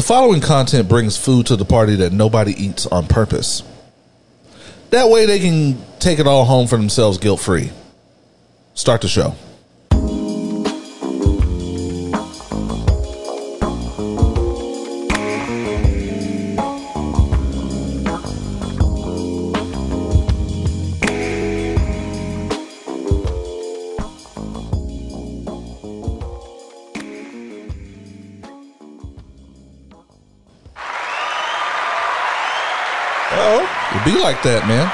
The following content brings food to the party that nobody eats on purpose. That way they can take it all home for themselves guilt free. Start the show. Like that, man.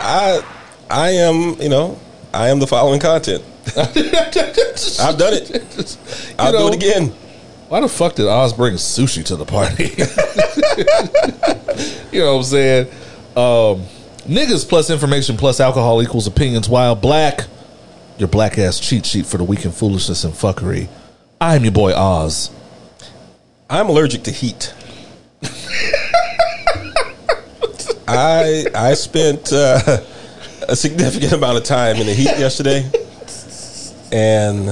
I I am, you know, I am the following content. I've done it. I'll know- do it again. Why the fuck did Oz bring sushi to the party? you know what I'm saying? Um, niggas plus information plus alcohol equals opinions. While black, your black ass cheat sheet for the week in foolishness and fuckery. I'm your boy Oz. I'm allergic to heat. I I spent uh, a significant amount of time in the heat yesterday, and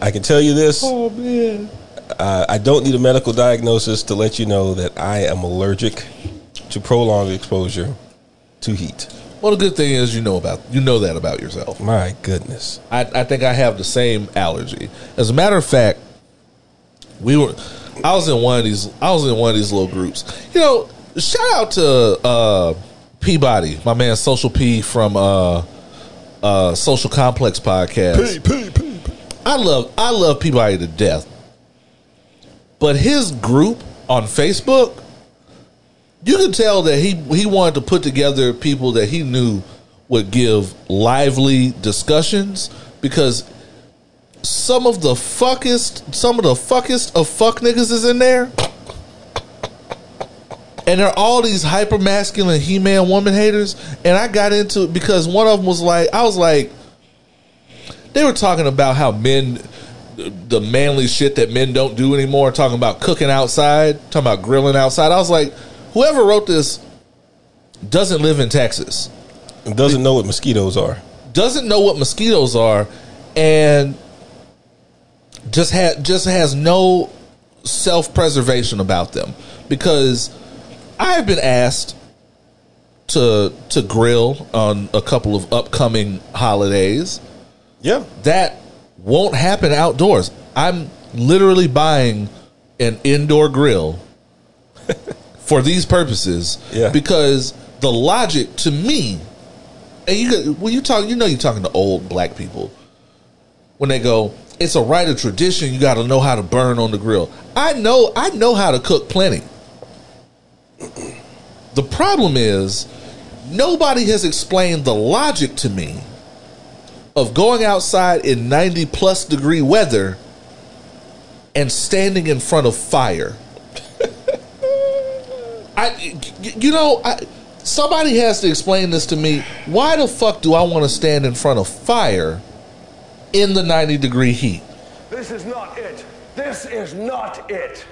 I can tell you this: Oh man. uh, I don't need a medical diagnosis to let you know that I am allergic to prolonged exposure to heat. Well, the good thing is you know about you know that about yourself. My goodness. I, I think I have the same allergy. As a matter of fact, we were I was in one of these I was in one of these little groups. You know, shout out to uh Peabody, my man Social P from uh uh Social Complex podcast. I love I love Peabody to death. But his group on Facebook, you can tell that he he wanted to put together people that he knew would give lively discussions because some of the fuckest some of the fuckest of fuck niggas is in there. And they're all these hyper masculine he man woman haters. And I got into it because one of them was like, I was like, they were talking about how men the manly shit that men don't do anymore, talking about cooking outside, talking about grilling outside. I was like, whoever wrote this doesn't live in Texas, Doesn't know what mosquitoes are. doesn't know what mosquitoes are, and just had just has no self preservation about them. Because I have been asked to to grill on a couple of upcoming holidays Yeah. that won't happen outdoors. I'm literally buying an indoor grill for these purposes Yeah. because the logic to me and you when you talk you know you're talking to old black people when they go it's a rite of tradition you got to know how to burn on the grill. I know I know how to cook plenty. The problem is nobody has explained the logic to me of going outside in 90 plus degree weather and standing in front of fire. I, you know, I, somebody has to explain this to me. Why the fuck do I want to stand in front of fire in the 90 degree heat? This is not it. This is not it.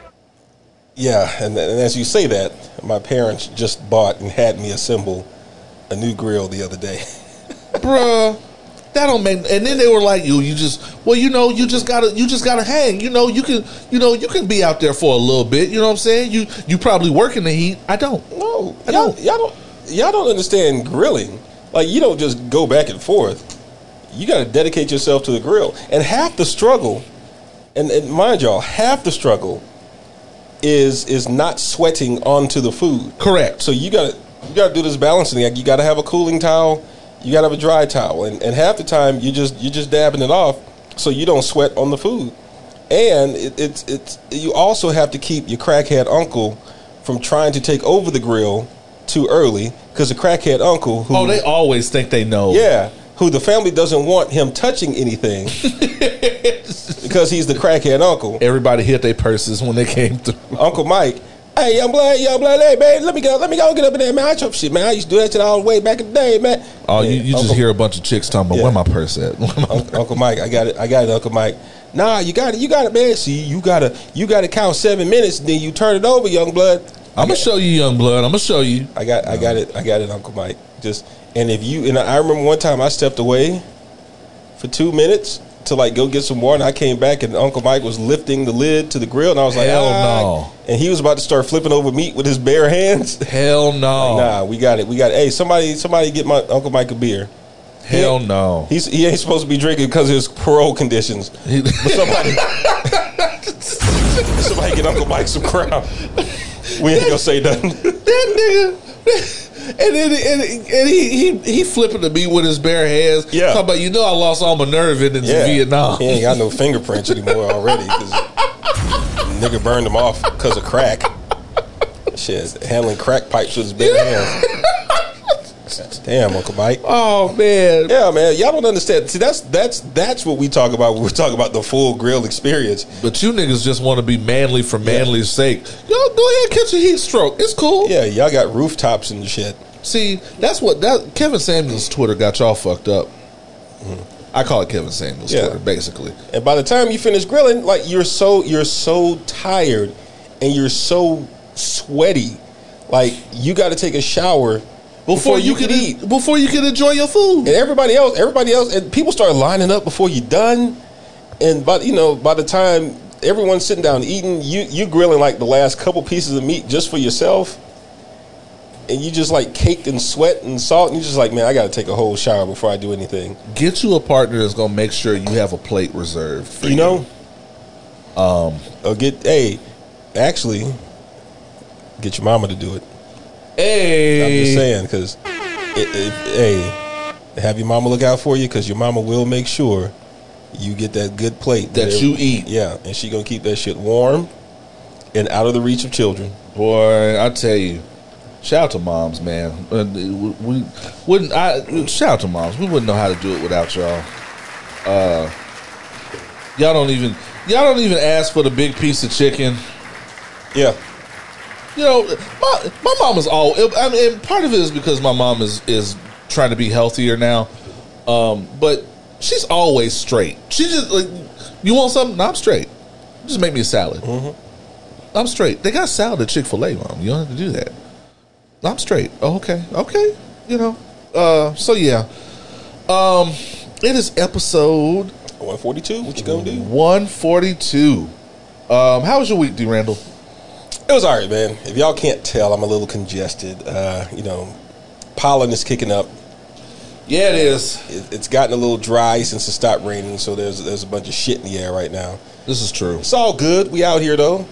Yeah, and, and as you say that, my parents just bought and had me assemble a new grill the other day. Bruh. That don't make and then they were like you you just well you know you just gotta you just gotta hang you know you can you know you can be out there for a little bit you know what I'm saying you you probably work in the heat I don't No, I y'all, don't. y'all don't. Y'all don't understand grilling. Like you don't just go back and forth. You got to dedicate yourself to the grill. And half the struggle, and, and mind y'all, half the struggle is is not sweating onto the food. correct So you got to you got to do this balancing act. You got to have a cooling towel. You got to have a dry towel, and, and half the time you just you just dabbing it off so you don't sweat on the food. And it, it's it's you also have to keep your crackhead uncle from trying to take over the grill too early because the crackhead uncle who oh they always think they know yeah who the family doesn't want him touching anything because he's the crackhead uncle. everybody hit their purses when they came through Uncle Mike. Hey, young blood, young blood, hey man, let me go, let me go get up in there, man. I chop shit, man. I used to do that shit all the way back in the day, man. oh you, Yeah, you just hear a bunch of chicks talking about Yeah. where my purse at my- Un- Uncle Mike, I got it, I got it, Uncle Mike. Nah, you got it, you got it, man. See, you gotta, you gotta count seven minutes, then you turn it over, young blood. I'm gonna show you young blood I'm gonna show you I got, I got it, I got it, Uncle Mike. Just, and if you, and I remember one time I stepped away for two minutes to like go get some water. And I came back and Uncle Mike was lifting the lid to the grill, and I was like, Hell "Ah." no. And he was about to start flipping over meat with his bare hands. Hell no. Nah, we got it. We got it. Hey, somebody, somebody, get my Uncle Mike a beer. Hell no. He's he ain't supposed to be drinking because of his parole conditions. But somebody, somebody get Uncle Mike some crown. We ain't gonna say nothing. that nigga. And then and, and he, he he flipping to me with his bare hands. Yeah. Talking about you know I lost all my nerve in Vietnam. He ain't got no fingerprints anymore already because nigga burned them off because of crack. Shit, handling crack pipes with his bare hands. Damn, Uncle Mike. Oh man. Yeah, man, y'all don't understand. See, that's that's that's what we talk about when we talk about the full grill experience. But you niggas just want to be manly for manly's sake. Yo, go ahead catch a heat stroke. It's cool. Yeah, y'all got rooftops and shit. See, that's what that Kevin Samuels Twitter got y'all fucked up. Mm-hmm. I call it Kevin Samuels Yeah. Twitter, basically. And by the time you finish grilling, like you're so you're so tired and you're so sweaty, like you got to take a shower before, you, can eat. Before you can enjoy your food. And everybody else, everybody else, and people start lining up before you're done. And but you know, by the time everyone's sitting down eating, you you grilling like the last couple pieces of meat just for yourself. And you just like caked in sweat and salt, and you're just like, man, I got to take a whole shower before I do anything. Get you a partner that's gonna make sure you have a plate reserved. For you know um or get hey actually get your mama to do it Hey, i'm just saying because hey have your mama look out for you because your mama will make sure you get that good plate That every- you eat. yeah and she gonna keep that shit warm and out of the reach of children Boy, I tell you, shout out to moms, man. Uh, We, we wouldn't. I shout out to moms. We wouldn't know how to do it without y'all. Uh, y'all don't even. Y'all don't even ask for the big piece of chicken. yeah You know, my my mom is all. I mean, and part of it is because my mom is is trying to be healthier now. Um, but she's always straight. She just like, you want something? No, I'm straight. Just make me a salad. I'm straight. They got salad at Chick Fil A, mom. You don't have to do that. I'm straight. Oh, okay, okay. You know. Uh, so yeah. Um, it is episode 142 what you gonna do 142. Um, how was your week, D. Randle? It was all right, man. If y'all can't tell, I'm a little congested. Uh, you know, pollen is kicking up. Yeah, it is. It, it's gotten a little dry since it stopped raining, so there's there's a bunch of shit in the air right now. This is true. It's all good. We out here though.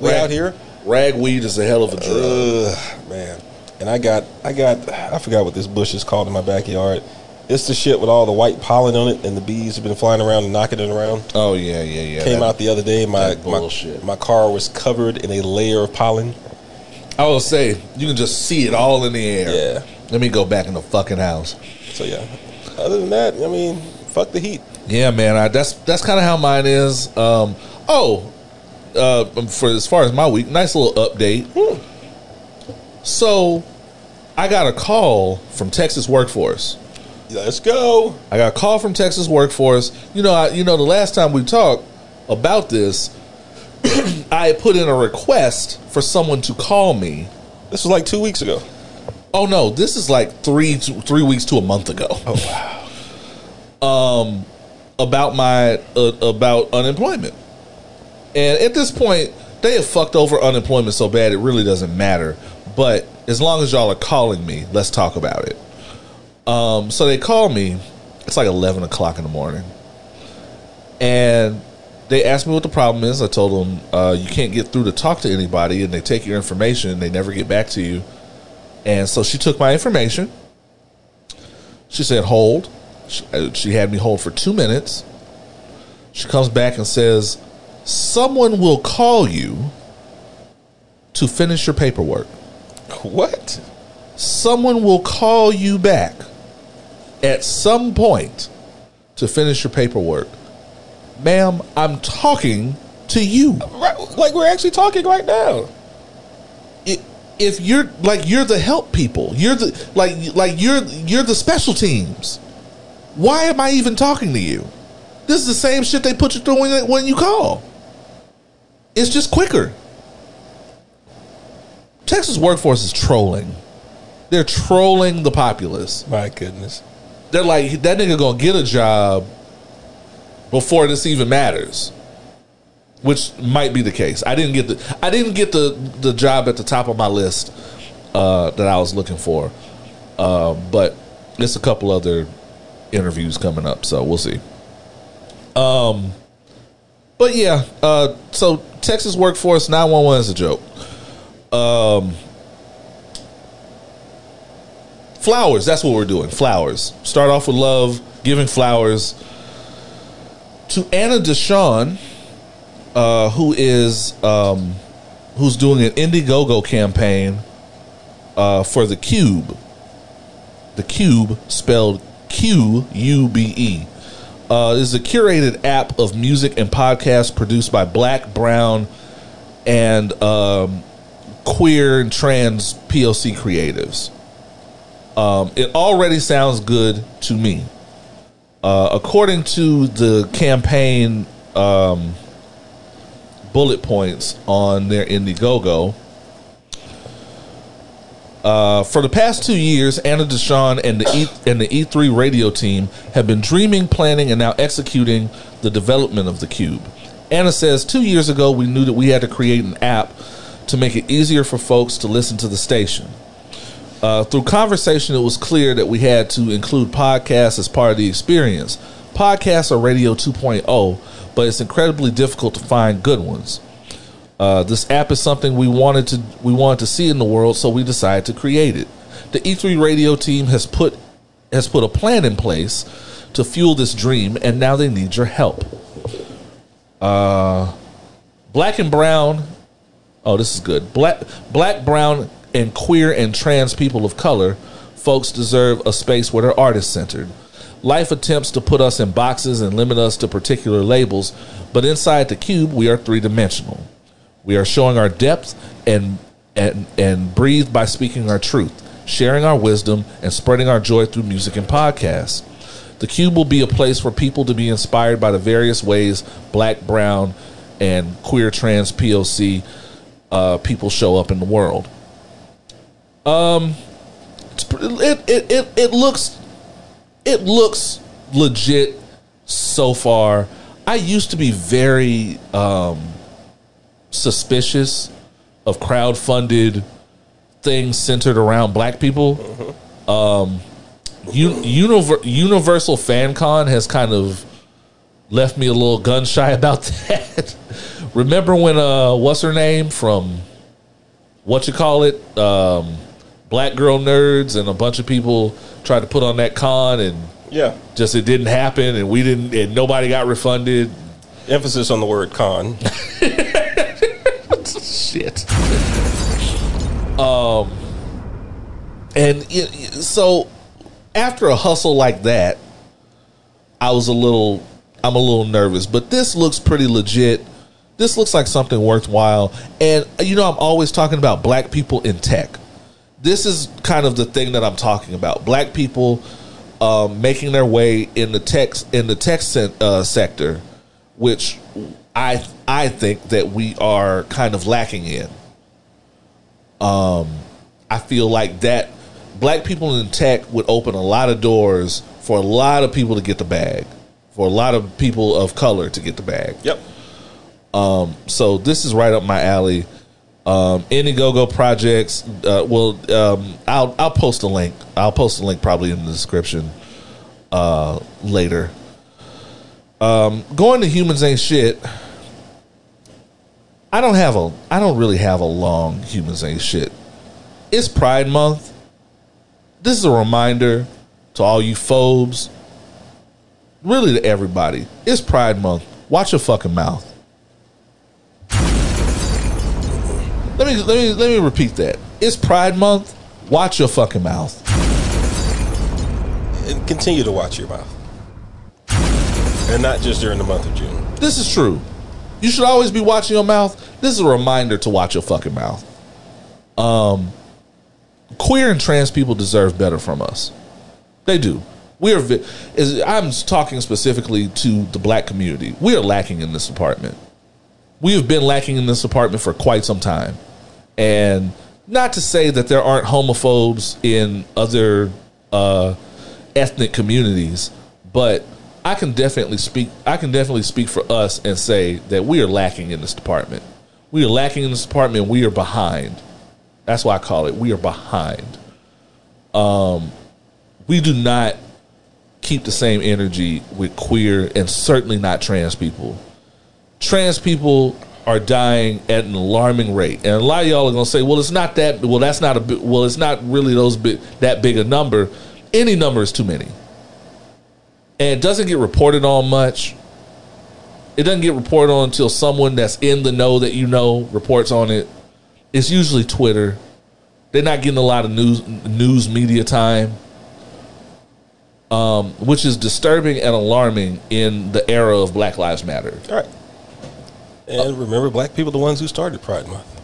We Rag- out here. Ragweed is a hell of a drug. Ugh, man. And I got I got I forgot what this bush is called in my backyard. It's the shit with all the white pollen on it, and the bees have been flying around and knocking it around. oh yeah, yeah, yeah. Came That- out the other day. My, my my car was covered in a layer of pollen. I will say you can just see it all in the air. Yeah. Let me go back in the fucking house. So yeah. Other than that, I mean, fuck the heat. Yeah, man. I, that's that's kind of how mine is. Um, oh, uh, for as far as my week, nice little update. So, I got a call from Texas Workforce. Let's go. I got a call from Texas Workforce. You know, I, you know, the last time we talked about this, I put in a request for someone to call me. This was like two weeks ago. Oh no, this is like three to, three weeks to a month ago. Oh wow. Um, about my uh, about unemployment, and at this point, they have fucked over unemployment so bad it really doesn't matter. But as long as y'all are calling me, let's talk about it. Um, so they call me. It's like eleven o'clock in the morning, and they asked me what the problem is. I told them uh, you can't get through to talk to anybody, and they take your information. and They never get back to you. And so she took my information. She said, hold. She, uh, she had me hold for two minutes. She comes back and says, someone will call you to finish your paperwork. What? Someone will call you back at some point to finish your paperwork. Ma'am, I'm talking to you. Right, like we're actually talking right now. if you're like you're the help people, you're the like like you're you're the special teams. Why am I even talking to you? This is the same shit they put you through when, when you call. It's just quicker. Texas workforce is trolling. They're trolling the populace. My goodness. They're like that nigga gonna get a job, before this even matters. Which might be the case. I didn't get the I didn't get the the job at the top of my list uh, that I was looking for, uh, but it's a couple other interviews coming up, so we'll see. Um, but yeah, uh, so Texas workforce nine one one is a joke. Um, flowers. That's what we're doing. Flowers. Start off with love, giving flowers to Anna Deshawn, uh, who is um, who's doing an Indiegogo campaign uh, for the Qube. The Qube, spelled Q U B E, uh, is a curated app of music and podcasts produced by Black, Brown, and um, queer and trans POC creatives. Um, it already sounds good to me. Uh, according to the campaign um, bullet points on their Indiegogo, uh, for the past two years, Anna Deshawn and the e- and the E3 radio team have been dreaming, planning, and now executing the development of the Qube. Anna says, two years ago, we knew that we had to create an app to make it easier for folks to listen to the station. Uh, through conversation, it was clear that we had to include podcasts as part of the experience. Podcasts are radio 2.0, but it's incredibly difficult to find good ones. Uh, this app is something we wanted to we wanted to see in the world, so we decided to create it. The E3 radio team has put has put a plan in place to fuel this dream, and now they need your help. Uh, black and brown. Oh, this is good. Black, black, brown, and queer and trans people of color, folks deserve a space where they're artist centered. Life attempts to put us in boxes and limit us to particular labels, but inside the Qube, we are three dimensional. We are showing our depth and and and breathe by speaking our truth, sharing our wisdom, and spreading our joy through music and podcasts. The Qube will be a place for people to be inspired by the various ways black, brown, and queer, trans, POC uh, people show up in the world. Um, it, it it it looks it looks legit so far. I used to be very um, suspicious of crowd-funded things centered around black people. Um, Un- Univer- Universal FanCon has kind of left me a little gun shy about that. Remember when uh, what's her name from what you call it, um, Black Girl Nerds, and a bunch of people tried to put on that con and Yeah. just it didn't happen, and we didn't, and nobody got refunded. Emphasis on the word con. Shit. um, and it, so after a hustle like that, I was a little, I'm a little nervous. But this looks pretty legit. This looks like something worthwhile. And you know, I'm always talking about black people in tech. This is kind of the thing that I'm talking about. Black people um, making their way in the tech in the tech sen- uh, sector, which I I think that we are kind of lacking in. Um, I feel like that black people in tech would open a lot of doors for a lot of people to get the bag, for a lot of people of color to get the bag. Yep. So this is right up my alley. Um, Indiegogo projects. Uh, well, um, I'll I'll post a link. I'll post a link probably in the description uh, later. Um, going to humans ain't shit. I don't have a. I don't really have a long humans ain't shit. It's Pride Month. This is a reminder to all you phobes. Really to everybody. It's Pride Month. Watch your fucking mouth. Me let me let me repeat that. It's Pride Month. Watch your fucking mouth. And continue to watch your mouth. And not just during the month of June. This is true. You should always be watching your mouth. This is a reminder to watch your fucking mouth. Um, queer and trans people deserve better from us. They do. We are. Is I'm talking specifically to the black community. We are lacking in this department. We have been lacking in this department for quite some time, and not to say that there aren't homophobes in other uh, ethnic communities, but I can definitely speak. I can definitely speak for us and say that we are lacking in this department. We are lacking in this department. We are behind. That's why I call it. We are behind. Um, we do not keep the same energy with queer and certainly not trans people. Trans people are dying at an alarming rate, and a lot of y'all are gonna say, "Well, it's not that. Well, that's not a. Well, it's not really those that big a number. Any number is too many, and it doesn't get reported on much. It doesn't get reported on until someone that's in the know that you know reports on it. It's usually Twitter. They're not getting a lot of news news media time um, which is disturbing and alarming in the era of Black Lives Matter. All right. And remember, black people the ones who started Pride Month.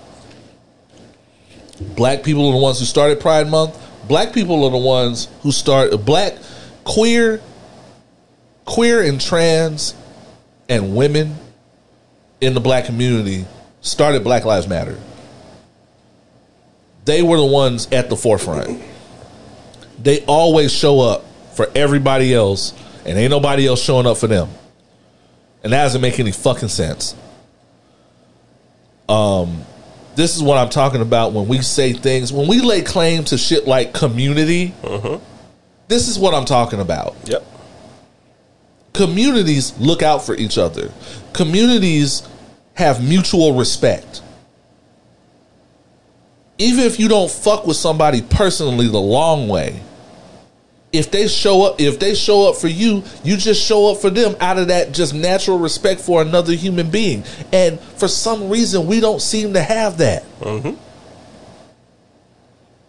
Black people are the ones who started Pride Month. Black people are the ones who start black queer, queer and trans, and women in the black community started Black Lives Matter. They were the ones at the forefront. They always show up for everybody else, and ain't nobody else showing up for them. And that doesn't make any fucking sense. Um, this is what I'm talking about when we say things, when we lay claim to shit like community. Uh-huh. This is what I'm talking about. Yep. Communities look out for each other. Communities have mutual respect. Even if you don't fuck with somebody personally the long way, if they show up, if they show up for you, you just show up for them out of that just natural respect for another human being. And for some reason, we don't seem to have that. Mm-hmm.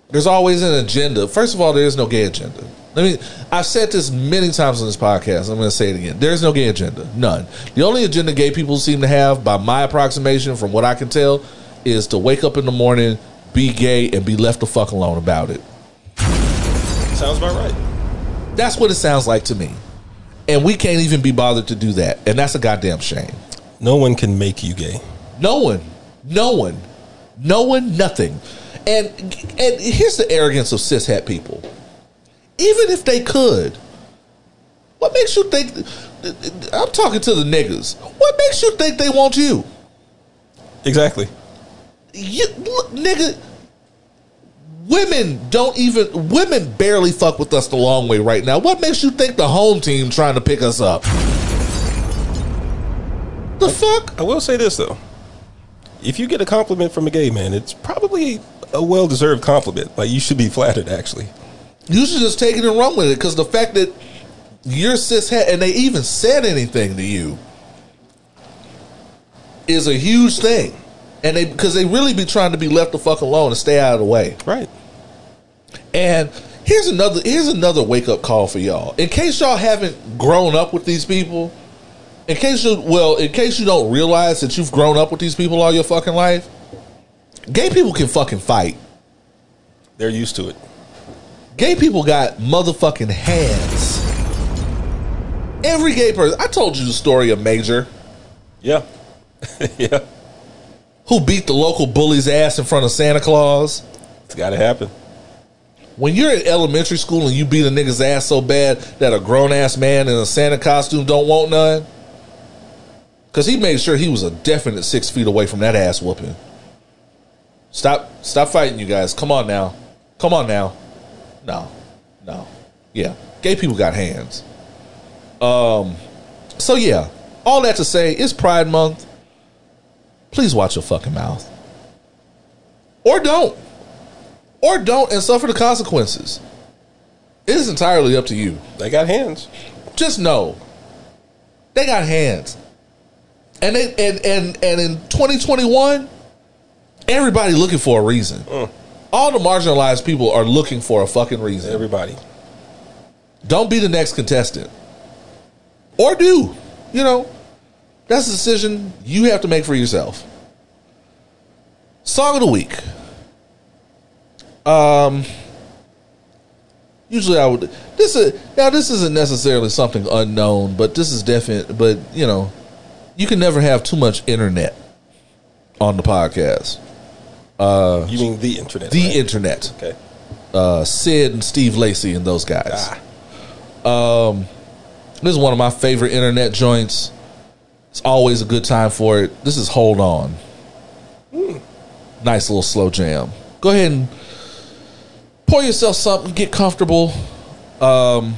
There's always an agenda. First of all, there is no gay agenda. I mean, I've said this many times on this podcast. I'm going to say it again. There's no gay agenda. None. The only agenda gay people seem to have, by my approximation, from what I can tell, is to wake up in the morning, be gay, and be left the fuck alone about it. Sounds about right. That's what it sounds like to me. And we can't even be bothered to do that. And that's a goddamn shame. No one can make you gay. No one, no one, no one, nothing. And and here's the arrogance of cishet people. Even if they could, what makes you think? I'm talking to the niggas. What makes you think they want you? Exactly. You look, nigga. Women don't even. Women barely fuck with us the long way right now. What makes you think the home team trying to pick us up? The fuck? I will say this though. If you get a compliment from a gay man, it's probably a well deserved compliment. Like you should be flattered actually. You should just take it and run with it because the fact that you're cishet and they even said anything to you is a huge thing. And they because they really be trying to be left the fuck alone and stay out of the way. Right. And here's another here's another wake up call for y'all. In case y'all haven't grown up with these people, in case you well, in case you don't realize that you've grown up with these people all your fucking life, gay people can fucking fight. They're used to it. Gay people got motherfucking hands. Every gay person. I told you the story of Major Yeah. yeah. Who beat the local bully's ass in front of Santa Claus. It's gotta happen. When you're in elementary school and you beat a nigga's ass so bad that a grown ass man in a Santa costume don't want none, because he made sure he was a definite six feet away from that ass whooping. Stop, stop fighting, you guys. Come on now, come on now. No, no, yeah. Gay people got hands. Um, so yeah. All that to say, it's Pride Month. Please watch your fucking mouth, or don't or don't and suffer the consequences. It is entirely up to you. They got hands. Just know they got hands, and they and and and in 2021, everybody looking for a reason. Mm. All the marginalized people are looking for a fucking reason. Everybody. Don't be the next contestant, or do you know? That's a decision you have to make for yourself. Song of the week. Um, usually I would. This is now. This isn't necessarily something unknown, but this is definite. But you know, you can never have too much internet on the podcast. Uh, you mean the internet? The right? internet. Okay. Uh, Syd and Steve Lacy and those guys. Ah. This is one of my favorite internet joints. It's always a good time for it. This is Hold On. Nice little slow jam. Go ahead and pour yourself something, get comfortable. Um,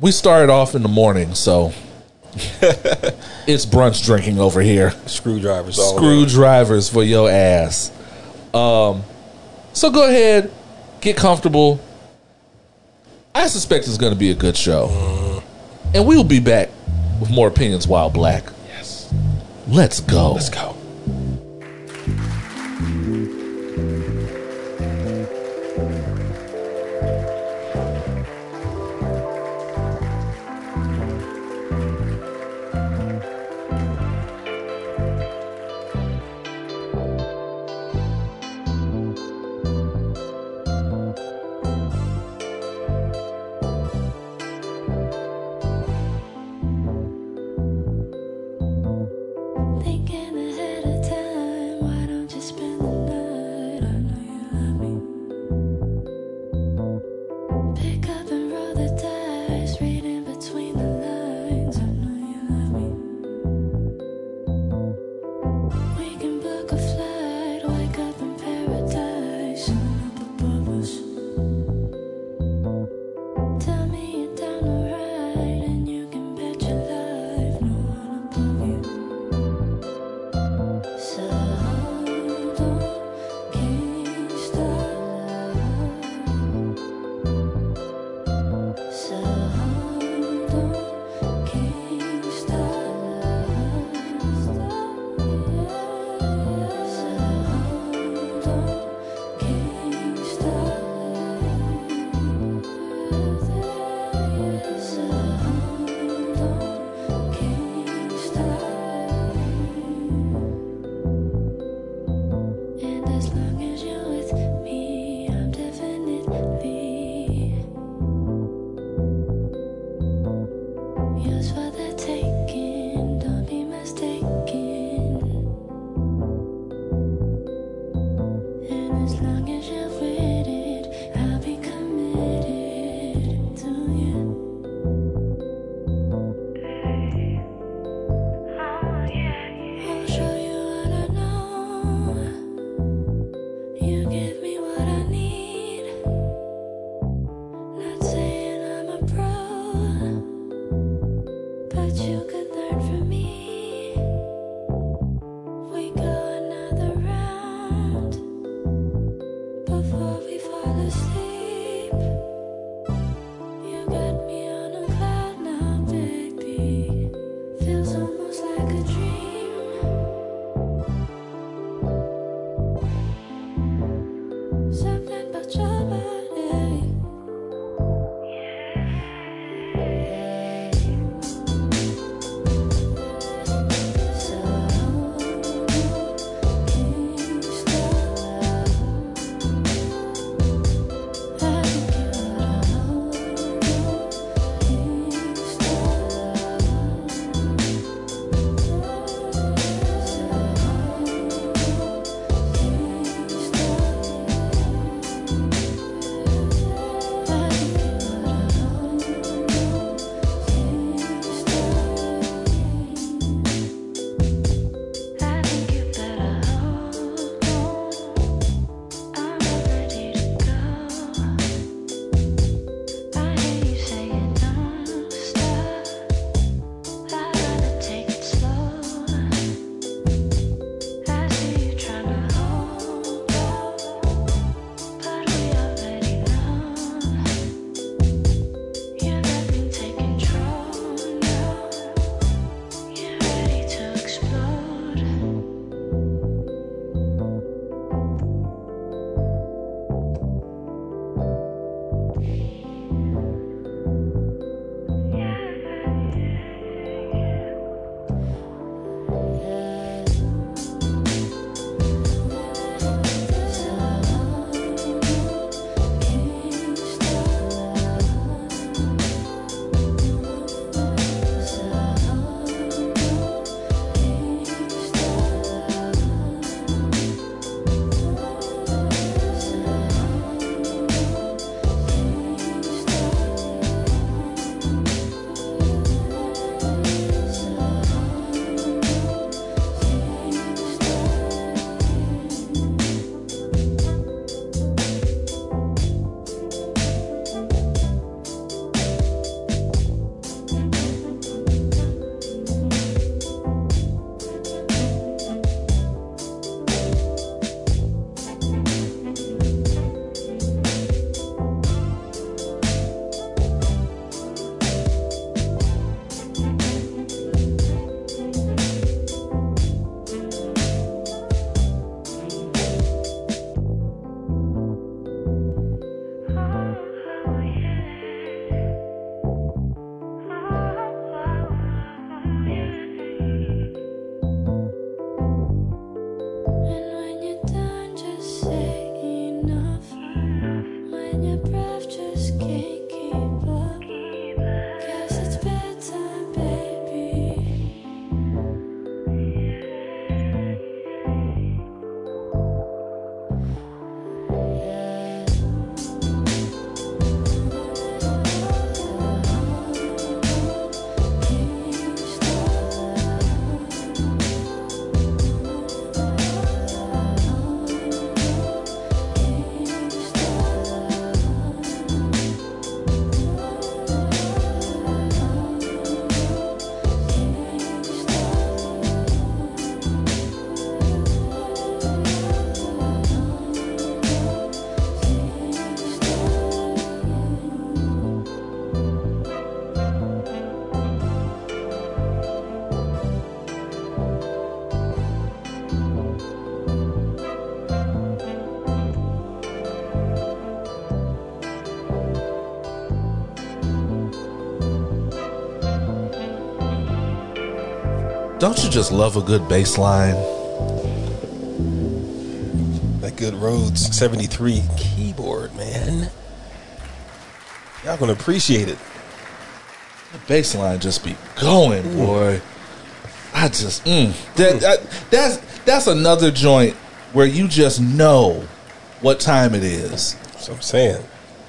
we started off in the morning, so it's brunch drinking over here. Screwdrivers. Screwdrivers for your ass. Um, so go ahead, get comfortable. I suspect it's going to be a good show, and we will be back with more opinions while black. Yes. Let's go. Let's go. Don't you just love a good bass line? That good Rhodes 73 keyboard, man. Y'all gonna appreciate it. The bass line just be going, boy. I just mm, that, that that's that's another joint where you just know what time it is. That's what I'm saying.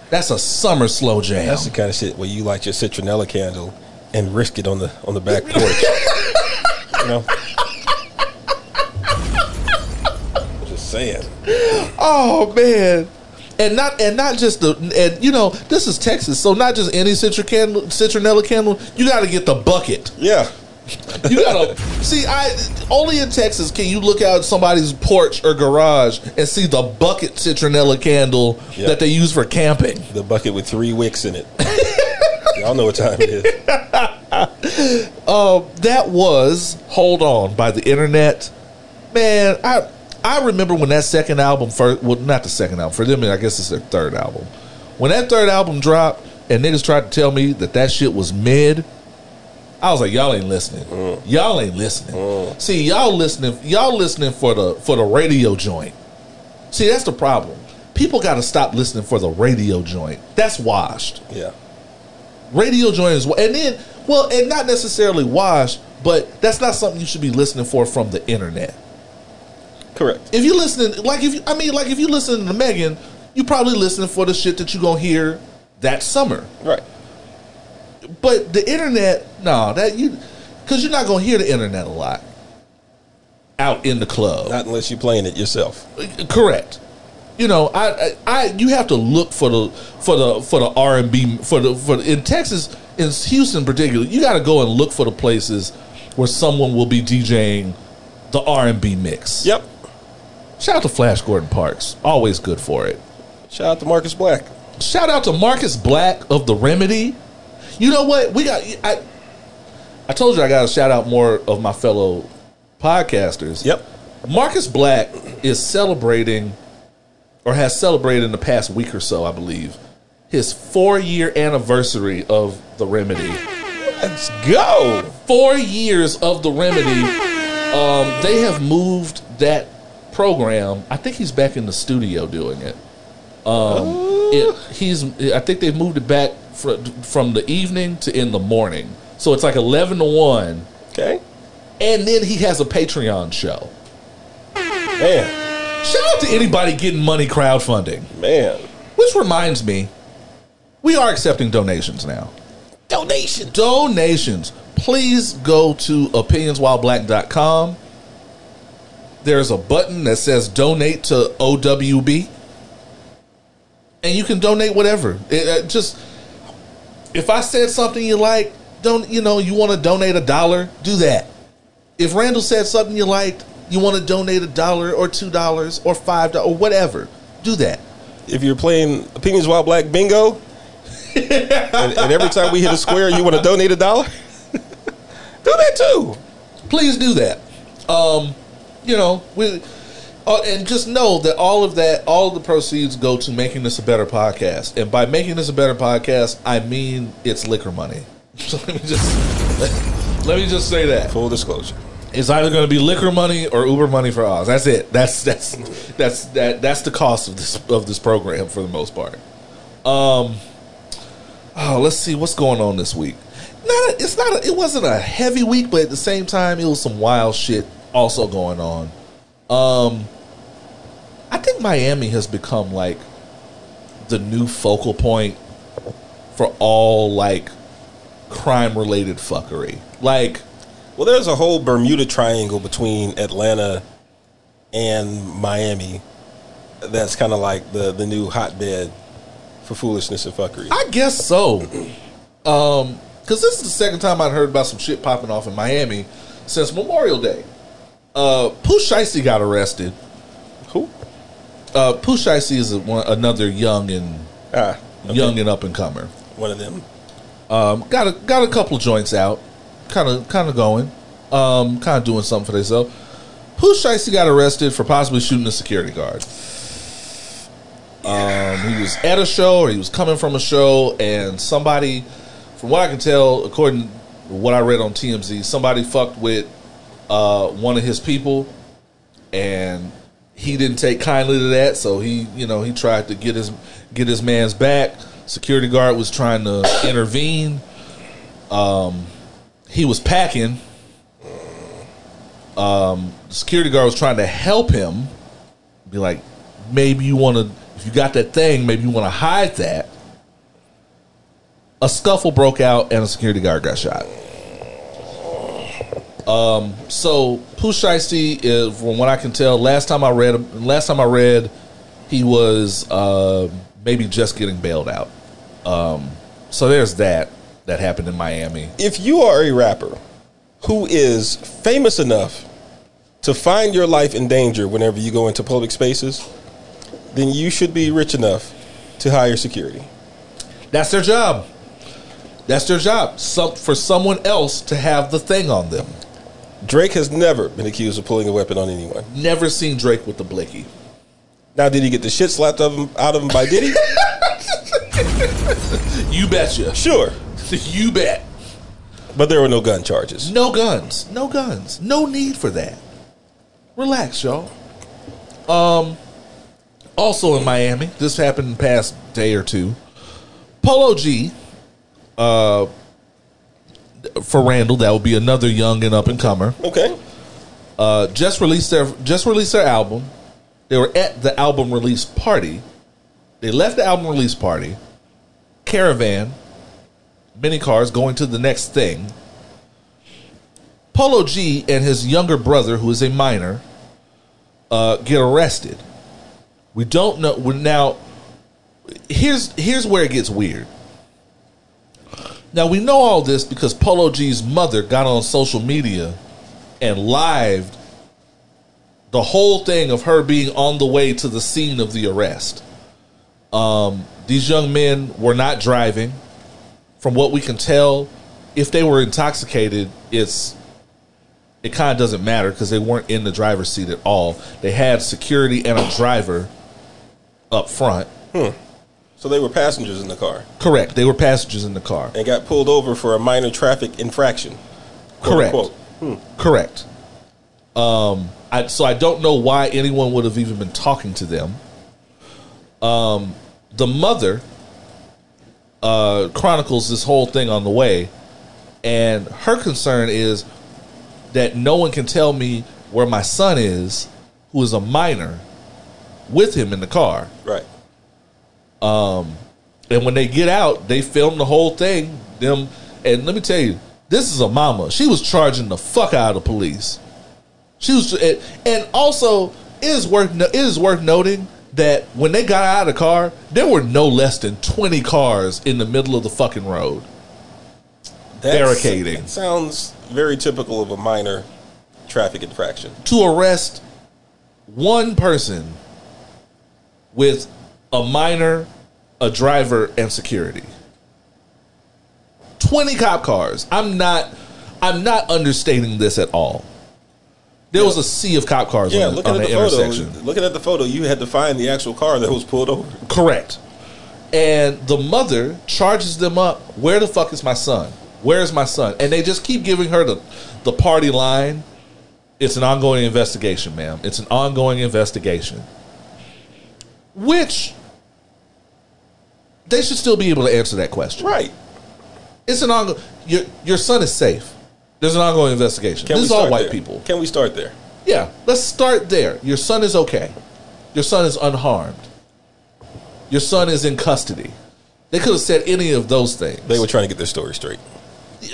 That's a summer slow jam. That's the kind of shit where you light your citronella candle and risk it on the on the back porch. You know. Just saying. Oh man. And not and not just the and you know this is Texas so not just any citron candle citronella candle you got to get the bucket Yeah. you gotta see I only in Texas can you look out somebody's porch or garage and see the bucket citronella candle Yeah. that they use for camping The bucket with three wicks in it. Y'all know what time it is. Um, that was hold on by the internet. Man i i remember when that second album first well not the second album for them i guess it's their third album. When that third album dropped and niggas tried to tell me that that shit was mid i was like y'all ain't listening. Mm. Y'all ain't listening. Mm. See y'all listening y'all listening for the for the radio joint. See that's the problem. People got to stop listening for the radio joint. That's washed. Yeah. Radio joint is and then well and not necessarily wash but that's not something you should be listening for from the internet Correct. if you listening like if you i mean like if you listen to megan you probably listening for the shit that you gonna hear that summer Right. but the internet no that you because you're not gonna hear the internet a lot out in the club Not unless you're playing it yourself. correct you know I, I i you have to look for the for the for the r&b for the for in texas in houston particularly you got to go and look for the places where someone will be djing the r&b mix Yep. shout out to flash gordon parks always good for it Shout out to Marcus Black. shout out to marcus black of the remedy you know what we got i i told you i got to shout out more of my fellow podcasters Yep. Marcus Black is celebrating, or has celebrated in the past week or so, I believe, his four year anniversary of The Remedy. Let's go. Four years of The Remedy. Um, they have moved that program. I think he's back in the studio doing it. Um, it he's. I think they've moved it back fr- from the evening to in the morning. So it's like eleven to one, Okay. and then he has a Patreon show. Man. Shout out to anybody getting money crowdfunding. Man. Which reminds me, we are accepting donations now. Donations. Donations. Please go to opinionswhileblack.com. There's a button that says donate to OWB. And you can donate whatever. It, uh, just if I said something you like, don't you know, you want to donate a dollar, do that. If Randle said something you liked, you want to donate a dollar or two dollars or five dollars or whatever, do that. If you're playing Opinions While Black Bingo, and, and every time we hit a square, you want to donate a dollar, do that too. please do that. Um, you know, we, uh, and just know that all of that, all of the proceeds go to making this a better podcast. And by making this a better podcast, I mean it's liquor money. So let me just let me just say that Full disclosure. It's either going to be liquor money or Uber money for Oz. That's it. That's that's that's that that's the cost of this of this program for the most part. Um, oh, let's see what's going on this week. Not a, it's not. A, it wasn't a heavy week, but at the same time, it was some wild shit also going on. Um, I think Miami has become like the new focal point for all like crime related fuckery. Like Well, there's a whole Bermuda Triangle between Atlanta and Miami. That's kind of like the the new hotbed for foolishness and fuckery. I guess so. Um, because this is the second time I'd heard about some shit popping off in Miami since Memorial Day. Uh, Pooh Shiesty got arrested. Who? Uh, Pooh Shiesty is a, one, another young and Ah, okay. young and up and comer. one of them. Um, got a got a couple joints out, kind of kind of going, um, kind of doing something for themselves. Pooh Shiesty got arrested for possibly shooting a security guard. Um, he was at a show or he was coming from a show, and somebody, from what I can tell, according to what I read on TMZ, somebody fucked with uh, one of his people, and he didn't take kindly to that. So he, you know, he tried to get his get his man's back. Security guard was trying to intervene. Um, he was packing. Um, security guard was trying to help him. Be like, maybe you want to, if you got that thing, maybe you want to hide that. A scuffle broke out and a security guard got shot. Um, so Pooh Shiesty is, from what I can tell, last time I read, last time I read, he was uh, maybe just getting bailed out. Um, so there's that that happened in Miami. If you are a rapper who is famous enough to find your life in danger whenever you go into public spaces, then you should be rich enough to hire security. That's their job. That's their job. Some for someone else to have the thing on them. Drake has never been accused of pulling a weapon on anyone. Never seen Drake with the blicky. Now, did he get the shit slapped out of him, out of him by Diddy? You betcha. sure, You bet. but there were no gun charges. No guns. No guns. No need for that. Relax, y'all. Um also in Miami, this happened in the past day or two. Polo G, uh for Randle, that would be another young and up and comer. Okay, Uh just released their just released their album. They were at the album release party. They left the album release party. Caravan, many cars going to the next thing. Polo G and his younger brother, who is a minor, uh, get arrested. We don't know We're now. Here's here's where it gets weird. Now we know all this because Polo G's mother got on social media and lived the whole thing of her being on the way to the scene of the arrest. Um, these young men were not driving. From what we can tell, if they were intoxicated, it's it kind of doesn't matter because they weren't in the driver's seat at all. They had security and a driver up front. Hmm. so they were passengers in the car Correct. They were passengers in the car. and got pulled over for a minor traffic infraction. Correct. unquote. Correct. Um, I, so I don't know why anyone would have even been talking to them. Um, the mother uh, chronicles this whole thing on the way, and her concern is that no one can tell me where my son is, who is a minor, with him in the car. Right. And when they get out, they film the whole thing. Them and let me tell you, this is a mama. She was charging the fuck out of the police. She was, and- and also it is worth it is worth noting that when they got out of the car, there were no less than twenty cars in the middle of the fucking road. That's- Barricading. that sounds very typical of a minor traffic infraction. to arrest one person with a minor, a driver, and security. Twenty cop cars. I'm not. I'm not understating this at all. There was a sea of cop cars Yeah, on, the, looking on at the, the photo, intersection. looking at the photo, you had to find the actual car that was pulled over. Correct. And the mother charges them up. Where the fuck is my son? Where is my son? And they just keep giving her the the party line. It's an ongoing investigation, ma'am. It's an ongoing investigation. Which they should still be able to answer that question. Right. It's an ongoing. Your your son is safe. There's an ongoing investigation. Can this is we all start white there? people. Can we start there? Yeah, let's start there. Your son is okay. Your son is unharmed. Your son is in custody. They could have said any of those things. They were trying to get their story straight.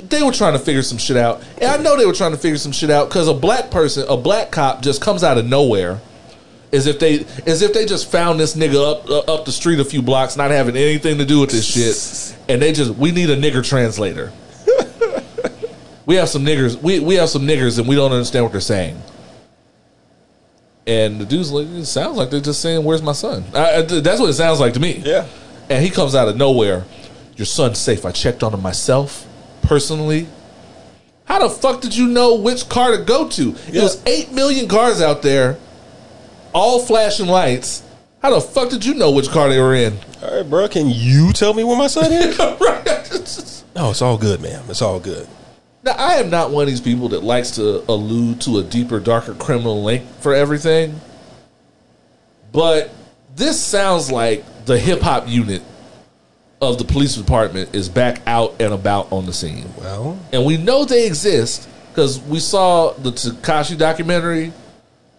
They were trying to figure some shit out. And I know they were trying to figure some shit out because a black person, a black cop just comes out of nowhere. As if they as if they just found this nigga up uh, up the street a few blocks, not having anything to do with this shit. And they just we need a nigger translator. We have some niggers. We, we have some niggers and we don't understand what they're saying. And the dude's like, it sounds like they're just saying, "Where's my son?" I, I- that's what it sounds like to me. Yeah. And he comes out of nowhere. Your son's safe. I checked on him myself personally. How the fuck did you know which car to go to? It was eight million cars out there, all flashing lights. How the fuck did you know which car they were in? All right, bro. Can you tell me where my son is? right. no, it's all good, ma'am. It's all good. Now, I am not one of these people that likes to allude to a deeper, darker criminal link for everything. But this sounds like the hip hop unit of the police department is back out and about on the scene. Well, And we know they exist because we saw the Tekashi documentary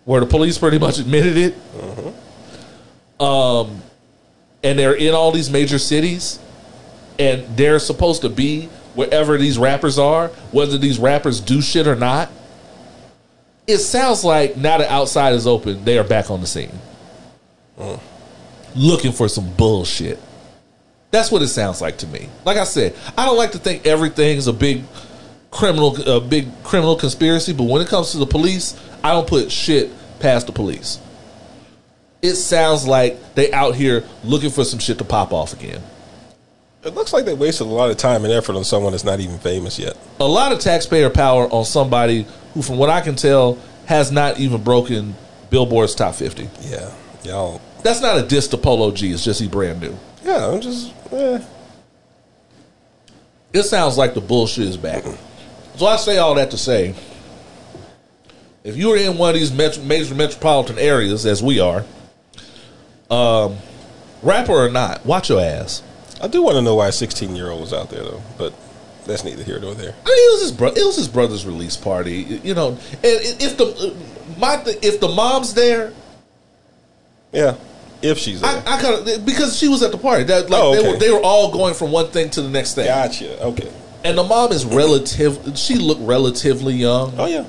where the police pretty much admitted it. Um, and they're in all these major cities, and they're supposed to be wherever these rappers are, whether these rappers do shit or not. It sounds like now the outside is open, they are back on the scene, mm. looking for some bullshit. That's what it sounds like to me. Like I said, I don't like to think everything's a big criminal, a big criminal conspiracy. But when it comes to the police, I don't put shit past the police. It sounds like they out here looking for some shit to pop off again. It looks like they wasted a lot of time and effort on someone that's not even famous yet. A lot of taxpayer power on somebody who, from what I can tell, has not even broken Billboard's top fifty. Yeah, y'all. That's not a diss to Polo G. It's just he brand new. Yeah, I'm just. Eh. It sounds like the bullshit is back. So I say all that to say, if you are in one of these metro, major metropolitan areas, as we are, um, rapper or not, watch your ass. I do want to know why a 16 year old was out there though, but that's neither here nor there. I mean, it was his bro- It was his brother's release party, you know. And if the my th- if the mom's there, Yeah, if she's there. I, I kind of because she was at the party. That like Oh, they okay. were they were all going from one thing to the next thing. gotcha. Okay. And the mom is relative. She looked relatively young. Oh yeah.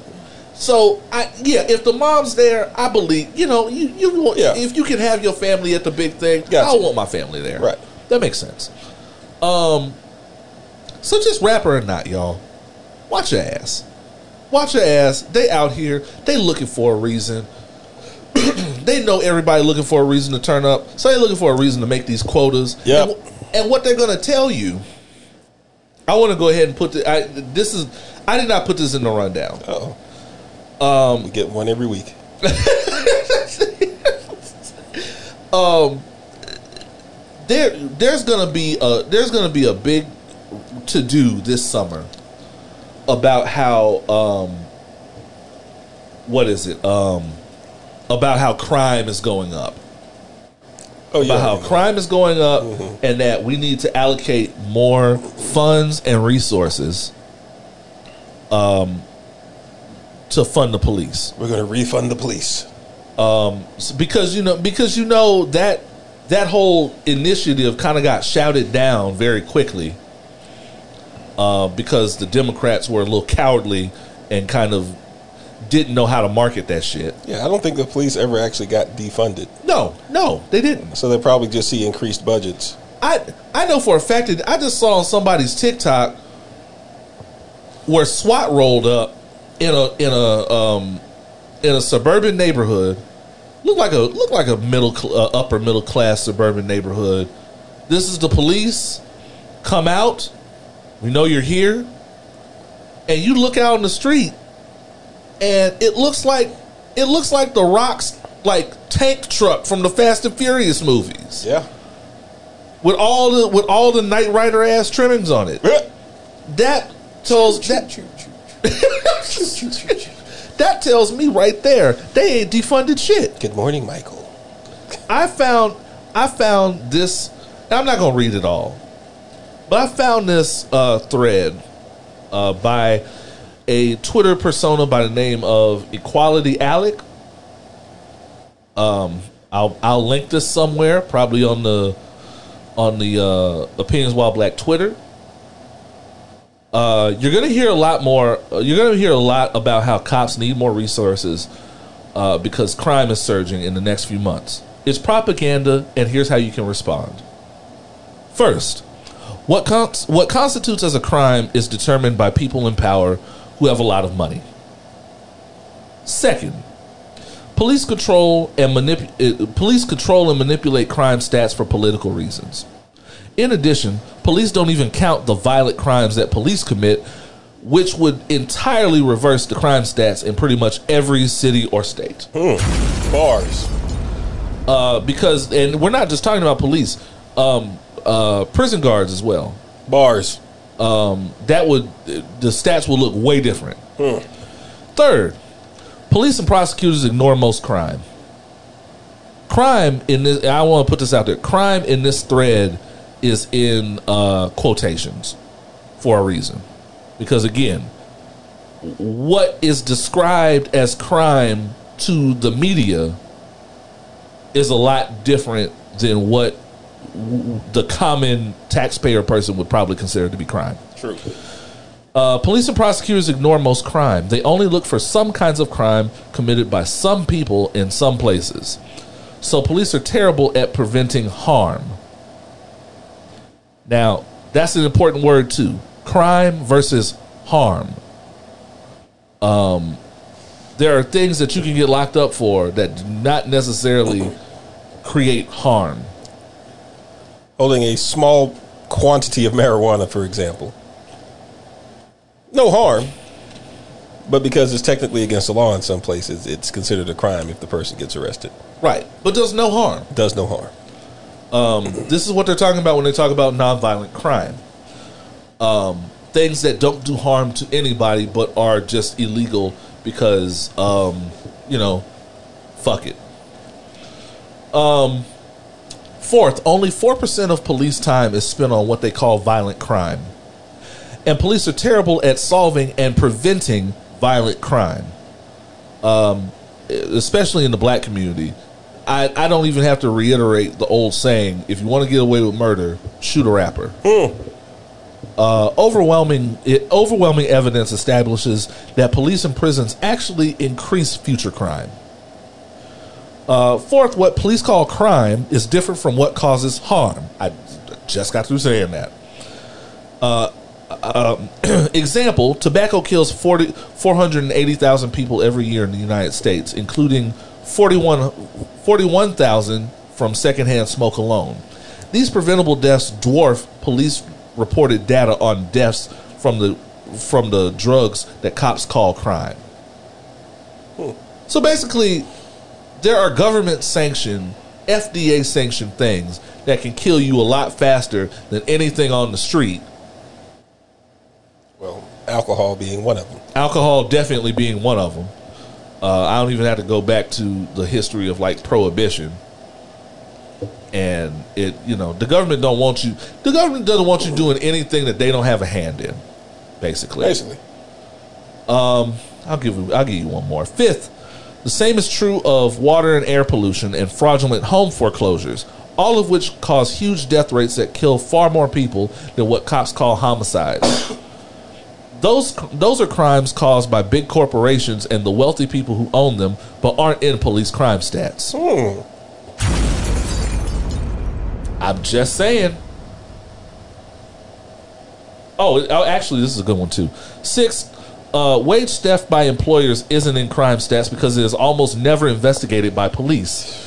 So I yeah, if the mom's there, I believe you know you you want, Yeah. if you can have your family at the big thing, Gotcha. I want my family there. Right. That makes sense. Um, so just rapper or not, y'all, watch your ass. Watch your ass. They out here. They looking for a reason. they know everybody looking for a reason to turn up. So they looking for a reason to make these quotas. Yeah. And, and what they're gonna tell you. I want to go ahead and put the. I, this is. I did not put this in the rundown. Oh. Um, we get one every week. there there's gonna be a there's gonna be a big to do this summer about how um what is it um about how crime is going up Oh yeah. about how crime is going up and that we need to allocate more funds and resources um to fund the police We're gonna refund the police. So- because you know because you know that that whole initiative kind of got shouted down very quickly uh, because the Democrats were a little cowardly and kind of didn't know how to market that shit. Yeah, I don't think the police ever actually got defunded. No, no, they didn't. So they probably just see increased budgets. I I know for a fact that I just saw on somebody's TikTok where SWAT rolled up in a in a um in a suburban neighborhood. Looked like a look like a middle cl- uh, upper middle class suburban neighborhood. This is the police. Come out. We know you're here. And you look out on the street and it looks like it looks like the rocks like tank truck from the Fast and Furious movies Yeah. with all the with all the Knight Rider ass trimmings on it. That tells that that tells me right there they ain't defunded shit. Good morning, Michael. I found I found this. I'm not gonna read it all, but I found this uh, thread uh, by a Twitter persona by the name of Equality Alec. Um, I'll I'll link this somewhere, probably on the on the uh, Opinions While Black Twitter. Uh, you're gonna hear a lot more. Uh, you're gonna hear a lot about how cops need more resources uh, because crime is surging in the next few months. It's propaganda, and here's how you can respond. First, what cons- what constitutes as a crime is determined by people in power who have a lot of money. Second, police control and manip- uh, police control and manipulate crime stats for political reasons. In addition, police don't even count the violent crimes that police commit, which would entirely reverse the crime stats in pretty much every city or state. Bars. Uh, because, and we're not just talking about police, um, uh, prison guards as well. Bars. um, that would the stats would look way different. Third, police and prosecutors ignore most crime. Crime in this, I want to put this out there. Crime in this thread is in uh, quotations for a reason, because again, what is described as crime to the media is a lot different than what the common taxpayer person would probably consider to be crime. True. Uh, police and prosecutors ignore most crime. They only look for some kinds of crime committed by some people in some places. So police are terrible at preventing harm. Now, that's an important word too. Crime versus harm. Um, there are things that you can get locked up for that do not necessarily create harm. Holding a small quantity of marijuana, for example. No harm. But because it's technically against the law in some places, it's considered a crime if the person gets arrested. Right. But does no harm. Does no harm. This is what they're talking about when they talk about nonviolent crime. Um, things that don't do harm to anybody but are just illegal because, um, you know, fuck it. Um, fourth, only 4% of police time is spent on what they call violent crime. And police are terrible at solving and preventing violent crime, um, especially in the black community. I, I don't even have to reiterate the old saying: if you want to get away with murder, shoot a rapper. Uh, overwhelming it, overwhelming evidence establishes that police and prisons actually increase future crime. Uh, fourth, what police call crime is different from what causes harm. I just got through saying that. Uh, um, example: tobacco kills 40 480,000 people every year in the United States, including 41 41,000 from secondhand smoke alone. These preventable deaths dwarf police reported data on deaths from the from the drugs that cops call crime. Hmm. So basically, there are government sanctioned, FDA sanctioned things that can kill you a lot faster than anything on the street. Well, alcohol being one of them. Alcohol definitely being one of them. Uh, I don't even have to go back to the history of like prohibition. And it, you know, the government don't want you. The government doesn't want you doing anything that they don't have a hand in. Basically, Basically. I'll give you. I'll give you one more. Fifth, the same is true of water and air pollution and fraudulent home foreclosures, all of which cause huge death rates that kill far more people than what cops call homicides. Those those are crimes caused by big corporations and the wealthy people who own them, but aren't in police crime stats. Hmm. I'm just saying. Oh, oh, actually, this is a good one too. Six, uh, wage theft by employers isn't in crime stats because it is almost never investigated by police,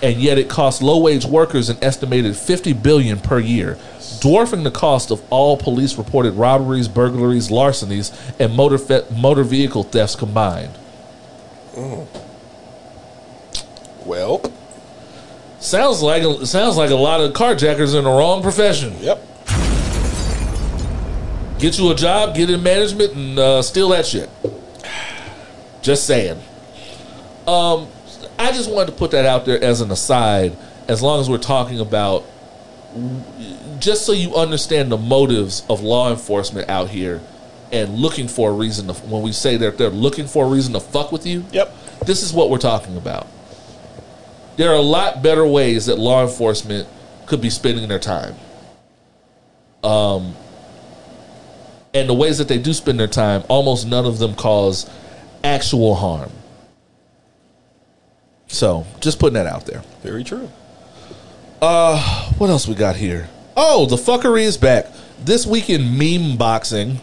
and yet it costs low-wage workers an estimated fifty billion per year, dwarfing the cost of all police-reported robberies, burglaries, larcenies, and motor fe- motor vehicle thefts combined. Well, Sounds like a, sounds like a lot of carjackers in the wrong profession. yep. Get you a job, get in management, and uh, steal that shit. Just saying. Um, I just wanted to put that out there as an aside. As long as we're talking about, just so you understand the motives of law enforcement out here, and looking for a reason to. When we say that they're looking for a reason to fuck with you, Yep. this is what we're talking about. There are a lot better ways that law enforcement could be spending their time. Um, and the ways that they do spend their time, almost none of them cause actual harm. So, just putting that out there. Very true. What else we got here? Oh, the fuckery is back. This week in meme boxing.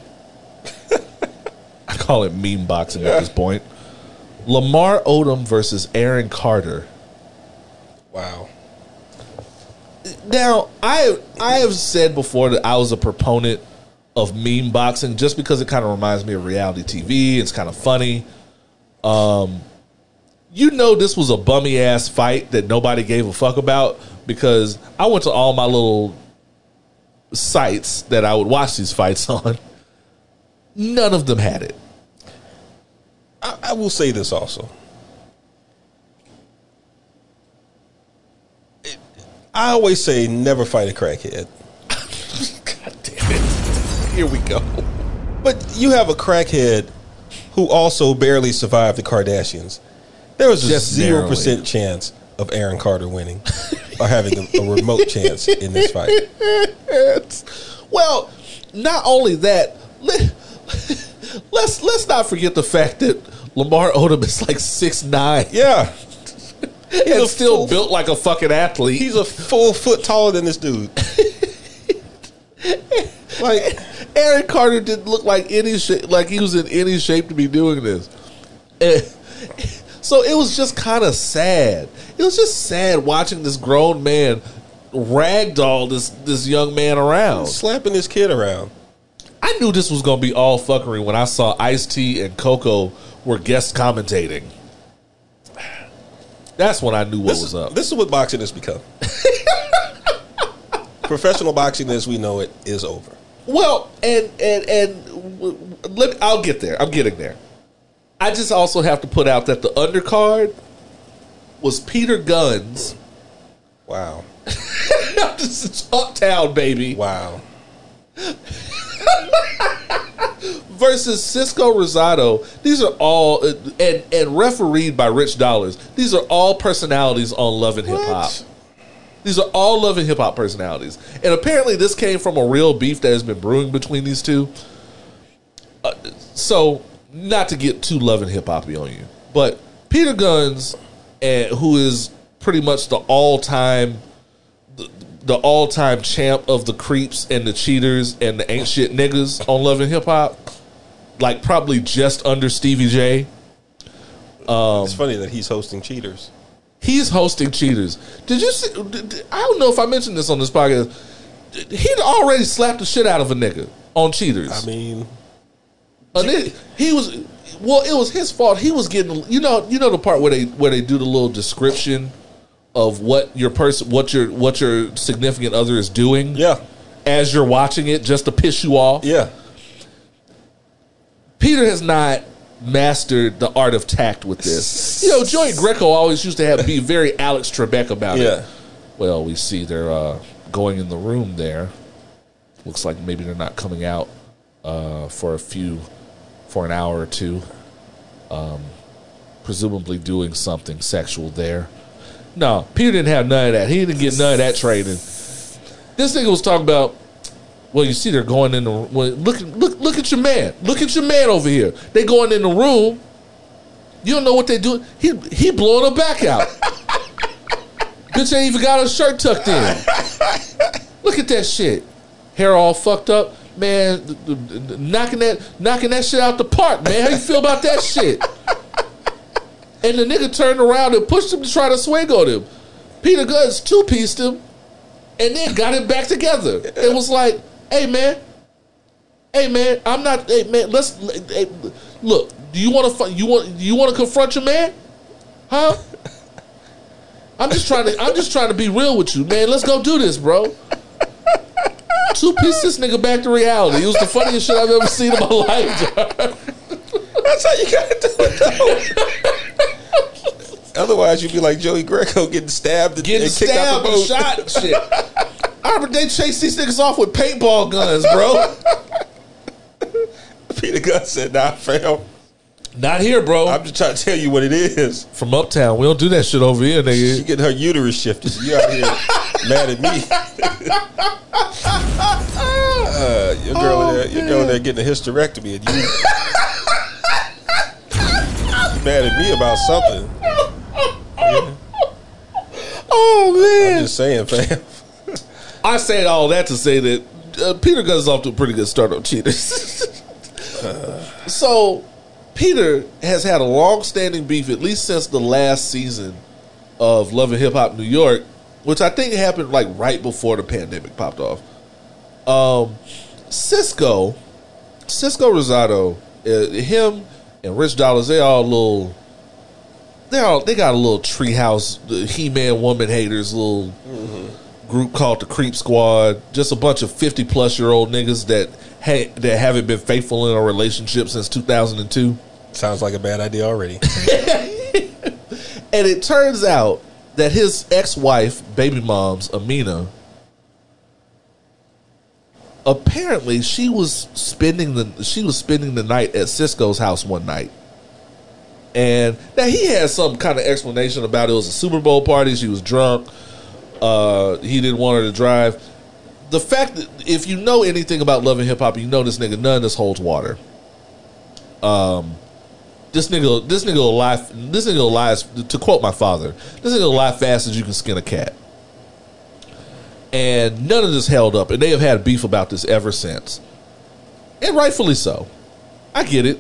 I call it meme boxing at this point. Lamar Odom versus Aaron Carter. Wow. Now, I I have said before that I was a proponent of meme boxing just because it kind of reminds me of reality TV. It's kind of funny. Um, you know, this was a bummy ass fight that nobody gave a fuck about because I went to all my little sites that I would watch these fights on, none of them had it. I, I will say this also. It- I always say never fight a crackhead. God damn it! Here we go. But you have a crackhead who also barely survived the Kardashians. There was a Just zero percent chance of Aaron Carter winning or having a, a remote chance in this fight. Well, not only that, let, let's let's not forget the fact that Lamar Odom is like six nine Yeah, and still full- built like a fucking athlete. he's a full foot taller than this dude. like, Aaron Carter didn't look like any shape, like he was in any shape to be doing this. Eh, So it was just kind of sad. It was just sad watching this grown man ragdoll this this young man around. slapping this kid around. I knew this was gonna be all fuckery when I saw Ice T and Coco were guest commentating. That's when I knew what This, was up. this is what boxing has become. Professional boxing, as we know it, is over. Well, and and and let I'll get there. I'm getting there. I just also have to put out that the undercard was Peter Gunz. Wow, this is Uptown, baby, wow. versus Cisco Rosado. These are all and and refereed by Rich Dollaz. These are all personalities on Love and Hip Hop. These are all Love and Hip Hop personalities, and apparently this came from a real beef that has been brewing between these two. Uh, so, not to get too loving Hip Hoppy on you, but Peter Gunz, and who is pretty much the all time, the, the all time champ of the creeps and the cheaters and the ain't shit niggas on loving Hip Hop, like probably just under Stevie J. Um, it's funny that he's hosting cheaters. He's hosting cheaters. Did you see? did- I don't know if I mentioned this on this podcast. He'd already slapped the shit out of a nigga on cheaters. I mean, A nigga- he was well. It was his fault. He was getting you know you know the part where they where they do the little description of what your person what your what your significant other is doing. yeah, as you're watching it, just to piss you off. yeah. Peter has not mastered the art of tact with this. You know, Joey Greco always used to have be very Alex Trebek about Yeah. it. Well, we see they're uh, going in the room there. Looks like maybe they're not coming out uh, for a few, for an hour or two. Um, presumably doing something sexual there. No, Peter didn't have none of that. He didn't get none of that training. This nigga was talking about. Well, you see, they're going in the well, look. Look, look at your man. Look at your man over here. They going in the room. You don't know what they doing. He he blowing her back out. Bitch ain't even got her shirt tucked in. Look at that shit. Hair all fucked up, man. Knocking that knocking that shit out the park, man. How you feel about that shit? And the nigga turned around and pushed him to try to swing on him. Peter Gunz two pieced him and then got it back together. It was like, hey man, hey man, I'm not. Hey man, let's hey, look. Do you want to? You want? You want to confront your man? Huh? I'm just trying to. I'm just trying to be real with you, man. Let's go do this, bro. Two piece this nigga back to reality. It was the funniest shit I've ever seen in my life. That's how you gotta do it, though. Otherwise, you'd be like Joey Greco getting stabbed and, Getting and kicked out stabbed the and boat. shot shit. I remember they chased these niggas off with paintball guns, bro. Peter Gunz said, "Nah, fam. Not here, bro. I'm just trying to tell you what it is. From uptown, we don't do that shit over here, nigga. She getting her uterus shifted. You out here mad at me? uh, your girl, Oh, there, your girl there getting a hysterectomy, and you, mad at me about something? Oh man. I'm just saying, fam. I said all that to say that uh, Peter Gunz is off to a pretty good start on cheaters. so Peter has had a long-standing beef at least since the last season of Love and Hip Hop New York, which I think happened like right before the pandemic popped off. Um, Cisco, Cisco Rosado, uh, him and Rich Dollaz, they all little. They all they got a little treehouse He Man woman haters, little group called the Creep Squad. Just a bunch of fifty plus year old niggas that ha- that haven't been faithful in a relationship since two thousand and two. Sounds like a bad idea already. And it turns out that his ex wife, baby mom's Amina, apparently she was spending the she was spending the night at Cisco's house one night. And now he had some kind of explanation about it. It was a Super Bowl party. She was drunk. Uh, he didn't want her to drive. The fact that if you know anything about love and hip hop, you know this nigga none of this holds water. Um, this nigga, this nigga will lie. This nigga will lie. To quote my father, this nigga will lie fast as you can skin a cat. And none of this held up, and they have had beef about this ever since, and rightfully so. I get it.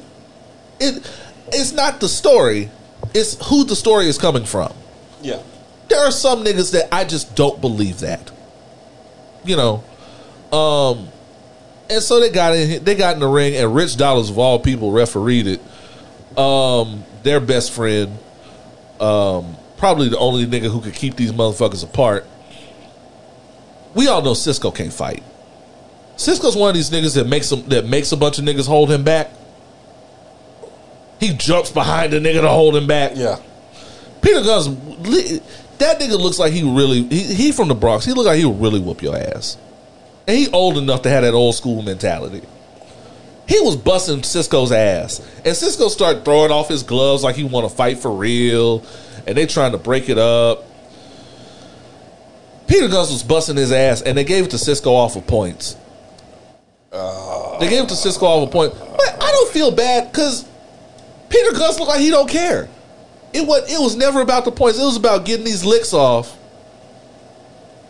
It it's not the story; it's who the story is coming from. yeah. There are some niggas that I just don't believe that. You know, um, and so they got in. They got in the ring, and Rich Dollaz of all people refereed it. Um, their best friend, um, probably the only nigga who could keep these motherfuckers apart. We all know Cisco can't fight. Cisco's one of these niggas that makes them that makes a bunch of niggas hold him back. He jumps behind the nigga to hold him back. Yeah. Peter Gunz, that nigga looks like he really he, he from the Bronx. He looks like he would really whoop your ass, and he old enough to have that old school mentality. He was busting Cisco's ass, and Cisco started throwing off his gloves like he want to fight for real, and they trying to break it up. Peter Gunz was busting his ass, and they gave it to Cisco off of points. they gave it to Cisco off of point, but I don't feel bad because Peter Gunz looked like he don't care. It was it was never about the points. It was about getting these licks off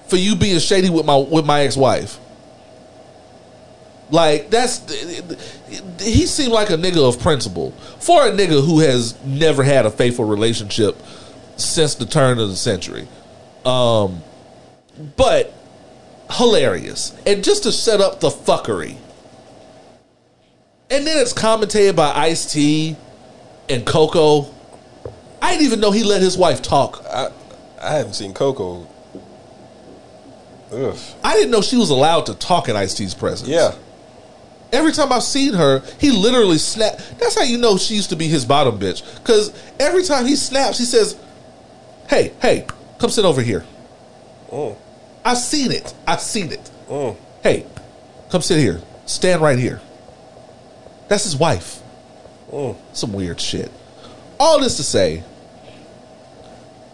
for you being shady with my with my ex wife. Like that's he seemed like a nigga of principle for a nigga who has never had a faithful relationship since the turn of the century. Um, but hilarious and just to set up the fuckery. And then it's commentated by Ice T and Coco. I didn't even know he let his wife talk. I, I haven't seen Coco. Ugh. I didn't know she was allowed to talk in Ice T's presence. Yeah. Every time I've seen her, he literally snap. That's how you know she used to be his bottom bitch. Because every time he snaps, he says, "Hey, hey, come sit over here." Mm. I've seen it. I've seen it. Mm. Hey, come sit here. Stand right here. That's his wife. Mm. Some weird shit. All this to say,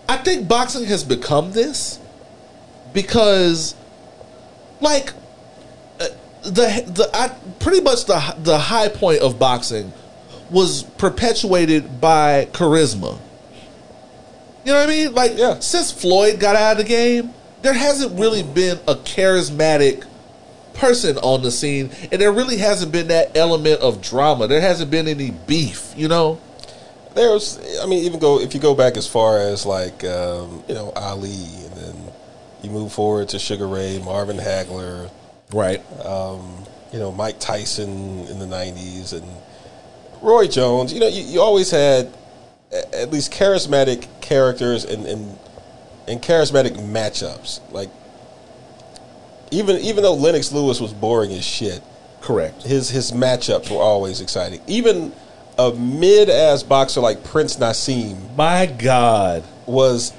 I think boxing has become this because, like, the the I, pretty much the the high point of boxing was perpetuated by charisma. You know what I mean? Like, Yeah. since Floyd got out of the game, there hasn't really been a charismatic person on the scene, and there really hasn't been that element of drama. There hasn't been any beef, you know. There's, I mean, even go if you go back as far as like um, you know Ali, and then you move forward to Sugar Ray, Marvin Hagler, Right. Um, you know Mike Tyson in the '90s, and Roy Jones. You know, you, you always had at least charismatic characters and and, and charismatic matchups. Like even even though Lennox Lewis was boring as shit, Correct. his his matchups were always exciting. Even a mid ass boxer like Prince Naseem My God, was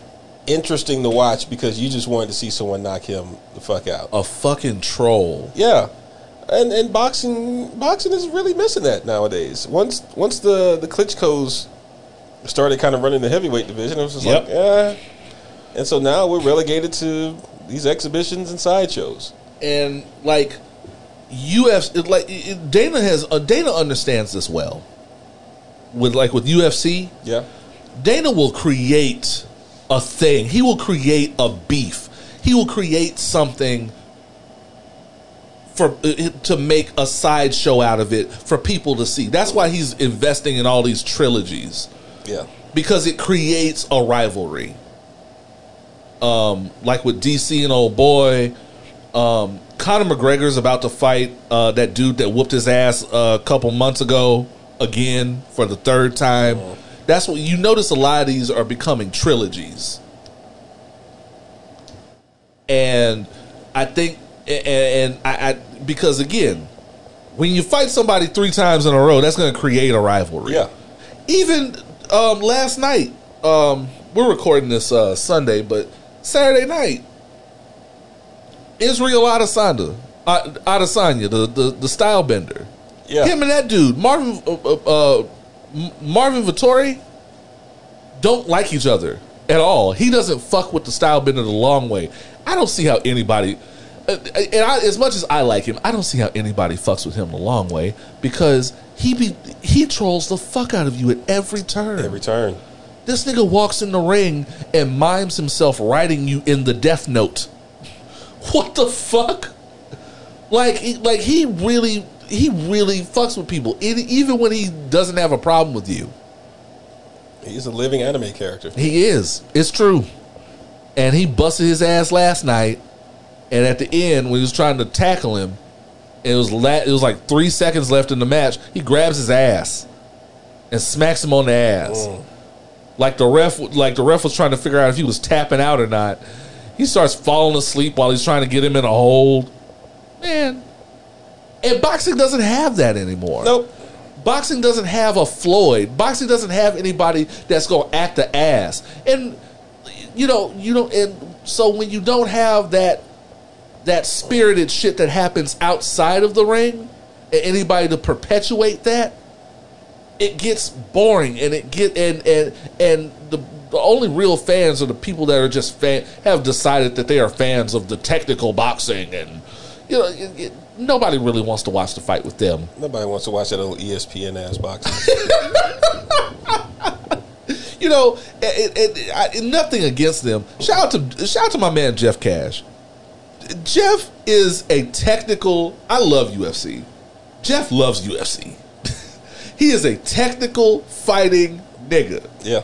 interesting to watch because you just wanted to see someone knock him the fuck out. a fucking troll. Yeah. And and boxing boxing is really missing that nowadays. Once once the the Klitschko's started kind of running the heavyweight division, it was just Yep. like, yeah. And so now we're relegated to these exhibitions and sideshows. and like UFC, it, like it, Dana has uh, Dana understands this well. With like with UFC, Yeah. Dana will create a thing. He will create a beef. He will create something for uh, to make a sideshow out of it for people to see. That's why he's investing in all these trilogies Yeah. because it creates a rivalry. Um, like with DC and old boy, um, Conor McGregor's about to fight uh, that dude that whooped his ass uh, a couple months ago again for the third time. That's what you notice. A lot of these are becoming trilogies. and I think and, and I, I because again, when you fight somebody three times in a row, that's going to create a rivalry. Yeah. Even um, last night, um, we're recording this uh, Sunday, but Saturday night, Israel Adesanya, uh, Adesanya, the, the the style bender, Yeah. him and that dude, Marvin uh, uh, uh, Marvin Vettori, don't like each other at all. He doesn't fuck with the style bender the long way. I don't see how anybody, uh, and I, as much as I like him, I don't see how anybody fucks with him the long way because he be he trolls the fuck out of you at every turn. Every turn. This nigga walks in the ring and mimes himself writing you in the death note. What the fuck? Like, like he really, he really fucks with people, even when he doesn't have a problem with you. He's a living anime character. He is. It's true. And he busted his ass last night. And at the end, when he was trying to tackle him, it was la- it was like three seconds left in the match. He grabs his ass and smacks him on the ass. Mm. Like the ref, like the ref was trying to figure out if he was tapping out or not. He starts falling asleep while he's trying to get him in a hold. Man, and boxing doesn't have that anymore. Nope. Boxing doesn't have a Floyd. Boxing doesn't have anybody that's going to act the ass. And you know, you know, and so when you don't have that that spirited shit that happens outside of the ring, and anybody to perpetuate that, it gets boring, and it get and and and the the only real fans are the people that are just fan have decided that they are fans of the technical boxing, and you know, it, it, nobody really wants to watch the fight with them. Nobody wants to watch that old ESPN ass boxing. you know, it, it, I, nothing against them. Shout out to shout out to my man Jeff Cash. Jeff is a technical. I love UFC. Jeff loves UFC. he is a technical fighting nigga. yeah.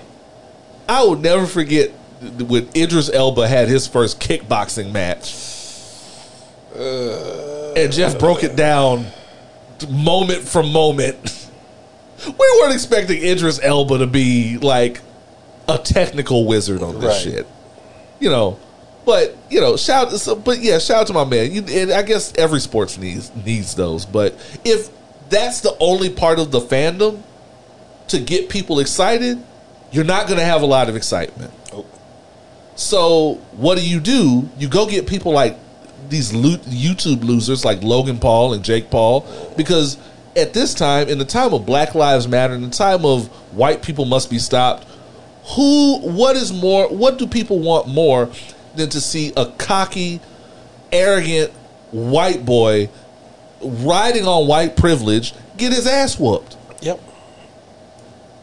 I will never forget when Idris Elba had his first kickboxing match, uh, and Jeff broke it down moment for moment. We weren't expecting Idris Elba to be like a technical wizard on this Right. shit, you know. But you know, shout. So, but yeah, shout out to my man. You, and I guess every sports needs needs those. But if that's the only part of the fandom to get people excited, you're not going to have a lot of excitement. Oh. So what do you do? You go get people like these YouTube losers like Logan Paul and Jake Paul because at this time, in the time of Black Lives Matter, in the time of white people must be stopped, who what is more what do people want more than to see a cocky, arrogant white boy riding on white privilege get his ass whooped? Yep.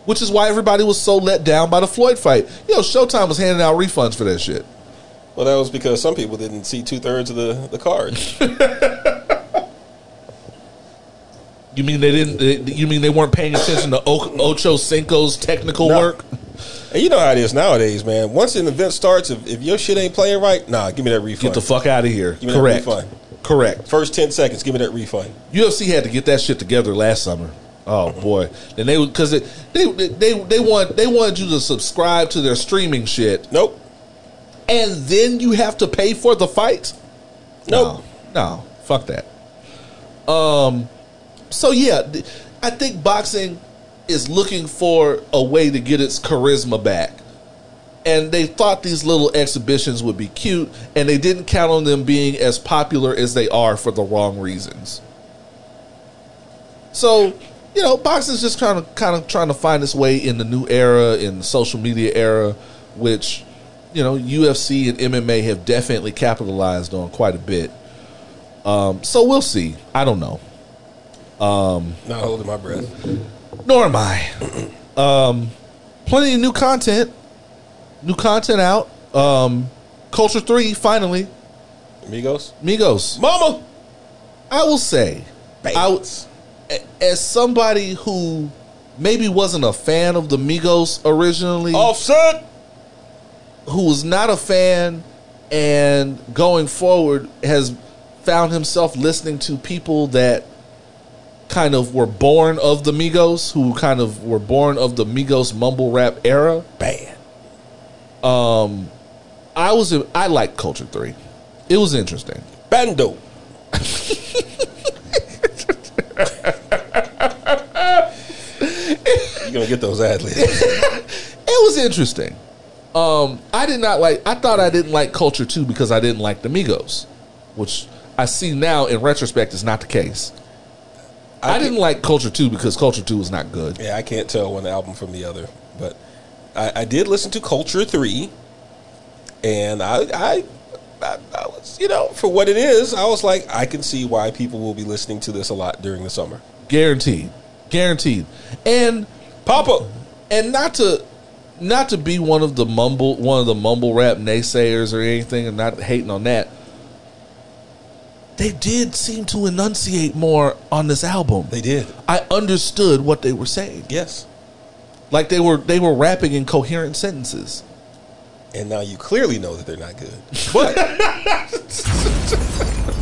Which is why everybody was so let down by the Floyd fight. You know, Showtime was handing out refunds for that shit. Well, that was because some people didn't see two thirds of the, the card. You mean they didn't? they- You mean they weren't paying attention to Ocho Cinco's technical No. work? and you know how it is nowadays, man. Once an event starts, if, if your shit ain't playing right, nah, give me that refund. Get the fuck out of here. Give me that Correct. refund. Correct. First 10 seconds, give me that refund. UFC had to get that shit together last summer. Oh mm-hmm. boy, and they because they they they they want they wanted you to subscribe to their streaming shit, Nope. And then you have to pay for the fight. Nope. No, no, fuck that. Um, so yeah, I think boxing is looking for a way to get its charisma back. And they thought these little exhibitions would be cute, and they didn't count on them being as popular as they are for the wrong reasons. So, you know, boxing's just kind of kind of trying to find its way in the new era, in the social media era, which, you know, UFC and MMA have definitely capitalized on quite a bit. Um, so we'll see. I don't know. Not holding my breath. Nor am I. Um, plenty of new content. New content out. Um, Culture 3, finally. Amigos? Migos. Mama! I will say, I w- a- as somebody who maybe wasn't a fan of the Migos originally, Offset! Who was not a fan and going forward has found himself listening to people that kind of were born of the Migos, who kind of were born of the Migos mumble rap era. Bad. Um, I was I like Culture Three. It was interesting. Bando. You're gonna get those ad libs. It was interesting. Um, I did not like. I thought I didn't like Culture Two because I didn't like the Migos, which I see now in retrospect is not the case. I, I didn't like Culture Two because Culture Two was not good. Yeah, I can't tell one album from the other, but I, I did listen to Culture Three, and I, I, I, I was, you know, for what it is, I was like, I can see why people will be listening to this a lot during the summer. Guaranteed, guaranteed, and Papa, and not to not to be one of the mumble one of the mumble rap naysayers or anything, and not hating on that. They did seem to enunciate more on this album. they did, I understood what they were saying. yes, Like they were they were rapping in coherent sentences. and now you clearly know that they're not good, but.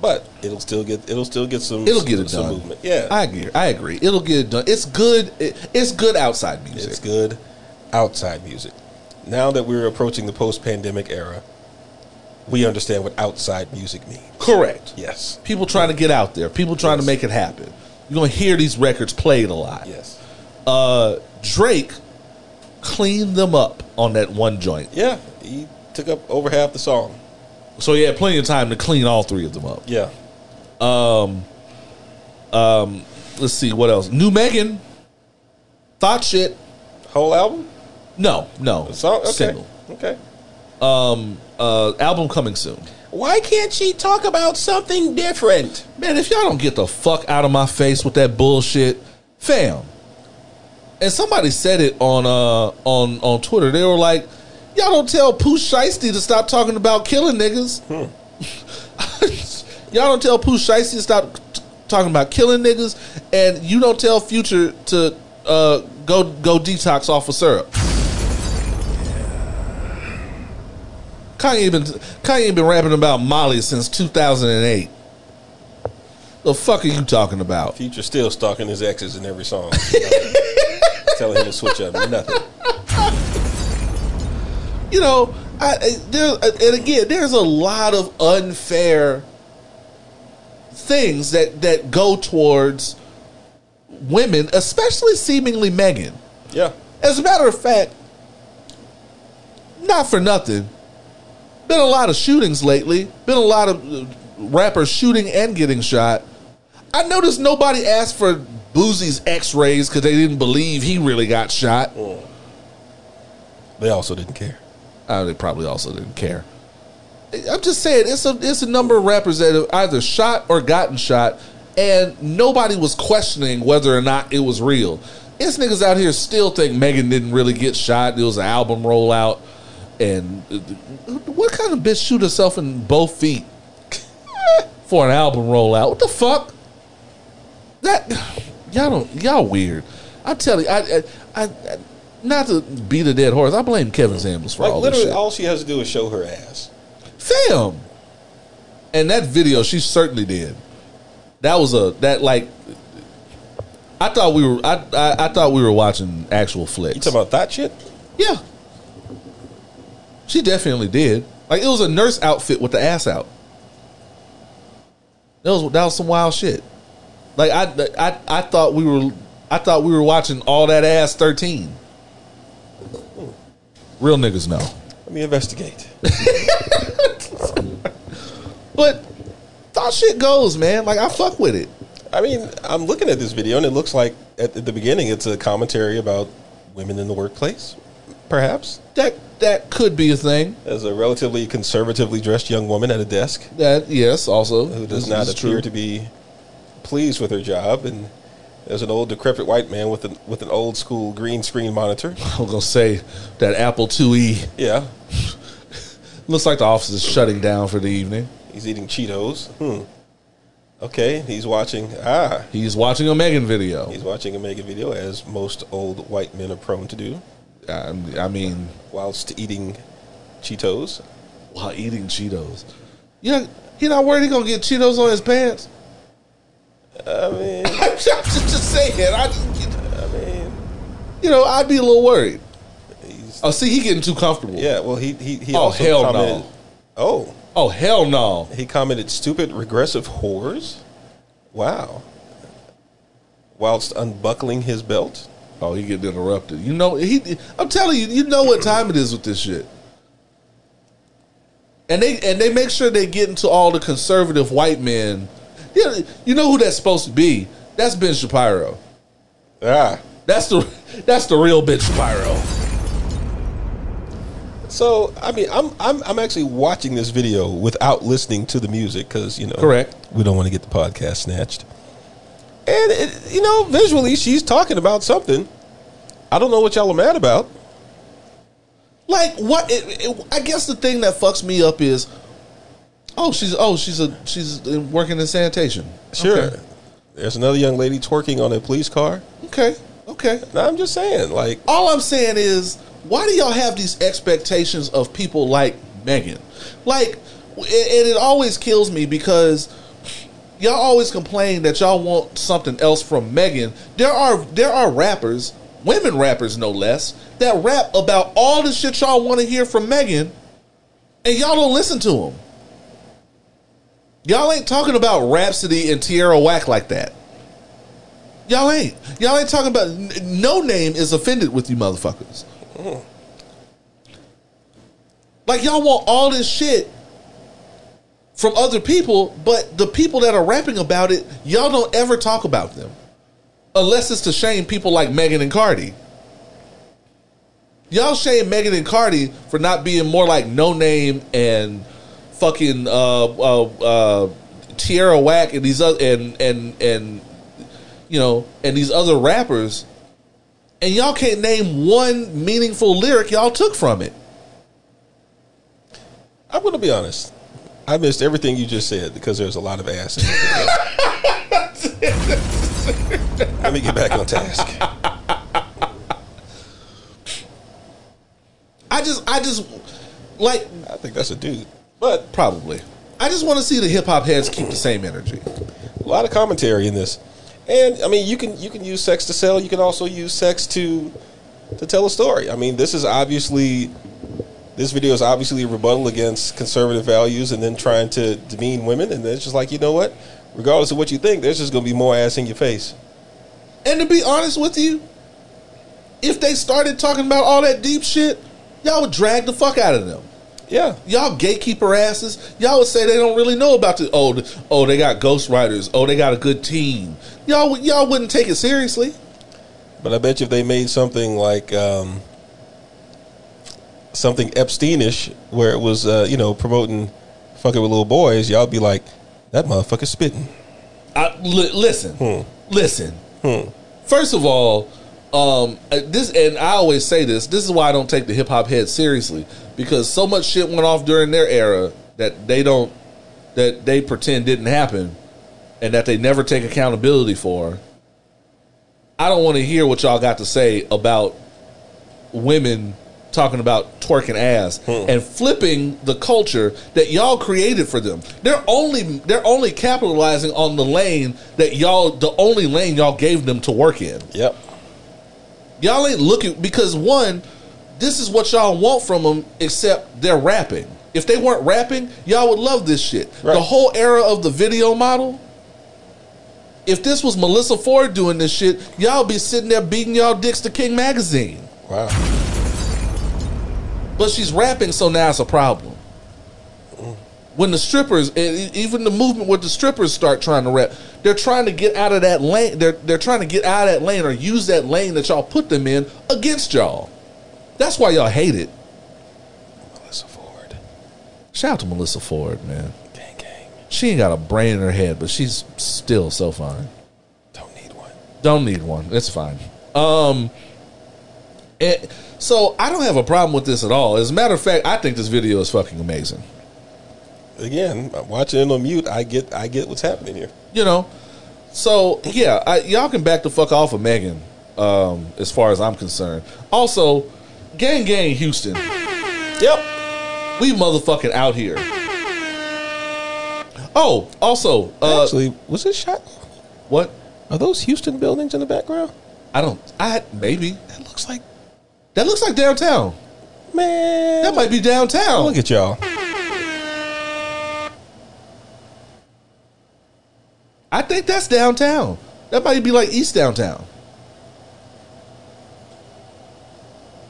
But it'll still get it'll still get some It'll get it some done. movement. Yeah, I agree. I agree. It'll get it done. It's good. It, it's good outside music. It's good outside music. Now that we're approaching the post pandemic era, we understand what outside music means. Correct. Yes. People trying to get out there. People trying Yes. to make it happen. You're gonna hear these records played a lot. Yes. Uh, Drake cleaned them up on that one joint, Yeah. He took up over half the song. So he had plenty of time to clean all three of them up. Yeah. Um, Um. let's see what else. New Megan. Thot Shit. Whole album? No, no. Song? Okay. Single. Okay. Um. Uh, album coming soon. Why can't she talk about something different? Man, if y'all don't get the fuck out of my face with that bullshit, fam. And somebody said it on uh on on Twitter. They were like, "Y'all don't tell Pooh Shiesty to stop talking about killing niggas. y'all don't tell Pooh Shiesty to stop t- talking about killing niggas, and you don't tell Future to uh go go detox off of syrup." Kanye been Kanye been rapping about Molly since 2008. The fuck are you talking about? Future still stalking his exes in every song. Telling him to switch up. Nothing. You know, I, there and again, there's a lot of unfair things that that go towards women, especially seemingly Megan. Yeah. As a matter of fact, not for nothing. Been a lot of shootings lately. Been a lot of uh, rappers shooting and getting shot. I noticed nobody asked for Boosie's X-rays because they didn't believe he really got shot. They also didn't care. Uh, they probably also didn't care. I'm just saying, it's a it's a number of rappers that have either shot or gotten shot, and nobody was questioning whether or not it was real. It's niggas out here still think Megan didn't really get shot. It was an album rollout, and what kind of bitch shoot herself in both feet for an album rollout? What the fuck? That y'all don't y'all weird. I tell you, I I, I, I not to beat a dead horse. I blame Kevin Samuels for Like all this literally, shit. all she has to do is show her ass. Fam. And that video, she certainly did. That was a that like. I thought we were. I I, I thought we were watching actual flicks. You talking about that shit? yeah. She definitely did. Like it was a nurse outfit with the ass out. That was that was some wild shit. Like I I I thought we were I thought we were watching all that ass thirteen. Real niggas know. Let me investigate. But Thot shit goes, man. Like I fuck with it. I mean, I'm looking at this video and it looks like at the beginning it's a commentary about women in the workplace, perhaps. That that could be a thing. As a relatively conservatively dressed young woman at a desk That yes, also who does not appear true. to be pleased with her job, and there's an old decrepit white man with an with an old school green screen monitor. I was gonna say that Apple IIe Yeah, looks like the office is shutting down for the evening. he's eating Cheetos. Hmm. Okay, he's watching. Ah, He's watching a Megan video. he's watching a Megan video, as most old white men are prone to do, I, I mean, whilst eating Cheetos. while eating Cheetos. Yeah, he not worried he gonna get Cheetos on his pants. I mean, I'm just, just saying. I, I mean, you know, I'd be a little worried. Oh, see, he getting too comfortable. Yeah, well, he he, he Oh, also hell no. commented. Oh, Oh hell no. he commented, "Stupid regressive whores." Wow. Whilst unbuckling his belt. Oh, he getting interrupted. You know, he. I'm telling you, you know what time it is with this shit. And they and they make sure they get into all the conservative white men. Yeah, you know who that's supposed to be? That's Ben Shapiro. Ah. That's the that's the real Ben Shapiro. So I mean, I'm I'm I'm actually watching this video without listening to the music because you know, Correct. We don't want to get the podcast snatched. And it, you know, visually, she's talking about something. I don't know what y'all are mad about. Like what? It, it, I guess the thing that fucks me up is, oh, she's oh she's a she's working in sanitation. Sure, Okay. there's another young lady twerking on a police car. Okay. Okay. Now, I'm just saying, like, All I'm saying is, why do y'all have these expectations of people like Megan? Like, and and it always kills me because y'all always complain that y'all want something else from Megan. There are there are rappers, women rappers no less, that rap about all the shit y'all want to hear from Megan, and y'all don't listen to them. Y'all ain't talking about Rapsody and Tierra Whack like that. Y'all ain't. Y'all ain't talking about. Noname is offended with you motherfuckers. Like y'all want all this shit from other people, but the people that are rapping about it, y'all don't ever talk about them, unless it's to shame people like Megan and Cardi. Y'all shame Megan and Cardi for not being more like Noname and fucking uh, uh, uh, Tierra Whack and these other and and and you know and these other rappers, and y'all can't name one meaningful lyric y'all took from it. I'm going to be honest. I missed everything you just said because there's a lot of ass. Let me get back on task. I just, I just like I think that's a dude. But probably. I just want to see the hip hop heads keep the same energy. a lot of commentary in this. And I mean, you can you can use sex to sell. You can also use sex to to tell a story. I mean, this is obviously this video is obviously a rebuttal against conservative values and then trying to demean women. And it's just like you know what, regardless of what you think, there's just going to be more ass in your face. And to be honest with you, if they started talking about all that deep shit, y'all would drag the fuck out of them. Yeah, Y'all gatekeeper asses, y'all would say they don't really know about the oh the, oh they got ghostwriters, oh they got a good team. Y'all y'all wouldn't take it seriously. but I bet you if they made something like um, something Epsteinish, where it was uh, you know promoting fucking with little boys, y'all be like, that motherfucker spitting. I, li- listen, Hmm. listen. First of all, um, uh, this and I always say this. This is why I don't take the hip hop head seriously because so much shit went off during their era that they don't that they pretend didn't happen and that they never take accountability for. I don't want to hear what y'all got to say about women talking about twerking ass hmm. and flipping the culture that y'all created for them. They're only they're only capitalizing on the lane that y'all the only lane y'all gave them to work in. Yep. Y'all ain't looking because one, this is what y'all want from them, except they're rapping. If they weren't rapping, y'all would love this shit. Right. The whole era of the video model. If this was Melyssa Ford doing this shit, y'all be sitting there beating y'all dicks to King Magazine. Wow. But she's rapping, so now it's a problem. When the strippers, even the movement where the strippers start trying to rap, they're trying to get out of that lane. They're they're trying to get out of that lane or use that lane that y'all put them in against y'all. That's why y'all hate it. Melyssa Ford. Shout out to Melyssa Ford, man. Gang gang. She ain't got a brain in her head, but she's still so fine. Don't need one. Don't need one. It's fine. Um, it, so I don't have a problem with this at all. As a matter of fact, I think this video is fucking amazing. Again, watching it on mute. I get I get what's happening here. you know. So yeah, I, y'all can back the fuck off of Megan, um, as far as I'm concerned. Also, gang gang Houston, Yep. we motherfucking out here. Oh, also, uh, Actually, was it shot? what? Are those Houston buildings in the background? I don't. I maybe That looks like that looks like downtown. Man, That might be downtown. look at y'all. I think that's downtown. That might be like East downtown.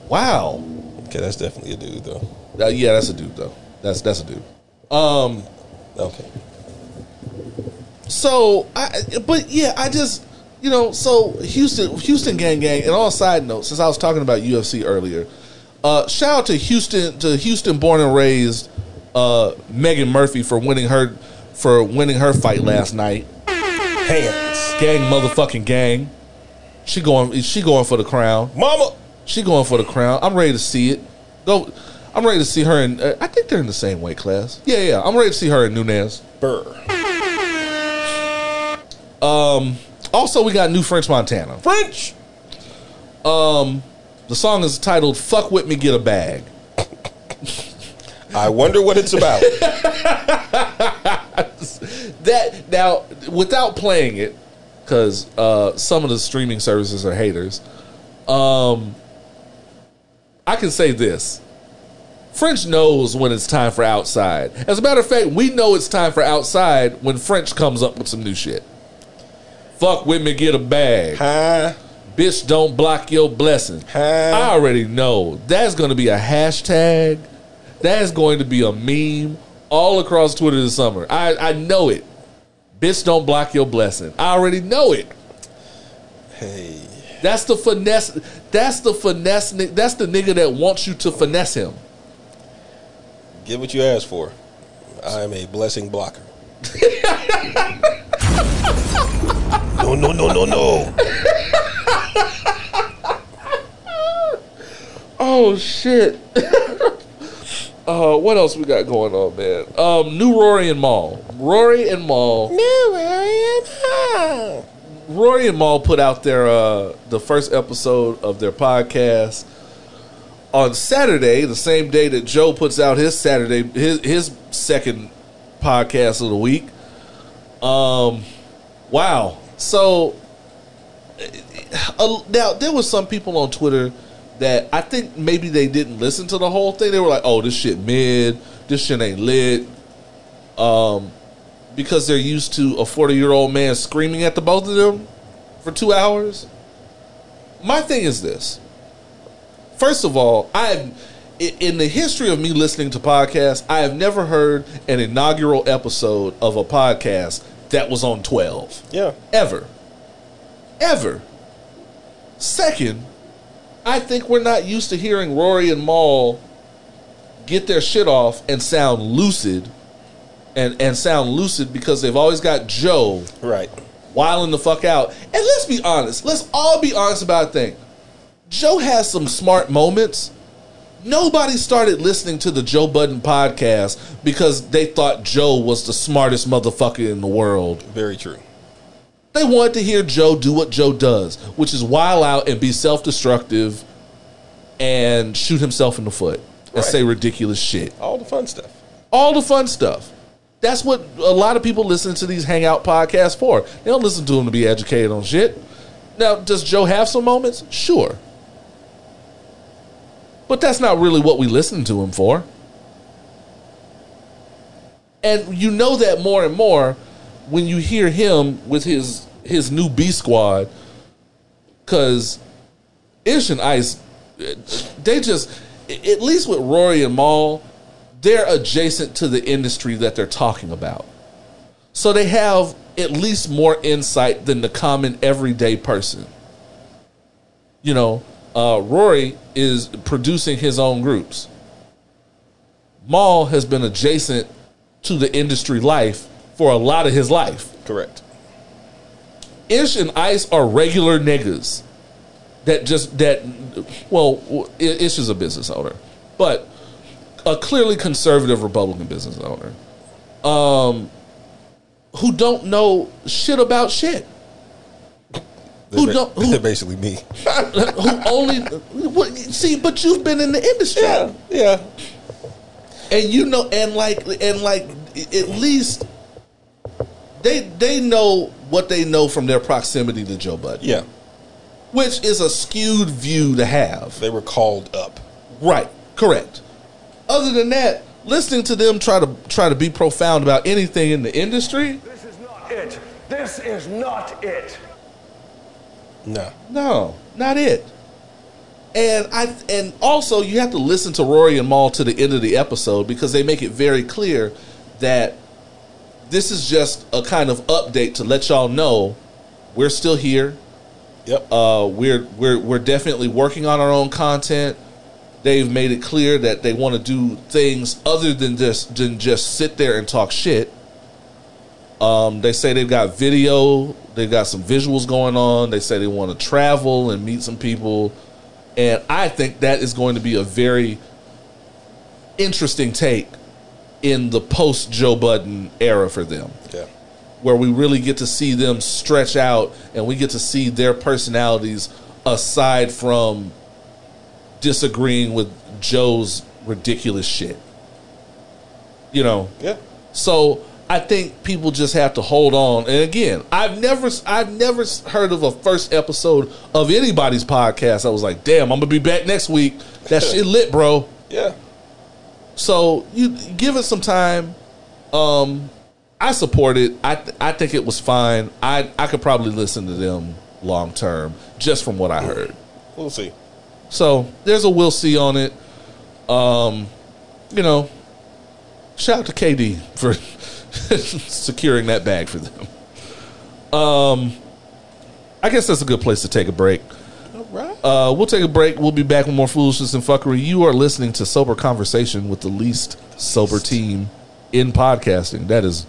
Wow. Okay, that's definitely a dude though. Uh, yeah, that's a dude though. That's that's a dude. Um. Okay. So I, but yeah, I just you know, so Houston, Houston gang gang. And on a side note, since I was talking about UFC earlier, uh, shout out to Houston, to Houston born and raised uh, Megan Murphy for winning her for winning her fight last night. Hands. Gang, motherfucking gang. She going, she going for the crown. Mama. She going for the crown. I'm ready to see it. Go. I'm ready to see her in. Uh, I think they're in the same weight class. Yeah, yeah. I'm ready to see her in Nunes. Burr. Also, we got new French Montana. French. The song is titled "Fuck with Me, Get a Bag." I wonder what it's about. That now, without playing it, because uh, some of the streaming services are haters. Um, I can say this: French knows when it's time for outside. As a matter of fact, we know it's time for outside when French comes up with some new shit. Fuck with me, get a bag. Huh? Bitch, don't block your blessing. Huh? I already know that's going to be a hashtag. That's going to be a meme all across Twitter this summer. I, I know it. Bitch, don't block your blessing. I already know it. Hey. That's the finesse. That's the finesse. ni- That's the nigga that wants you to finesse him. Get what you asked for. I am a blessing blocker. no, no, no, no, no. Oh shit. uh, what else we got going on, man? Um, new Rory and Mal. Rory and Mal. New Rory and Mal put out their uh, the first episode of their podcast on Saturday, the same day that Joe puts out his Saturday his his second podcast of the week. Um, wow. So uh, now there was some people on Twitter that I think maybe they didn't listen to the whole thing. They were like, "Oh, this shit mid. This shit ain't lit." Um, because they're used to a forty-year-old man screaming at the both of them for two hours. My thing is this. First of all, I've in the history of me listening to podcasts, I have never heard an inaugural episode of a podcast that was on twelve Yeah. ever. Ever. Second, I think we're not used to hearing Rory and Mal get their shit off and sound lucid and, and sound lucid because they've always got Joe Right. wilding the fuck out. And let's be honest, let's all be honest about a thing. Joe has some smart moments. Nobody started listening to the Joe Budden podcast because they thought Joe was the smartest motherfucker in the world. Very true. They wanted to hear Joe do what Joe does, which is wild out and be self destructive and shoot himself in the foot and Right. say ridiculous shit. All the fun stuff. All the fun stuff. That's what a lot of people listen to these hangout podcasts for. They don't listen to them to be educated on shit. Now, does Joe have some moments? Sure. But that's not really what we listen to him for. And you know that more and more when you hear him with his his new B squad cuz Ish and Ice they just at least with Rory and Mal they're adjacent to the industry that they're talking about. So they have at least more insight than the common everyday person. You know, uh, Rory is producing his own groups. Mal has been adjacent to the industry life for a lot of his life. Correct. Ish and Ice are regular niggas that just that. Well, Ish is a business owner, but a clearly conservative Republican business owner, um, who don't know shit about shit. They're, Who don't- who- they're basically me. who only what, see, but you've been in the industry, Yeah. and you know, and like, and like, at least they they know what they know from their proximity to Joe Budden. Yeah. which is a skewed view to have. They were called up. Right. Correct. Other than that, listening to them try to try to be profound about anything in the industry, This is not it. This is not it. No. no, not it. And I and also you have to listen to Rory and Mal to the end of the episode because they make it very clear that this is just a kind of update to let y'all know we're still here. Yep. Uh, we're we're we're definitely working on our own content. They've made it clear that they want to do things other than just than just sit there and talk shit. Um, they say they've got video, they've got some visuals going on. They say they want to travel and meet some people, and I think that is going to be a very interesting take in the post Joe Budden era for them yeah. where we really get to see them stretch out and we get to see their personalities aside from disagreeing with Joe's ridiculous shit. You know, Yeah. so I think people just have to hold on. And again, I've never I've never heard of a first episode of anybody's podcast. I was like, "Damn, I'm going to be back next week. That shit lit, bro." Yeah. So you give it some time. Um, I support it. I th- I think it was fine. I I could probably listen to them long term just from what I heard. We'll see. So there's a we'll see on it. Um, you know, shout out to KD for securing that bag for them. Um, I guess that's a good place to take a break. All right. Uh, we'll take a break. We'll be back with more foolishness and fuckery. You are listening to Sober Conversation with the least sober team in podcasting. That is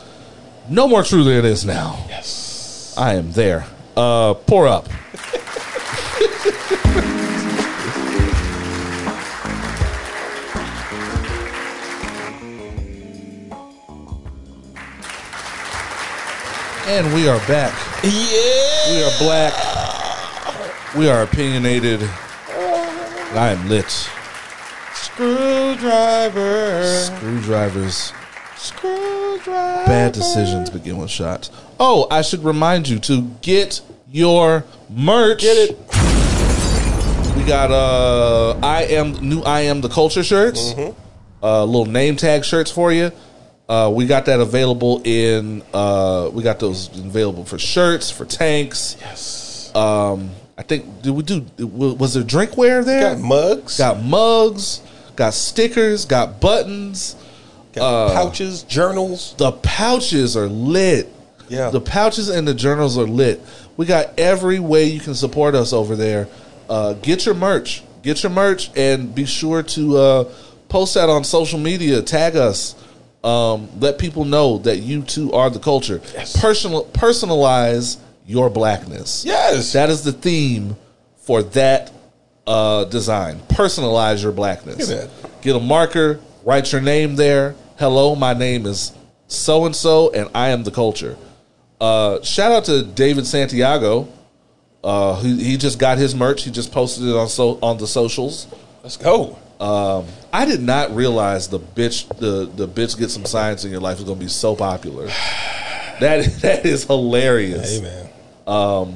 no more true than it is now. yes. I am there. Uh, pour up. and we are back. Yeah. We are black. We are opinionated. I am lit. Screwdriver. Screwdrivers. Screwdriver. Bad decisions begin with shots. Oh, I should remind you to get your merch. Get it. We got uh I am new I am the culture shirts. Uh little name tag shirts for you. Uh we got that available in uh we got those available for shirts, for tanks. Yes. Um I think did we do was there drinkware there? Got mugs. got mugs, got stickers, got buttons. got pouches, journals. The pouches are lit. Yeah. The pouches and the journals are lit. We got every way you can support us over there. Uh, get your merch. Get your merch and be sure to uh, post that on social media. Tag us. Um, let people know that you too are the culture. Yes. Personal, personalize your blackness. Yes. That is the theme for that uh, design. Personalize your blackness. Get a marker, write your name there. Hello, my name is so and so, and I am the culture. Uh, shout out to David Santiago. Uh, he, he just got his merch. He just posted it on so on the socials. Let's go. I did not realize the bitch the the bitch get some science in your life is going to be so popular. That that is hilarious. Hey man.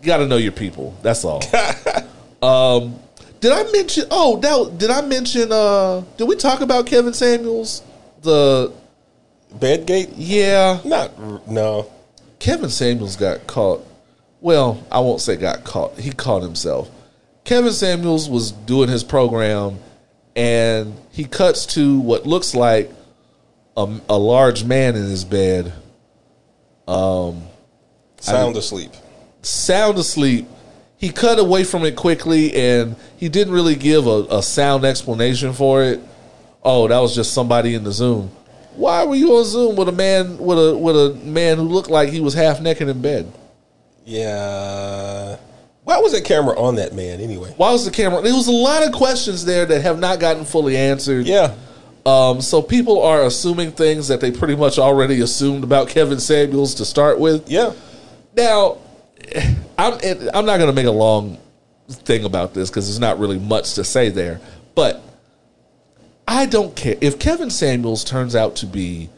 You got to know your people. That's all. um, did I mention? Oh, that, did I mention? Uh, did we talk about Kevin Samuels? The Bedgate? yeah, Not no. Kevin Samuels got caught. Well, I won't say got caught. He caught himself. Kevin Samuels was doing his program, and he cuts to what looks like a, a large man in his bed, um, Sound asleep. sound asleep. He cut away from it quickly, and he didn't really give a, a sound explanation for it. Oh, that was just somebody in the Zoom. Why were you on Zoom with a man with a with a man who looked like he was half naked in bed? Yeah. Why was the camera on that man anyway? Why was the camera? There was a lot of questions there that have not gotten fully answered. Yeah. Um, so people are assuming things that they pretty much already assumed about Kevin Samuels to start with. Yeah. Now, I'm I'm not going to make a long thing about this because there's not really much to say there. But I don't care if Kevin Samuels turns out to be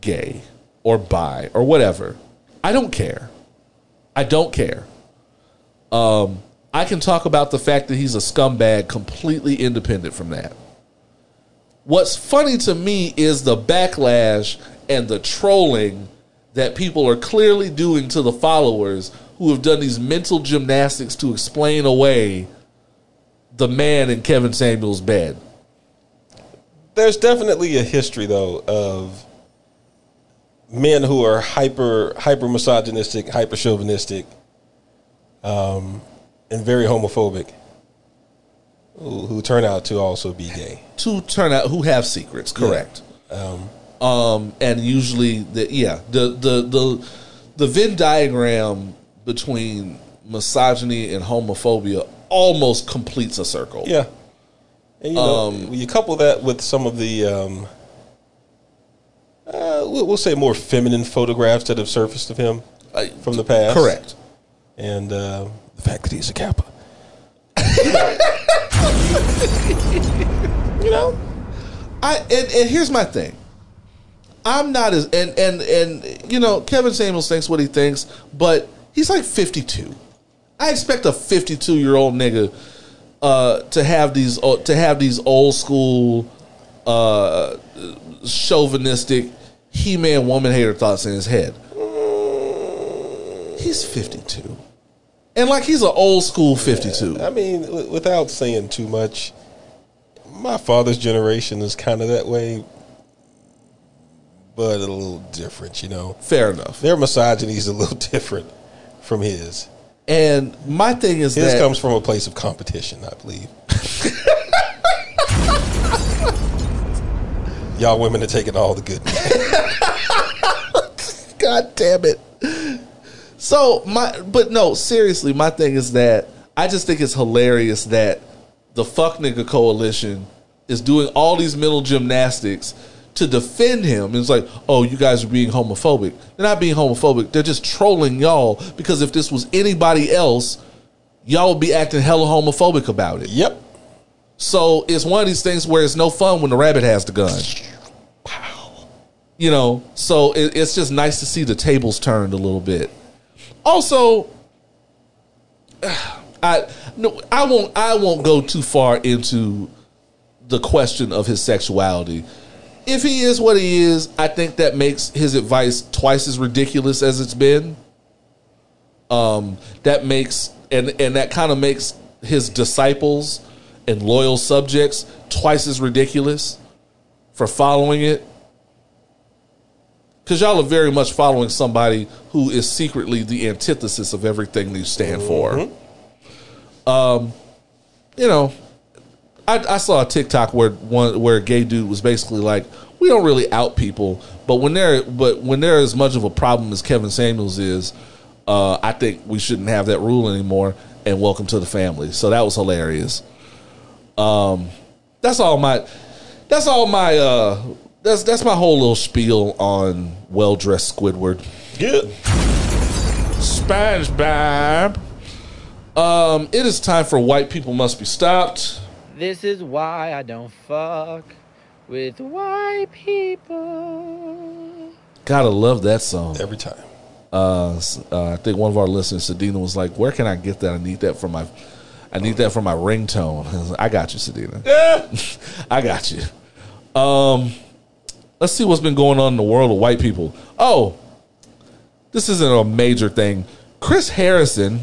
gay or bi or whatever. I don't care. I don't care. Um, I can talk about the fact that he's a scumbag completely independent from that. What's funny to me is the backlash and the trolling that people are clearly doing to the followers who have done these mental gymnastics to explain away the man in Kevin Samuels' bed. There's definitely a history though of men who are hyper hyper misogynistic, hyper chauvinistic, um, and very homophobic, who, who turn out to also be gay. To turn out who have secrets, correct? Um, and usually, the yeah, the the the the Venn diagram between misogyny and homophobia almost completes a circle. Yeah, and you know, you couple that with some of the, um, uh, we'll, we'll say more feminine photographs that have surfaced of him from the past. correct. And uh, the fact that he's a Kappa. you know, I and, and here's my thing. I'm not as and and and you know Kevin Samuels thinks what he thinks, but he's like 52. I expect a 52 year old nigga uh, to have these uh, to have these old school uh, chauvinistic he man woman hater thoughts in his head. He's 52, and like he's an old school 52. I mean, w- without saying too much, my father's generation is kind of that way, but a little different. You know, Fair enough. their misogyny is a little different from his. And my thing is His that comes from a place of competition, I believe. Y'all women are taking all the good. God damn it. So my but no, seriously, my thing is that I just think it's hilarious that the fuck nigga coalition is doing all these mental gymnastics to defend him. It's like, oh, you guys are being homophobic. They're not being homophobic. They're just trolling y'all because if this was anybody else, y'all would be acting hella homophobic about it. Yep. So it's one of these things where it's no fun when the rabbit has the gun. You know, so it, it's just nice to see the tables turned a little bit. Also, I no, I won't I won't go too far into the question of his sexuality. If he is what he is, I think that makes his advice twice as ridiculous as it's been. Um, that makes and and that kind of makes his disciples and loyal subjects twice as ridiculous for following it. Because y'all are very much following somebody who is secretly the antithesis of everything you stand for. Um, you know, I, I saw a TikTok where one where a gay dude was basically like, "We don't really out people, but when they're but when they're as much of a problem as Kevin Samuels is, uh, I think we shouldn't have that rule anymore." And welcome to the family. So that was hilarious. Um, that's all my. That's all my. Uh, that's that's my whole little spiel on well dressed Squidward. Good. SpongeBob. Um, it is time for white people must be stopped. This is why I don't fuck with white people. Gotta love that song. Every time. Uh, uh, I think one of our listeners, Sadina, was like, "Where can I get that? I need that for my, I need that for my ringtone." I, like, I got you, Sadina. I got you. Um, let's see what's been going on in the world of white people. Oh, this isn't a major thing. Chris Harrison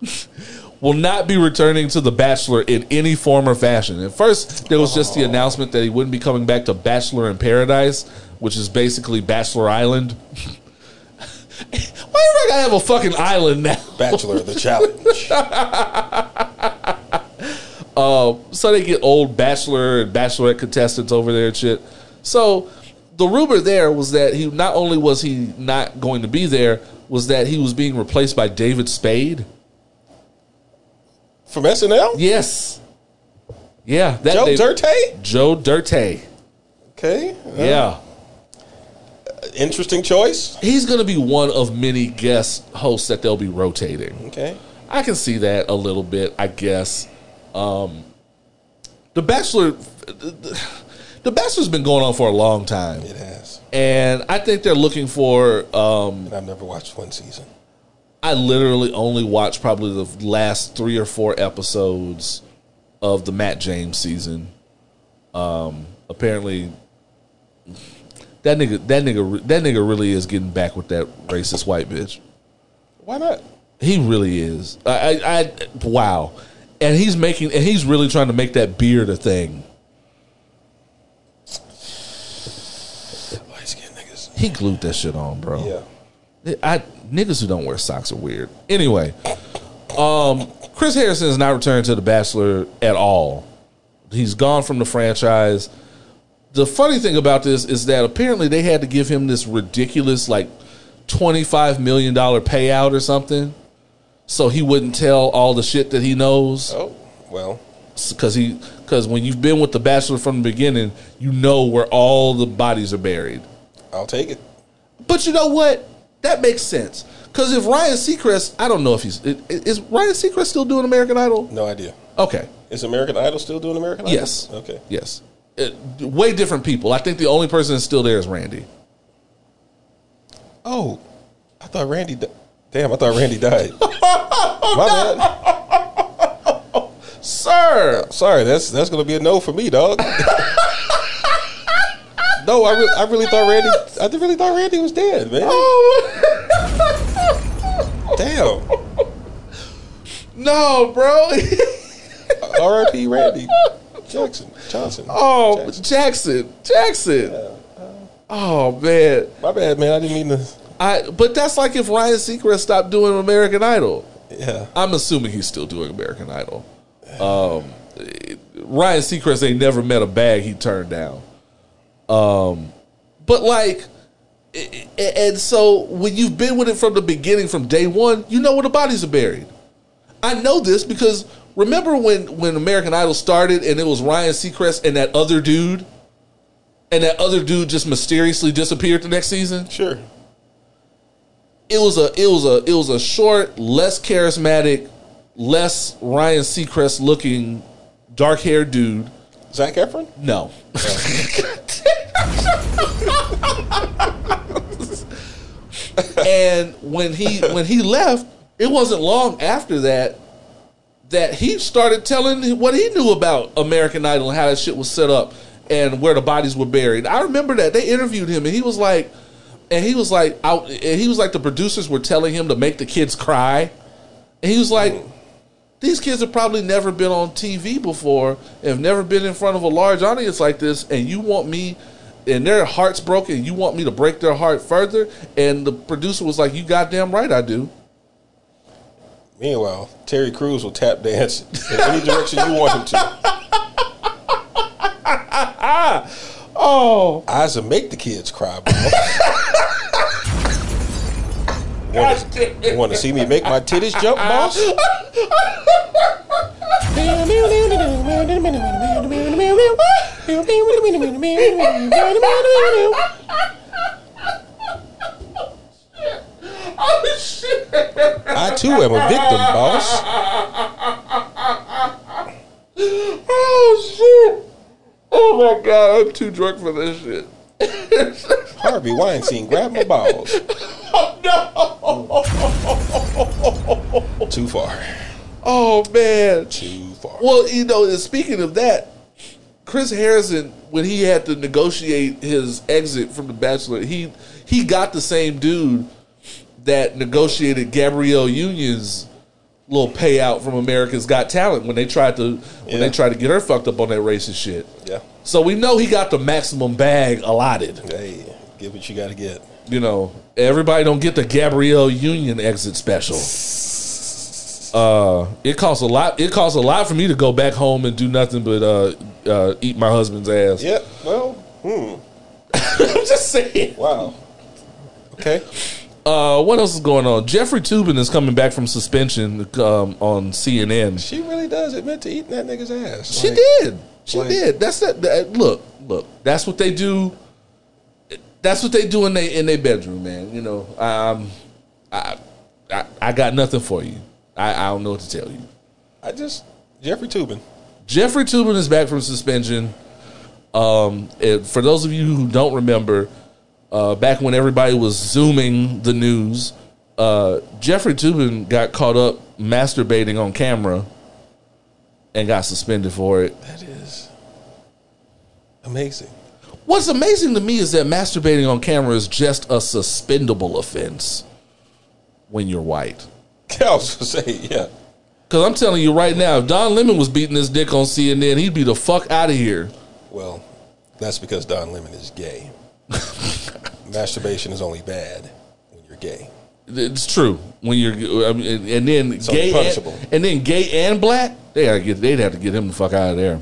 will not be returning to The Bachelor in any form or fashion. At first, there was just the announcement that he wouldn't be coming back to Bachelor in Paradise, which is basically Bachelor Island. Why do I gotta have a fucking island now? Bachelor of the Challenge. Uh, so they get old bachelor and bachelorette contestants over there and shit. So the rumor there was that he not only was he not going to be there, was that he was being replaced by David Spade. From SNL? Yes. Yeah, that Joe Dave- Dirte? Joe Dirte. Okay. Uh, Yeah. Interesting choice. He's going to be one of many guest hosts that they'll be rotating. Okay. I can see that a little bit, I guess. Um, the Bachelor, The Bachelor's been going on for a long time, It has. and I think they're looking for. Um, And I've never watched one season. I literally only watched probably the last three or four episodes of the Matt James season. Um, apparently that nigga that nigga that nigga really is getting back with that racist white bitch. Why not? He really is. I, I, I wow, and he's making and he's really trying to make that beard a thing. Light skinned niggas. He glued that shit on, bro. Yeah. I niggas who don't wear socks are weird. Anyway, um, Chris Harrison is not returning to The Bachelor at all. He's gone from the franchise. The funny thing about this is that apparently they had to give him this ridiculous like twenty five million dollar payout or something, so he wouldn't tell all the shit that he knows. Oh, well, Because he because when you've been with The Bachelor from the beginning, you know where all the bodies are buried. I'll take it. But you know what? That makes sense. Because if Ryan Seacrest, I don't know if he's is Ryan Seacrest still doing American Idol? No idea. Okay. Is American Idol still doing American Idol? Yes. Okay. Yes. It- way different people. I think the only person that's still there is Randy. Oh, I thought Randy. Di- Damn, I thought Randy died. My bad. Sir. Sorry, that's that's gonna be a no for me, dog. no, I really, I really thought Randy. I really thought Randy was dead, man. Oh. Damn. No, bro. R.I.P. Randy Jackson Johnson. oh, Jackson. Jackson. Jackson. Oh man. my bad, man. I didn't mean to. I but that's like if Ryan Seacrest stopped doing American Idol. Yeah. I'm assuming he's still doing American Idol. Um, Ryan Seacrest ain't never met a bag he turned down. Um, but like, and so when you've been with it from the beginning, from day one, you know where the bodies are buried. I know this because remember when when American Idol started and it was Ryan Seacrest and that other dude, and that other dude just mysteriously disappeared the next season Sure. it was a it was a it was a short, less charismatic, less Ryan Seacrest looking, dark haired dude. Zac Efron. No. and when he when he left, it wasn't long after that that he started telling what he knew about American Idol and how that shit was set up and where the bodies were buried. I remember that they interviewed him and he was like, and he was like, out, and he was like, the producers were telling him to make the kids cry, and he was like, these kids have probably never been on TV before, have never been in front of a large audience like this, and you want me. And their hearts broken. You want me to break their heart further? And the producer was like, "You goddamn right, I do." Meanwhile, Terry Crews will tap dance in any direction you want him to. Oh, I to make the kids cry, bro. Want to see me make my titties jump, boss? oh shit! I too am a victim, boss. Oh shit! Oh my god, I'm too drunk for this shit. Harvey Weinstein, grab my balls. Oh, no. Too far. Oh man. Too far. Well, you know, and speaking of that, Chris Harrison, when he had to negotiate his exit from The Bachelor, he he got the same dude that negotiated Gabrielle Union's little payout from America's Got Talent when they tried to when they tried to get her fucked up on that racist shit. Yeah. So we know he got the maximum bag allotted. Hey, get what you got to get. You know, everybody don't get the Gabrielle Union exit special. Uh, it costs a lot. It costs a lot for me to go back home and do nothing but uh, uh, eat my husband's ass. Yep. Well, hmm. I'm just saying. Wow. Okay. Uh, what else is going on? Jeffrey Toobin is coming back from suspension um, on CNN. She really does admit to eating that nigga's ass. She Like, did. She like- did. That's that, that. Look, look. That's what they do. That's what they do in they in their bedroom, man. You know, um, I, I, I got nothing for you. I, I don't know what to tell you. I just Jeffrey Toobin. Jeffrey Toobin is back from suspension. Um, for those of you who don't remember, uh, back when everybody was zooming the news, uh, Jeffrey Toobin got caught up masturbating on camera and got suspended for it. That is Amazing. What's amazing to me is that masturbating on camera is just a suspendable offense when you're white. I was gonna say, yeah. Because I'm telling you right now, if Don Lemon was beating his dick on CNN, he'd be the fuck out of here. Well, that's because Don Lemon is gay. Masturbation is only bad when you're gay. It's true. When you're, I mean, and then only gay, punishable. and, and then gay and black, they gotta get, they'd have to get him the fuck out of there.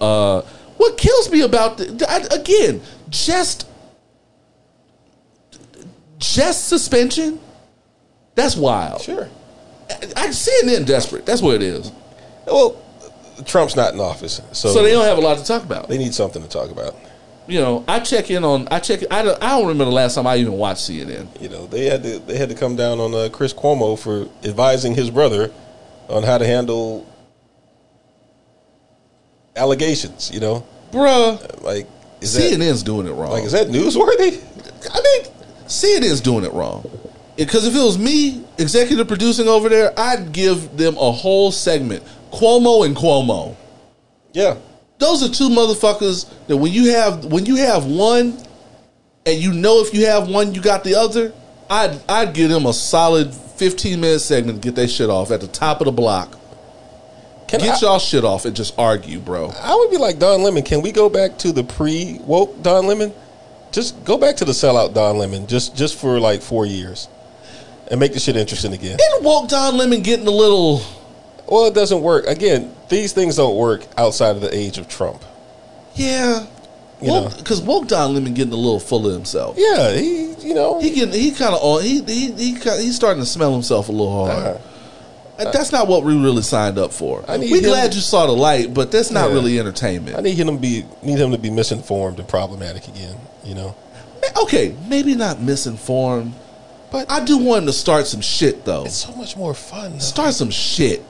Uh, what kills me about the, I, again, just, just suspension. That's wild. Sure. I see CNN desperate. That's what it is. Well, Trump's not in office, so, So they don't have a lot to talk about. they need something to talk about. You know, I check in on. I check. I don't, I don't remember the last time I even watched CNN. You know, they had to they had to come down on uh, Chris Cuomo for advising his brother on how to handle allegations. You know, Bruh, like is that CNN's doing it wrong. like is that newsworthy? I mean, CNN's doing it wrong. Because if it was me executive producing over there, I'd give them a whole segment. Cuomo and Cuomo. Yeah, Those are two motherfuckers that when you have when you have one and you know if you have one, you got the other, I'd I'd give them a solid 15 minute segment to get their shit off at the top of the block. can Get I, y'all shit off and just argue, bro. I would be like Don Lemon. Can we go back to the pre woke Don Lemon? Just go back to the sellout Don Lemon, just just for like four years, and make the shit interesting again. Didn't Woke Don Lemon getting a little Well, it doesn't work. Again, these things don't work outside of the age of Trump. Yeah. Because woke Don Lemon getting a little full of himself. Yeah, he, you know, He getting he kind of on he he he he's starting to smell himself a little hard. Uh, Uh, that's not what we really signed up for. We glad you saw the light, but that's not Yeah. really entertainment. I need him to be need him to be misinformed and problematic again. You know, okay, maybe not misinformed, but I do want him to start some shit though. it's so much more fun. though. Start some shit.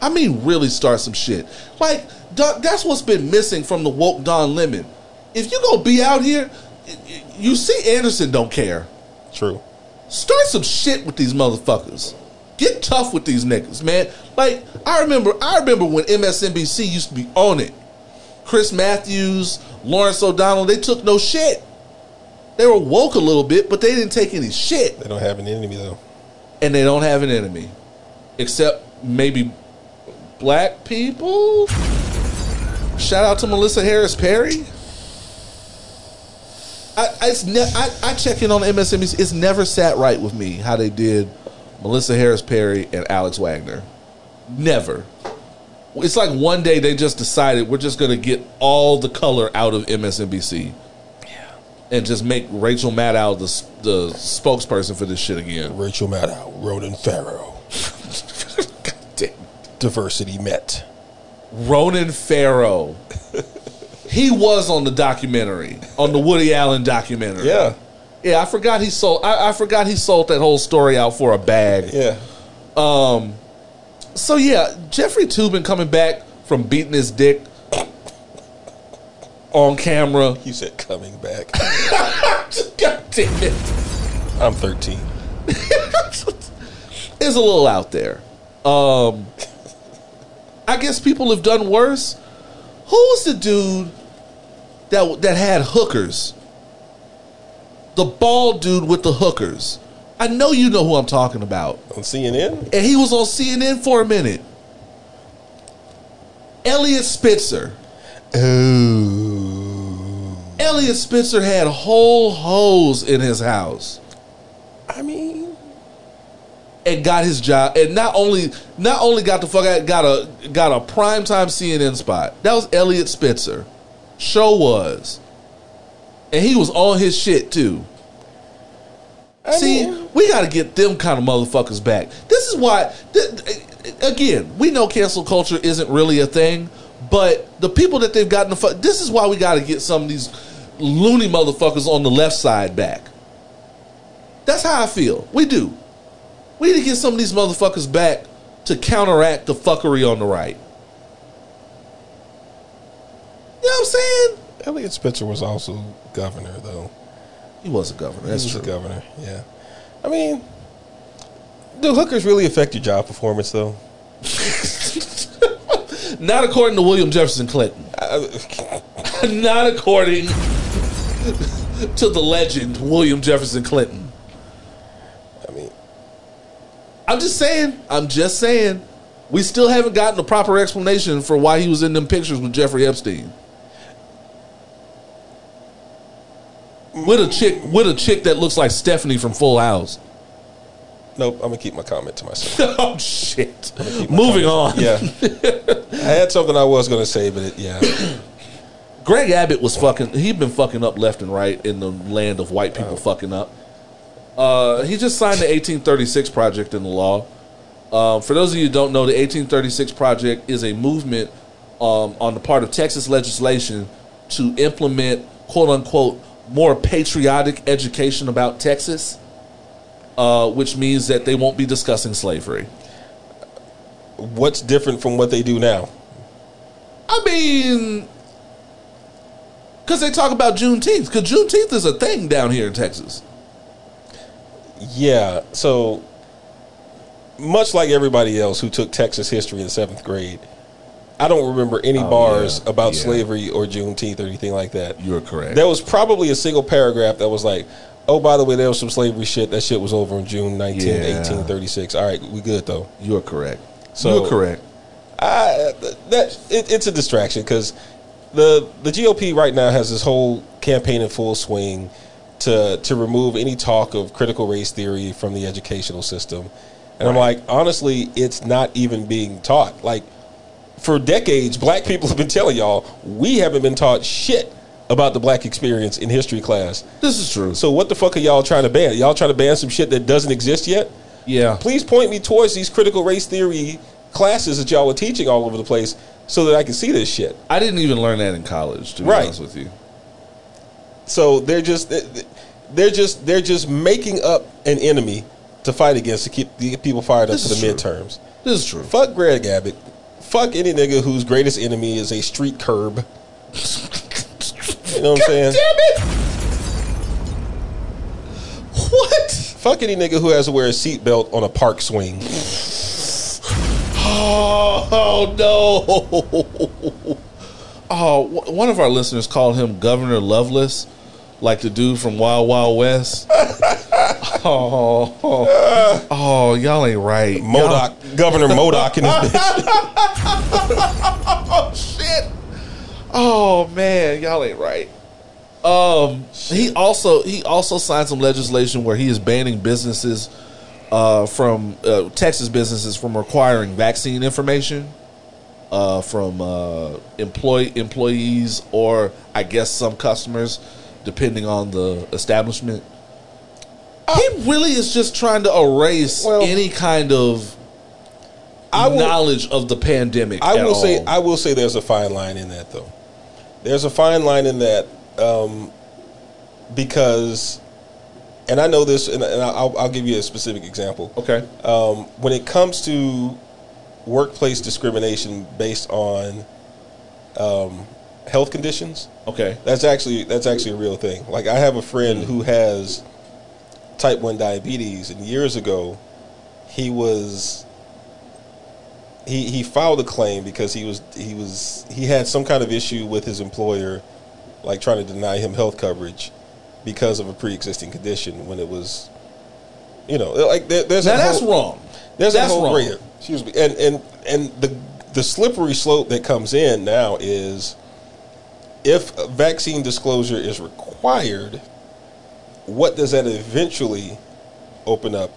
I mean, really start some shit. Like that's what's been missing from the woke Don Lemon. If you gonna be out here, you see Anderson don't care. True. Start some shit with these motherfuckers. Get tough with these niggas, man. Like I remember, I remember when MSNBC used to be on it. Chris Matthews, Lawrence O'Donnell, they took no shit. They were woke a little bit, but they didn't take any shit. They don't have an enemy though. And they don't have an enemy, except maybe black people. Shout out to Melissa Harris Perry. I, it's ne- I, I check in on MSNBC. It's never sat right with me how they did Melissa Harris Perry and Alex Wagner. Never. It's like one day they just decided we're just going to get all the color out of MSNBC. And just make Rachel Maddow the, the spokesperson for this shit again. Rachel Maddow, Ronan Farrow. Diversity met. Ronan Farrow. he was on the documentary, on the Woody Allen documentary. Yeah, Yeah, I forgot he sold I, I forgot he sold that whole story out for a bag. yeah. Um so yeah, Jeffrey Toobin coming back from beating his dick on camera. You said coming back. God damn it. I'm 13. it's a little out there. Um, I guess people have done worse. Who was the dude that that had hookers? The bald dude with the hookers. I know you know who I'm talking about. On CNN? And he was on CNN for a minute. Eliot Spitzer. Oh. Eliot Spitzer had whole holes in his house. I mean, and got his job and not only not only got the fuck out got a got a primetime CNN spot. That was Eliot Spitzer. Show was. And he was on his shit too. I See, mean- we got to get them kind of motherfuckers back. This is why th- again, we know cancel culture isn't really a thing, but the people that they've gotten the fuck this is why we got to get some of these loony motherfuckers on the left side back. That's how I feel. We do. We need to get some of these motherfuckers back to counteract the fuckery on the right. You know what I'm saying? Eliot Spitzer was also governor, though. He was a governor. That's he was true. a governor, yeah. I mean, do hookers really affect your job performance, though? Not according to William Jefferson Clinton. Not according to the legend William Jefferson Clinton. I mean, I'm just saying. I'm just saying. We still haven't gotten a proper explanation for why he was in them pictures with Jeffrey Epstein. With a chick, with a chick that looks like Stephanie from Full House. nope. I'm gonna keep my comment to myself. oh shit! Moving on. Yeah, I had something I was gonna say, but it, yeah, Greg Abbott was fucking. He'd been fucking up left and right in the land of white people oh. fucking up. Uh, he just signed the 1836 Project into law. Um, for those of you who don't know, the 1836 Project is a movement um, on the part of Texas legislation to implement "quote unquote" more patriotic education about Texas, uh, which means that they won't be discussing slavery. what's different from what they do now? I mean, because they talk about Juneteenth, because Juneteenth is a thing down here in Texas. Yeah, so much like everybody else who took Texas history in seventh grade, I don't remember any bars Oh, yeah, about yeah. slavery or Juneteenth or anything like that. You're correct. There was probably a single paragraph that was like, "Oh, by the way, there was some slavery shit. That shit was over in June 19, Yeah. 1836." All right, we good though. You're correct. So- You're correct. I, that it, it's a distraction because the the GOP right now has this whole campaign in full swing to to remove any talk of critical race theory from the educational system, and I'm like, honestly, it's not even being taught. Like for decades, black people have been telling y'all we haven't been taught shit about the black experience in history class. This is true. So what the fuck are y'all trying to ban? Y'all trying to ban some shit that doesn't exist yet? yeah. please point me towards these critical race theory classes that y'all are teaching all over the place so that I can see this shit. I didn't even learn that in college, to be Right. honest with you. So they're just they're just they're just making up an enemy to fight against to keep the people fired up This for the true. midterms. This is true. Fuck Greg Abbott. Fuck any nigga whose greatest enemy is a street curb. You know what I'm saying? Damn it! What? Fuck any nigga who has to wear a seatbelt on a park swing. Oh, oh no. Oh, one of our listeners called him Governor Loveless, like the dude from Wild Wild West. oh, oh, oh, y'all ain't right. Modoc, Governor Modoc in his bitch. Oh shit! Oh man, y'all ain't right. Um, he also he also signed some legislation where he is banning businesses uh, from uh, Texas businesses from requiring vaccine information uh, from uh, employee employees or I guess some customers, depending on the establishment. He really is just trying to erase Well- any kind of will- knowledge of the pandemic. I will say. I will say there's a fine line in that though. There's a fine line in that um, because, and I know this, and, and I'll, I'll give you a specific example. okay. Um, when it comes to workplace discrimination based on um, health conditions, Okay. that's actually that's actually a real thing. Like I have a friend who has type one diabetes, and years ago, he was he he filed a claim because he was he was he had some kind of issue with his employer, like trying to deny him health coverage because of a pre-existing condition when it was, you know, like there, there's Now a that's whole, wrong. there's That's a whole wrong. Excuse me, and and and the the slippery slope that comes in now is if vaccine disclosure is required, what does that eventually open up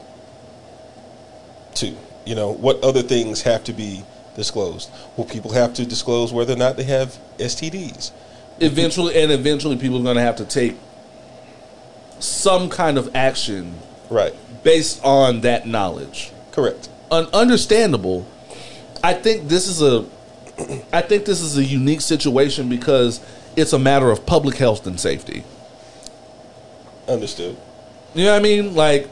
to? You know, what other things have to be disclosed? Will people have to disclose whether or not they have STDs. Eventually, and eventually, people are going to have to take some kind of action Right. based on that knowledge. Correct. Un- understandable. I think this is a, I think this is a unique situation because it's a matter of public health and safety. Understood. You know what I mean? Like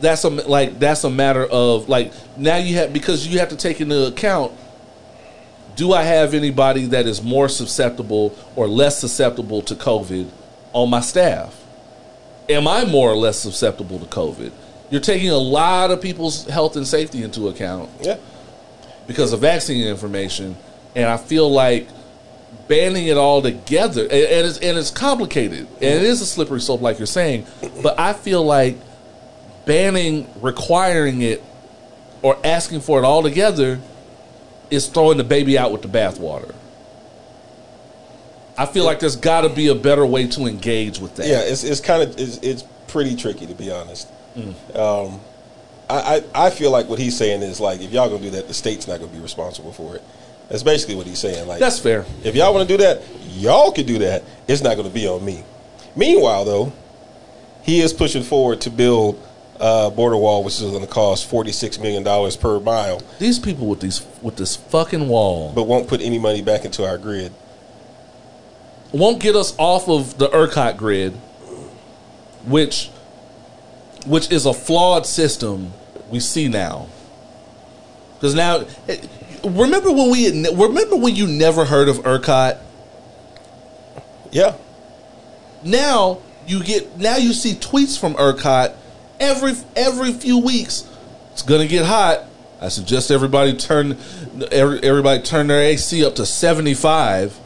that's a like that's a matter of like now you have because you have to take into account do I have anybody that is more susceptible or less susceptible to COVID on my staff? Am I more or less susceptible to COVID? You're taking a lot of people's health and safety into account Yeah. because of vaccine information, and I feel like banning it all together, and, and it's and it's complicated, and it is a slippery slope, like you're saying. But I feel like banning, requiring it, or asking for it all together is throwing the baby out with the bathwater. I feel like there's got to be a better way to engage with that. Yeah, it's it's kind of it's, it's pretty tricky to be honest. Um, I, I I feel like what he's saying is like if y'all gonna do that, the state's not gonna be responsible for it. That's basically what he's saying. Like That's fair. If y'all want to do that, y'all can do that. It's not going to be on me. Meanwhile, though, he is pushing forward to build a border wall, which is going to cost forty six million dollars per mile, These people with these with this fucking wall but won't put any money back into our grid. won't get us off of the ERCOT grid, which which is a flawed system we see now. Because now, remember when we remember when you never heard of ERCOT? Yeah, Now you get now you see tweets from ERCOT every every few weeks. It's gonna get hot. I suggest everybody turn every, everybody turn their AC up to seventy five.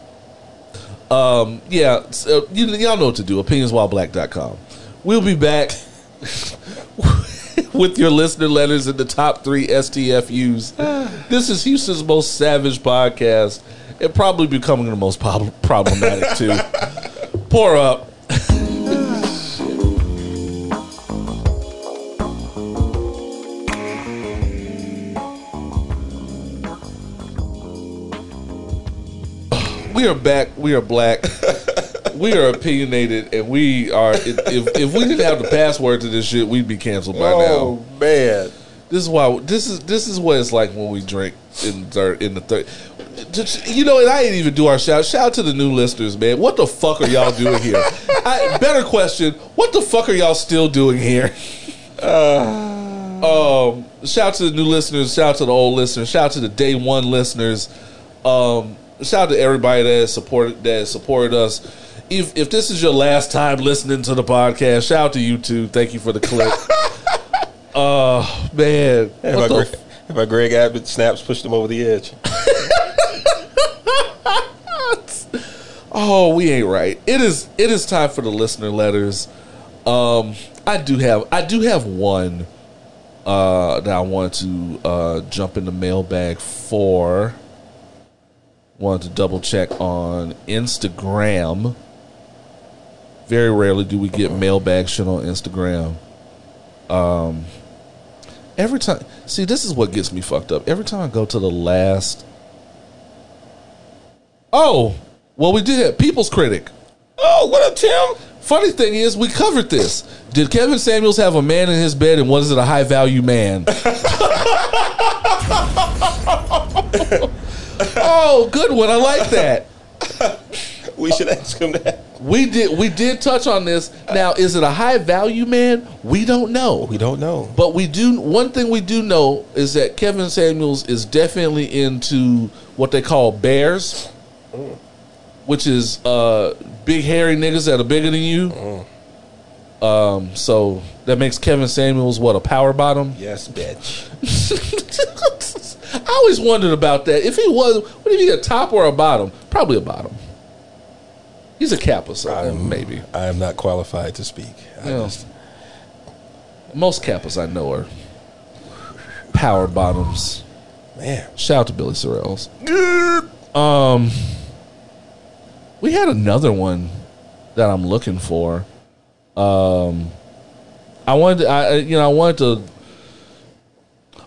Um, yeah, so you, y'all know what to do. Opinionswhileblack.com. We'll be back with your listener letters in the top three STFUs. this is Houston's most savage podcast. It probably becoming the most prob- problematic too. Pour up. we are back. We are black. we are opinionated, and we are. If, if we didn't have the password to this shit, we'd be canceled by oh now. Oh man, This is why. This is this is what it's like when we drink in third in the third. You know, and I didn't even do our shout. Shout out to the new listeners, man. What the fuck are y'all doing here? I, better question. What the fuck are y'all still doing here? Um, shout out to the new listeners. Shout out to the old listeners. Shout out to the day one listeners. Um, shout out to everybody that has supported that has supported us. If if this is your last time listening to the podcast, shout out to you too. Thank you for the clip. Oh man, If What my, the Gre- if my Greg Abbott snaps pushed him over the edge. Oh, we ain't right. It is it is time for the listener letters. Um I do have I do have one uh that I want to uh jump in the mailbag for. Wanted to double check on Instagram. Very rarely do we get mailbag shit on Instagram. Um every time see this is what gets me fucked up. Every time I go to the last Oh, well, we did People's Critic. Oh, what up, Tim? Funny thing is, we covered this. Did Kevin Samuels have a man in his bed, and was it a high value man? oh, good one. I like that. We should ask him that. We did. We did touch on this. Now, is it a high value man? We don't know. We don't know. But we do. One thing we do know is that Kevin Samuels is definitely into what they call bears, which is uh, big hairy niggas that are bigger than you. Um, so that makes Kevin Samuels what a power bottom. Yes, bitch. I always wondered about that. If he was, would he be a top or a bottom? Probably a bottom. He's a Kappa, so I'm- maybe. I am not qualified to speak. I Yeah. just, Most Kappas I know are power bottoms. man. Shout out to Billy Sorrells. Um, we had another one that I'm looking for. Um, I wanted, to, I I- you know, I wanted to.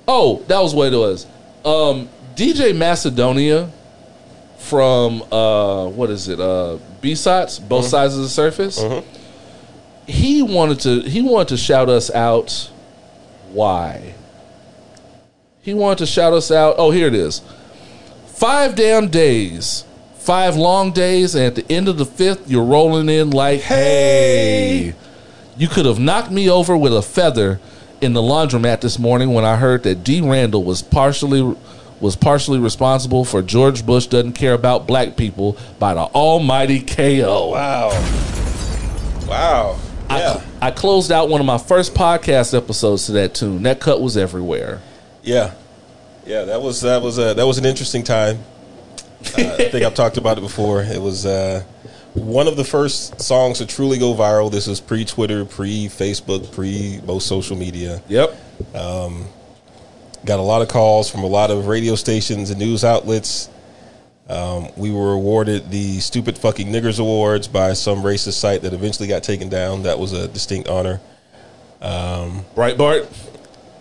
Oh, that was what it was. Um, DJ Macedonia from uh, what is it? Uh, B sides, both sides of the surface. He wanted to. He wanted to shout us out. Why? He wanted to shout us out. Oh, here it is. Five damn days. Five long days, and at the end of the fifth, you're rolling in like, hey. You could have knocked me over with a feather in the laundromat this morning when I heard that D. Randle was partially was partially responsible for George Bush doesn't care about black people by the almighty KO. Wow. Wow. Yeah. I, I closed out one of my first podcast episodes to that tune. That cut was everywhere. Yeah, yeah. That was that was a that was an interesting time. Uh, I think I've talked about it before. It was uh, one of the first songs to truly go viral. This is pre Twitter, pre Facebook, pre most social media. Yep. Got a lot of calls from a lot of radio stations and news outlets. Um, we were awarded the Stupid Fucking Niggers Awards by some racist site that eventually got taken down. That was a distinct honor. Breitbart.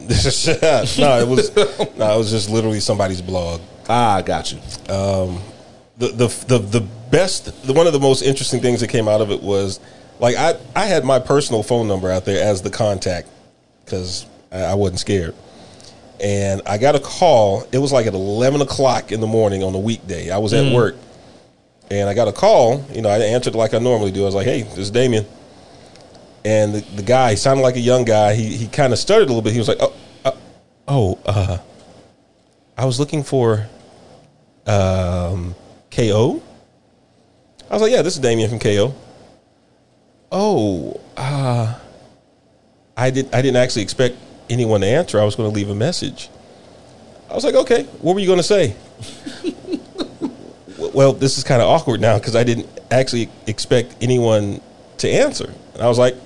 no, it was no, it was just literally somebody's blog. Ah, I got you. the the the the best the, one of the most interesting things that came out of it was like I I had my personal phone number out there as the contact because I, I wasn't scared, and I got a call. It was like at eleven o'clock in the morning on a weekday. I was at work, and I got a call. You know, I answered like I normally do. I was like, "Hey, this is Damien," and the, the guy sounded like a young guy. He he kind of stuttered a little bit. He was like, "Oh, uh, oh, uh, I was looking for." um, KO? I was like, yeah, this is Damien from KO. Oh, uh, I did. I didn't actually expect anyone to answer. I was going to leave a message. I was like, okay, what were you going to say? Well, this is kind of awkward now because I didn't actually expect anyone to answer. And I was like,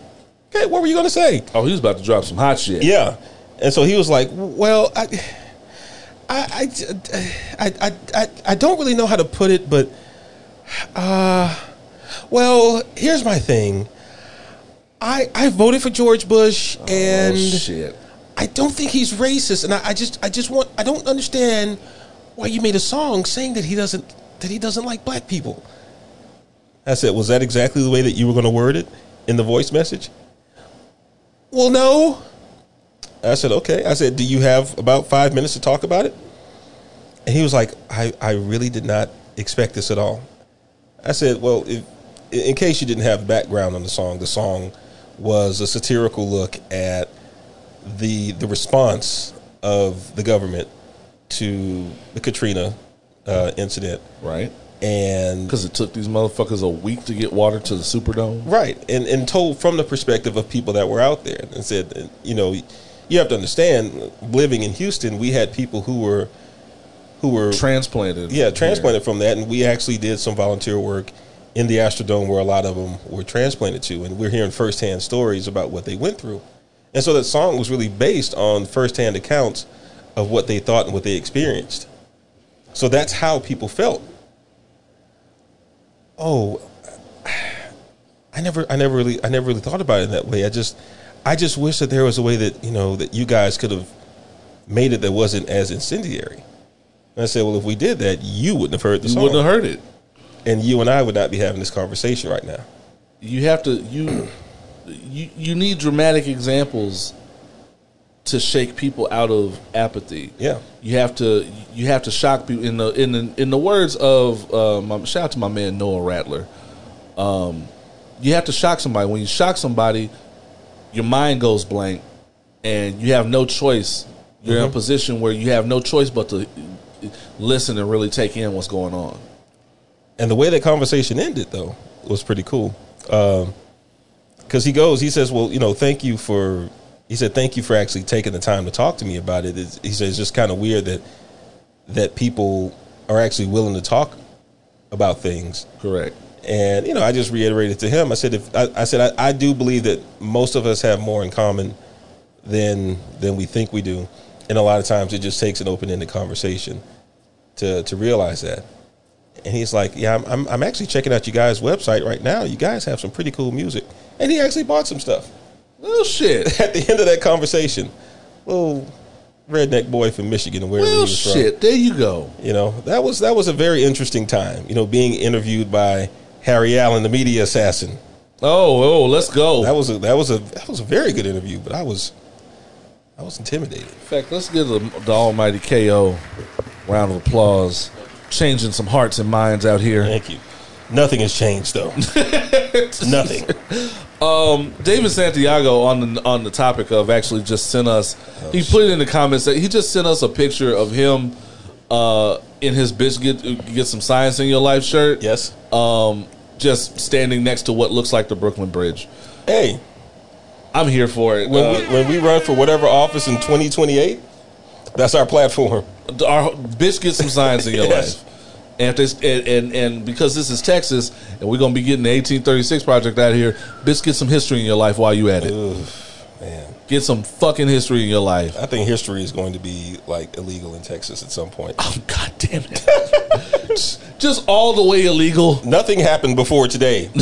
okay, what were you going to say? Oh, he was about to drop some hot shit. Yeah. And so he was like, well, I, I, I, I, I, I don't really know how to put it, but, uh, well, here's my thing. I, I voted for George Bush and oh, shit. I don't think he's racist. And I, I just, I just want, I don't understand why you made a song saying that he doesn't, that he doesn't like black people. I said, was that exactly the way that you were going to word it in the voice message? Well, no. I said, okay. I said, do you have about five minutes to talk about it? And he was like, I, I really did not expect this at all. I said, well, if, in case you didn't have background on the song, the song was a satirical look at the the response of the government to the Katrina uh, incident, Right. and Because it took these motherfuckers a week to get water to the Superdome. Right, and and told from the perspective of people that were out there, and said, you know, you have to understand, living in Houston, we had people who were, who were, Transplanted. yeah, transplanted from that, and we actually did some volunteer work in the Astrodome where a lot of them were transplanted to, and we're hearing firsthand stories about what they went through, and so that song was really based on firsthand accounts of what they thought and what they experienced. So that's how people felt. Oh, I never, I never really, I never really thought about it in that way. I just, I just wish that there was a way that you know that you guys could have made it that wasn't as incendiary. And I said, well, if we did that, you wouldn't have heard the You song, wouldn't have heard it. and you and I would not be having this conversation right now. You have to you you you need dramatic examples to shake people out of apathy. Yeah. You have to you have to shock people in the in the in the words of uh, my, shout out to my man Noah Rattler. Um, you have to shock somebody. When you shock somebody, your mind goes blank, and you have no choice. You're in a position where you have no choice but to listen and really take in what's going on. And the way that conversation ended, though, was pretty cool. Because he goes, he says, "Well, you know, thank you for." He said, "Thank you for actually taking the time to talk to me about it." It's, he says, "It's just kind of weird that that people are actually willing to talk about things." Correct. And you know, I just reiterated to him. I said, "If I, I said I, I do believe that most of us have more in common than than we think we do, and a lot of times it just takes an open ended conversation to to realize that." And he's like, "Yeah, I'm, I'm I'm actually checking out you guys' website right now. You guys have some pretty cool music." And he actually bought some stuff Well, shit. at the end of that conversation. Little redneck boy from Michigan, and wherever he Well, was from. shit. There you go. You know, that was that was a very interesting time. You know, being interviewed by Harry Allen, the media assassin. Oh, oh, let's go. That was a that was a that was a very good interview, but I was I was intimidated. In fact, let's give the, the almighty KO round of applause. Changing some hearts and minds out here. Thank you. Nothing has changed though. Nothing. Um, David Santiago on the on the topic of actually just sent us. he put it in the comments that he just sent us a picture of him uh, in his bitch get get some science in your life shirt. Yes. Um, just standing next to what looks like the Brooklyn Bridge. Hey, I'm here for it. when Uh, we when we run for whatever office in 2028, that's our platform. our bitch get some science in your Yes. life. And, they, and, and and because this is Texas, and we're gonna be getting the 1836 project out here, bitch, get some history in your life while you at it. Man, Get some fucking history in your life. I think history is going to be like illegal in Texas at some point. Oh god damn it! just, just all the way illegal. Nothing happened before today.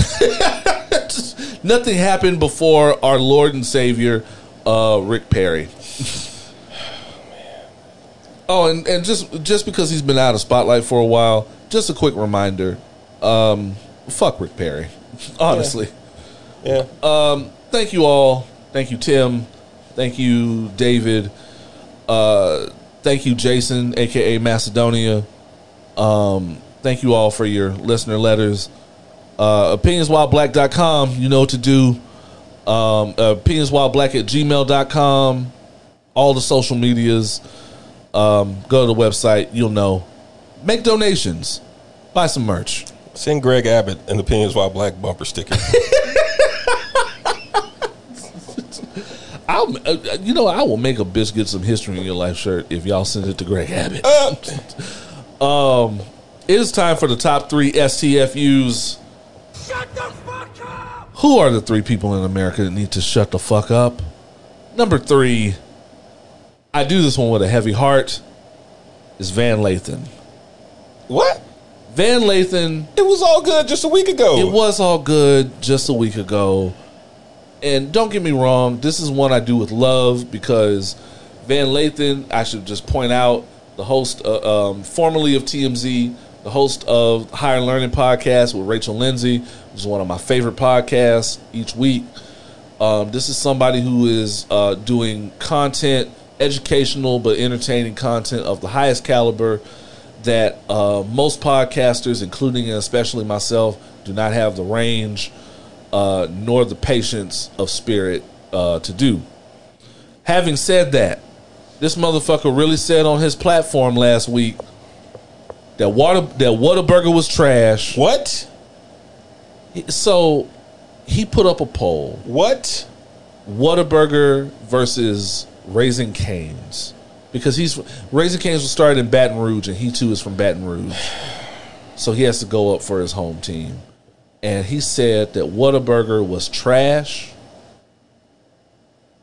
Nothing happened before our Lord and Savior, uh, Rick Perry. Oh, and, and just just because he's been out of spotlight for a while, just a quick reminder. Um, fuck Rick Perry. Honestly. Yeah. thank you all. Thank you, Tim. Thank you, David. Uh, thank you, Jason, aka Macedonia. Um, thank you all for your listener letters. Uh, opinionswhileblack.com, you know what to do. Um, opinionswhileblack at gmail.com. All the social medias. Um, go to the website, you'll know. Make donations. Buy some merch. Send Greg Abbott an opinions while black bumper sticker. I'll, uh, you know, I will make a bitch get some history in your life shirt if y'all send it to Greg Abbott. um, it is time for the top three STFUs. Shut the fuck up! Who are the three people in America that need to shut the fuck up? Number three, I do this one with a heavy heart. Is Van Lathan. what? Van Lathan It was all good just a week ago. It was all good just a week ago. And don't get me wrong, this is one I do with love because Van Lathan, I should just point out, the host, uh, um, formerly of TMZ, the host of Higher Learning Podcast with Rachel Lindsay, which is one of my favorite podcasts each week. Um, this is somebody who is uh, doing content, educational but entertaining content of the highest caliber that uh, most podcasters, including and especially myself, do not have the range uh, nor the patience of spirit uh, to do. Having said that, this motherfucker really said on his platform last week that water that Whataburger was trash. what? So he put up a poll: What? Whataburger versus Raising Canes, because he's Raising Canes was started in Baton Rouge, and he too is from Baton Rouge, so he has to go up for his home team. And he said that Whataburger was trash,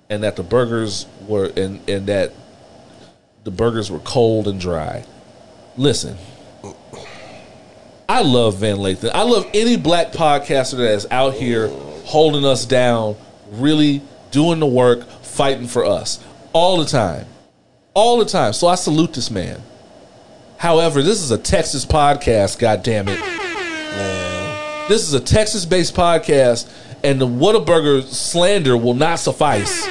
and that the burgers were and and that the burgers were cold and dry. Listen. I love Van Lathan. I love any black podcaster that is out here holding us down, really doing the work, fighting for us all the time. All the time. So I salute this man. However, this is a Texas podcast, god damn it. This is a Texas based podcast, and the Whataburger slander will not suffice.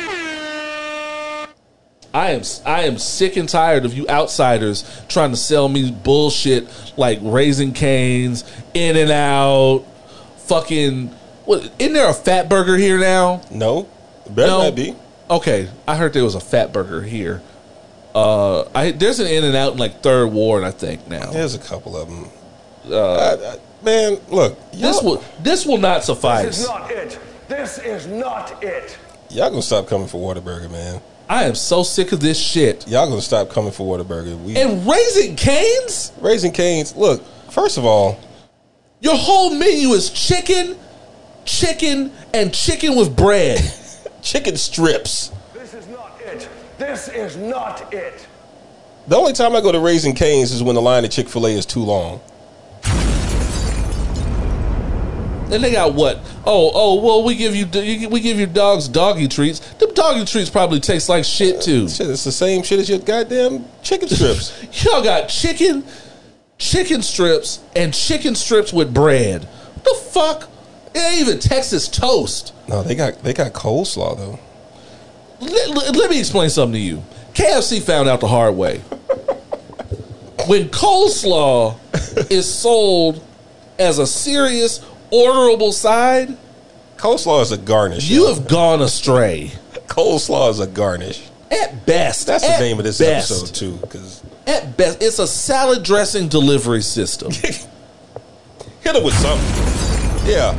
I am I am sick and tired of you outsiders trying to sell me bullshit like raising canes, in and out, fucking what isn't there a fat burger here now? No. Better No. not be. Okay, I heard there was a fat burger here. Uh I there's an in and out in like third ward, I think now. There's a couple of them. Uh, man, look. This will this will not suffice. This is not it. This is not it. Y'all gonna stop coming for Whataburger, man. I am so sick of this shit. Y'all gonna stop coming for Whataburger. We And raising canes? raising canes. Look, first of all, Your whole menu is chicken, chicken, and chicken with bread. chicken strips. This is not it. This is not it. The only time I go to Raising Canes is when the line at Chick Fil A is too long. Then they got what? Oh, oh, well, we give you we give your dogs doggy treats. Them doggy treats probably taste like shit uh, too. Shit, it's the same shit as your goddamn chicken strips. Y'all got chicken, chicken strips, and chicken strips with bread. What the fuck? It ain't even Texas toast. no, they got they got coleslaw though. Let, let- let me explain something to you. KFC found out the hard way. When coleslaw is sold as a serious, orderable side, Coleslaw is a garnish. you have gone astray. coleslaw is a garnish. At best, That's the name of this best, episode too, because At best, it's a salad dressing delivery system. hit it with something. Yeah,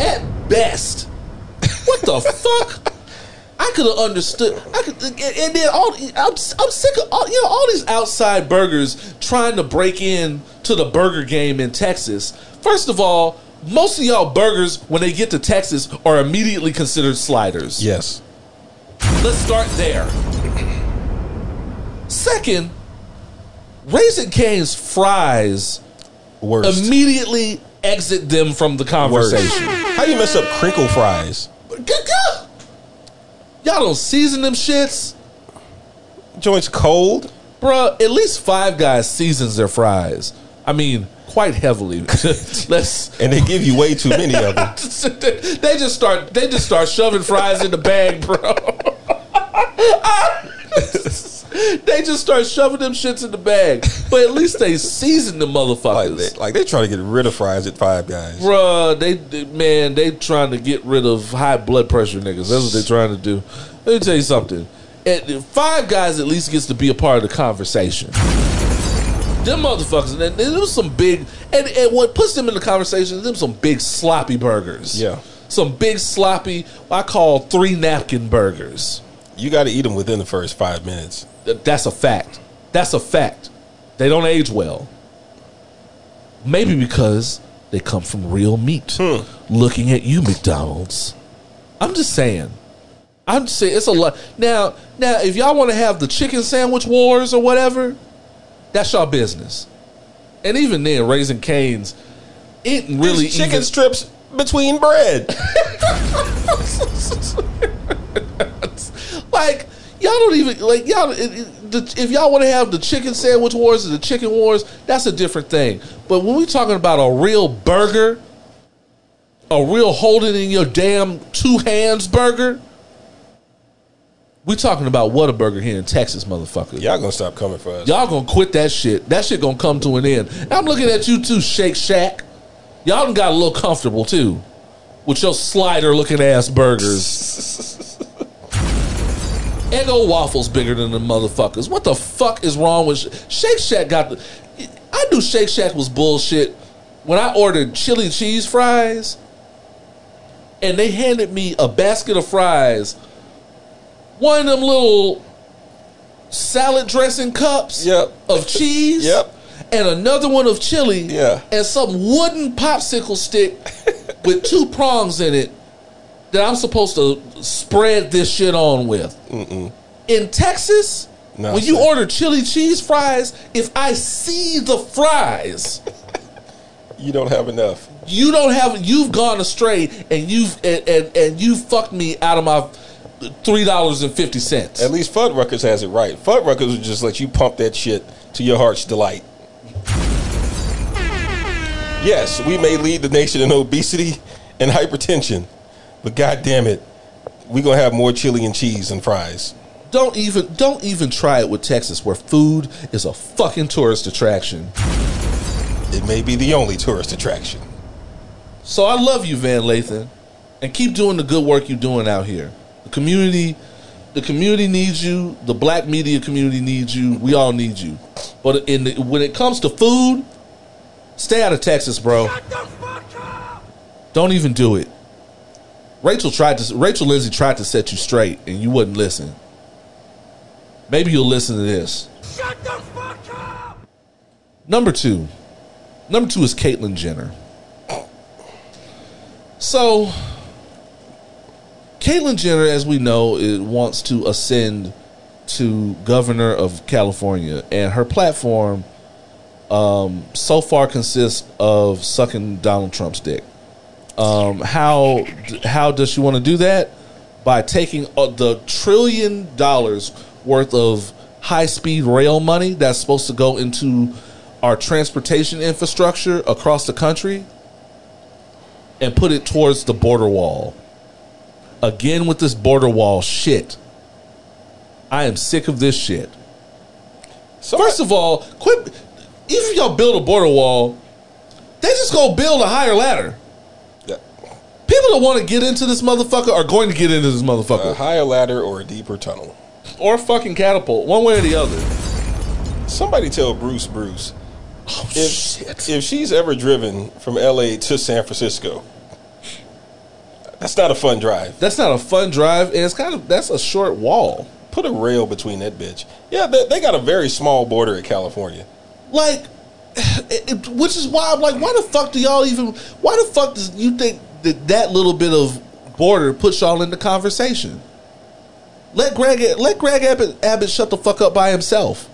at best, what the fuck? I could have understood. I could, and then all I'm, I'm sick of all you know all these outside burgers trying to break in to the burger game in Texas. First of all, most of y'all burgers, when they get to Texas, are immediately considered sliders. Yes. Let's start there. Second, Raising Cane's fries Worst. immediately exit them from the conversation. How you mess up crinkle fries? Y'all don't season them shits. Joints cold. Bruh, at least Five Guys seasons their fries. I mean, quite heavily. Let's. And they give you way too many of them. they just start. They just start shoving fries in the bag, bro. they just start shoving them shits in the bag. But at least they season the Like motherfuckers. they, like they trying to get rid of fries at Five Guys. Bruh, they, they man, they trying to get rid of high blood pressure niggas. That's what they trying to do. Let me tell you something. And five guys at least gets to be a part of the conversation. Them motherfuckers, and then there was some big, and, and what puts them in the conversation is them some big sloppy burgers. Yeah. some big sloppy. I call three napkin burgers. You got to eat them within the first five minutes. That's a fact. That's a fact. They don't age well. Maybe because they come from real meat. Hmm. Looking at you, McDonald's. I'm just saying. I'm just saying it's a lot. Now, now, if y'all want to have the chicken sandwich wars or whatever, that's y'all business. And even then, raising canes, it really chicken even, strips between bread. like y'all don't even like y'all. It, it, the, if y'all want to have the chicken sandwich wars or the chicken wars, that's a different thing. But when we talking about a real burger, a real holding in your damn two hands burger, we talking about Whataburger here in Texas, motherfucker. Y'all gonna stop coming for us. Y'all gonna quit that shit. That shit gonna come to an end. And I'm looking at you too, Shake Shack. Y'all done got a little comfortable too. With your slider looking ass burgers. Eggo waffles bigger than the motherfuckers. What the fuck is wrong with Shake Shack? Got the. I knew Shake Shack was bullshit when I ordered chili cheese fries, and they handed me a basket of fries. One of them little salad dressing cups Yep. of cheese. Yep. And another one of chili. Yeah. And some wooden popsicle stick with two prongs in it that I'm supposed to spread this shit on with. In Texas, No, when you order chili cheese fries, if I see the fries, You don't have enough. you don't have you've gone astray and you've and, and, and you fucked me out of my three dollars and fifty cents. At least Fuddruckers has it right. Fuddruckers will just let you pump that shit to your heart's delight. Yes, we may lead the nation in obesity and hypertension, but god damn it, we gonna have more chili and cheese and fries. Don't even don't even try it with Texas, where food is a fucking tourist attraction. It may be the only tourist attraction. So I love you, Van Lathan, and keep doing the good work you're doing out here. The community, the community needs you. The black media community needs you. We all need you. But in the, when it comes to food, stay out of Texas, bro. Don't even do it. Rachel tried to. Rachel Lindsay tried to set you straight, and you wouldn't listen. Maybe you'll listen to this. Number two. Number two is Caitlyn Jenner. So, Caitlyn Jenner, as we know, it wants to ascend to governor of California, and her platform um, so far consists of sucking Donald Trump's dick. Um, how how does she want to do that? By taking uh, the trillion dollars worth of high speed rail money that's supposed to go into our transportation infrastructure across the country and put it towards the border wall. Again with this border wall shit. I am sick of this shit. So First of all, quit. If y'all build a border wall, they just gonna build a higher ladder. People that want to get into this motherfucker are going to get into this a motherfucker, higher ladder or a deeper tunnel. or a fucking catapult, one way or the other. Somebody tell Bruce Bruce Oh if shit! if she's ever driven from LA to San Francisco, that's not a fun drive. That's not a fun drive, and it's kind of that's a short wall. Put a rail between that bitch. Yeah, they, they got a very small border at California. Like, it- it- which is why I'm like, why the fuck do y'all even? Why the fuck does you think that that little bit of border puts y'all in the conversation? Let Greg let Greg Abbott, Abbott shut the fuck up by himself.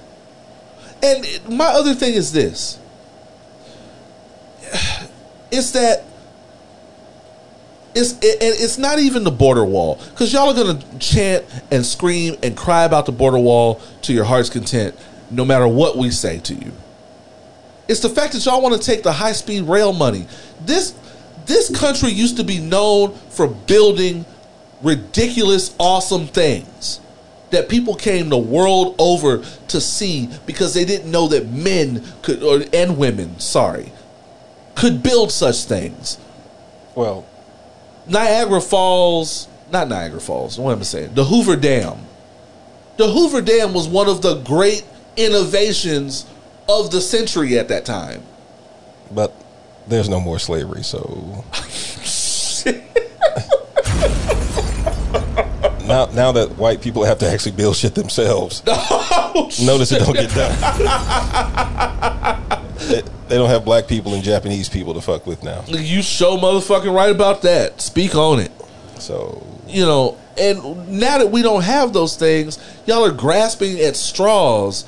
And my other thing is this: it's that it's it, and it's not even the border wall because y'all are gonna chant and scream and cry about the border wall to your heart's content, no matter what we say to you. It's the fact that y'all want to take the high speed rail money. This this country used to be known for building ridiculous, awesome things that people came the world over to see because they didn't know that men could or and women, sorry, could build such things. Well, Niagara Falls, not Niagara Falls, what am I saying? The Hoover Dam. The Hoover Dam was one of the great innovations of the century at that time. but there's no more slavery, so now now that white people have to actually build shit themselves, oh, notice it don't get done. they, they don't have black people and Japanese people to fuck with now. You show motherfucking right about that. Speak on it. So You know, and now that we don't have those things, y'all are grasping at straws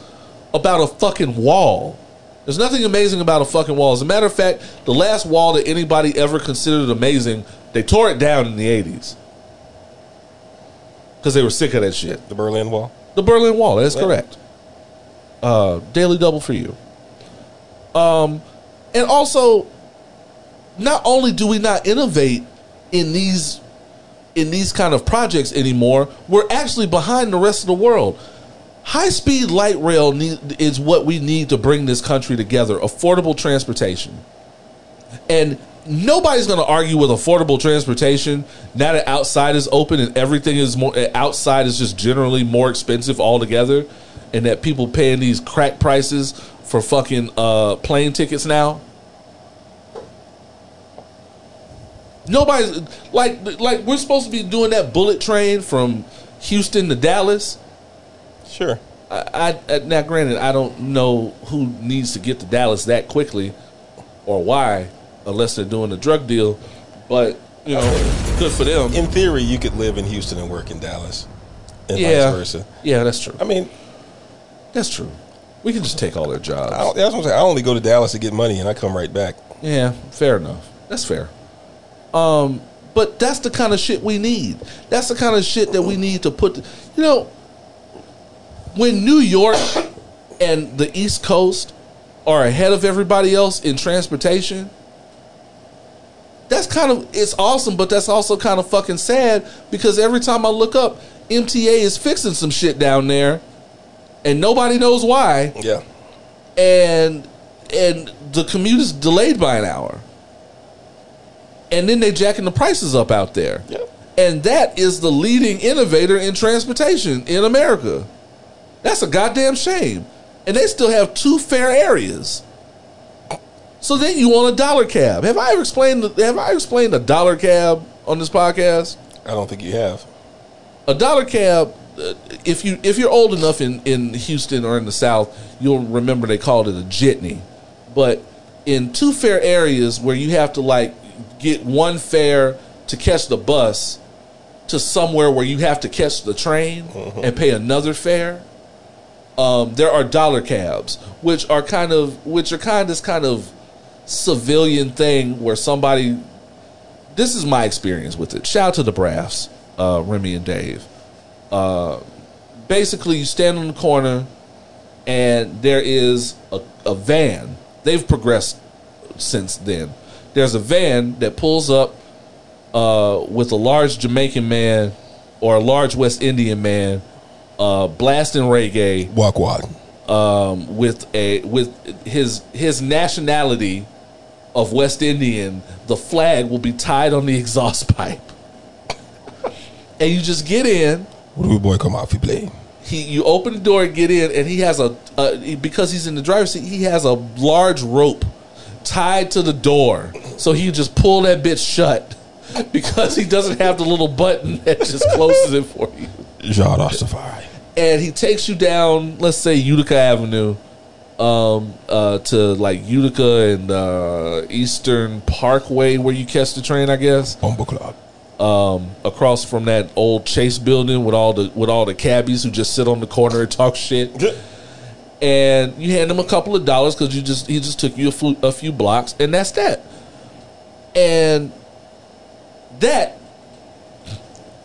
about a fucking wall. There's nothing amazing about a fucking wall. As a matter of fact, the last wall that anybody ever considered amazing, they tore it down in the 80s. Because they were sick of that shit. the Berlin Wall. The Berlin Wall. That's Yeah. correct. Uh, daily double for you. Um, and also, not only do we not innovate in these in these kind of projects anymore, we're actually behind the rest of the world. High speed light rail need, is what we need to bring this country together. Affordable transportation, and nobody's going to argue with affordable transportation now that outside is open and everything is more outside is just generally more expensive altogether, and that people paying these crack prices for fucking uh, plane tickets now. Nobody's like like we're supposed to be doing that bullet train from Houston to Dallas. Sure. I, I now granted I don't know who needs to get to Dallas that quickly or why unless they're doing a drug deal, but you know, good for them. In theory, you could live in Houston and work in Dallas, and yeah, vice versa. yeah, that's true. I mean, That's true. We can just take all their jobs. I, that's what I'm saying. I only go to Dallas to get money, and I come right back. Yeah, fair enough. That's fair. Um, but that's the kind of shit we need. That's the kind of shit that we need to put. You know, when New York and the East Coast are ahead of everybody else in transportation, that's kind of it's awesome, but that's also kind of fucking sad because every time I look up, MTA is fixing some shit down there, and nobody knows why Yeah. and and the commute is delayed by an hour. And then they jacking the prices up out there. Yep. And that is the leading innovator in transportation in America. That's a goddamn shame. And they still have two fare areas. So then you want a dollar cab. Have I ever explained have I explained a dollar cab on this podcast? I don't think you have. a dollar cab uh, if you if you're old enough in in Houston or in the South, you'll remember they called it a jitney. But in two fare areas where you have to like get one fare to catch the bus to somewhere where you have to catch the train and pay another fare. Um, there are dollar cabs, which are kind of which are kind of this kind of civilian thing where somebody this is my experience with it. Shout out to the Braffs, uh, Remy and Dave. Uh, basically, you stand on the corner, and there is a, a van. They've progressed since then. There's a van that pulls up uh, with a large Jamaican man or a large West Indian man uh, blasting reggae Walk walk. um, with a with his his nationality of West Indian, the flag will be tied on the exhaust pipe, and you just get in. What do boy come out if you play? He, you open the door and get in, and he has a, he- because he's in the driver's seat. He has a large rope tied to the door, so he just pull that bitch shut because he doesn't have the little button that just closes it for you Jah Rastafari. and he takes you down, let's say Utica Avenue, um, uh, to like Utica and uh, Eastern Parkway, where you catch the train, I guess. Club. Um, across from that old Chase building with all the with all the cabbies who just sit on the corner and talk shit. And you hand him a couple of dollars because you just he just took you a, flu, a few blocks, and that's that. And that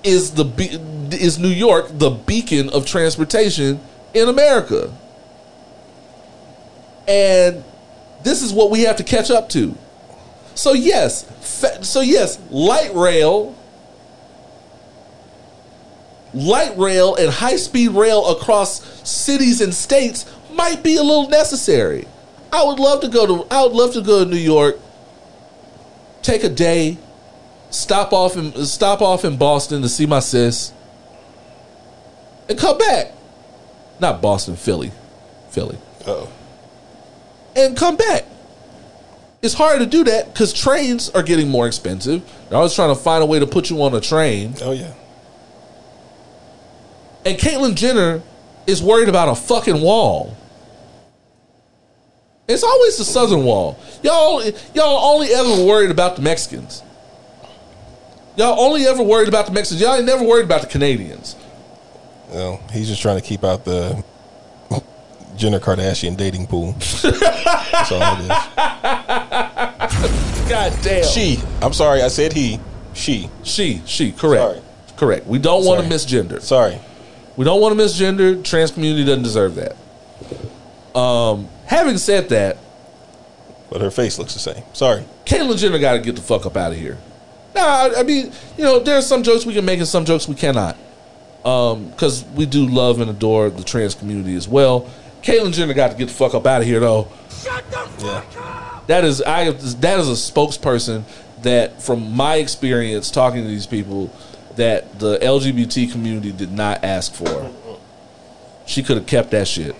is the is New York the beacon of transportation in America. And this is what we have to catch up to. So yes, fa- so yes, light rail, light rail and high speed rail across cities and states might be a little necessary. I would love to go to I would love to go to New York, take a day, stop off in stop off in Boston to see my sis, and come back. Not Boston, Philly, Philly, Oh, and come back. It's hard to do that because trains are getting more expensive. They're always trying to find a way to put you on a train. oh yeah. And Caitlyn Jenner is worried about a fucking wall. It's always the southern wall. Y'all, y'all only ever worried about the Mexicans. Y'all only ever worried about the Mexicans. Y'all ain't never worried about the Canadians. Well, he's just trying to keep out the Jenner Kardashian dating pool. That's all it is. God damn. She. I'm sorry, I said he. She. she, she. Correct. Sorry. Correct. We don't want to misgender. Sorry. We don't want to misgender. Trans community doesn't deserve that. Um, having said that, But her face looks the same. Sorry. Caitlyn Jenner got to get the fuck up out of here. Nah, I- I mean, you know, there are some jokes we can make and some jokes we cannot. Because we do love and adore the trans community as well. Caitlyn Jenner got to get the fuck up out of here, though. Yeah. That is, I that is a spokesperson that, from my experience talking to these people, that the LGBT community did not ask for. She could have kept that shit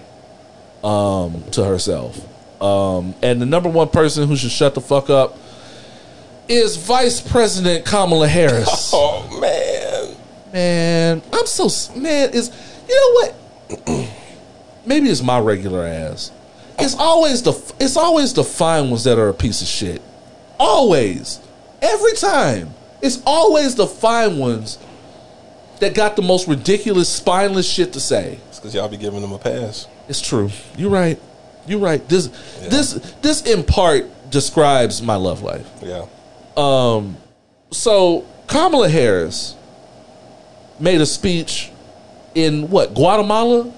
um, to herself. Um, and the number one person who should shut the fuck up is Vice President Kamala Harris. Oh man. Man, I'm so man. Is you know what? Maybe it's my regular ass. It's always the it's always the fine ones that are a piece of shit. Always, every time. It's always the fine ones that got the most ridiculous, spineless shit to say. It's because y'all be giving them a pass. It's true. You're right. You're right. This this this in part describes my love life. Yeah. Um, so Kamala Harris made a speech in what Guatemala.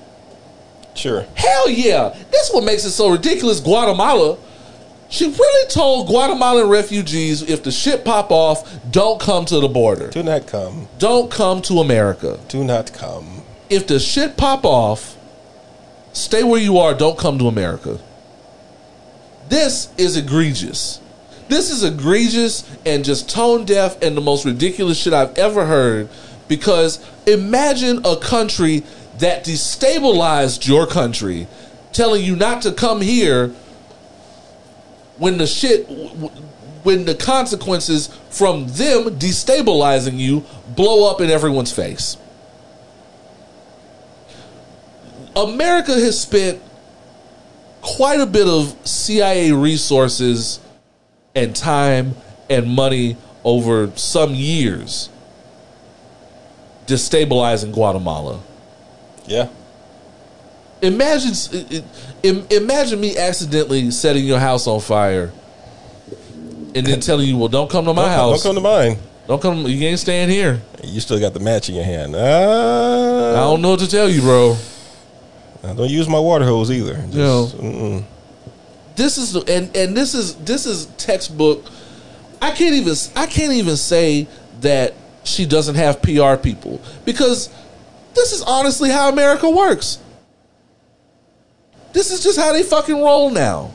Sure. Hell yeah! This is what makes it so ridiculous. Guatemala. She really told Guatemalan refugees if the shit pop off, don't come to the border. Do not come. Don't come to America. Do not come. If the shit pop off, stay where you are. Don't come to America. This is egregious. This is egregious and just tone deaf and the most ridiculous shit I've ever heard. Because imagine a country that destabilized your country, telling you not to come here when the shit, when the consequences from them destabilizing you blow up in everyone's face. America has spent quite a bit of CIA resources and time and money over some years destabilizing Guatemala. Yeah. Imagine, imagine me accidentally setting your house on fire, and then telling you, "Well, don't come to my Don't, house. don't come to mine. Don't come. You ain't staying here." You still got the match in your hand. Ah, I don't know what to tell you, bro. Now, don't use my water hose either. Just, No. mm-mm. This is the- and and this is this is textbook. I can't even I can't even say that she doesn't have PR people because this is honestly how America works. This is just how they fucking roll now.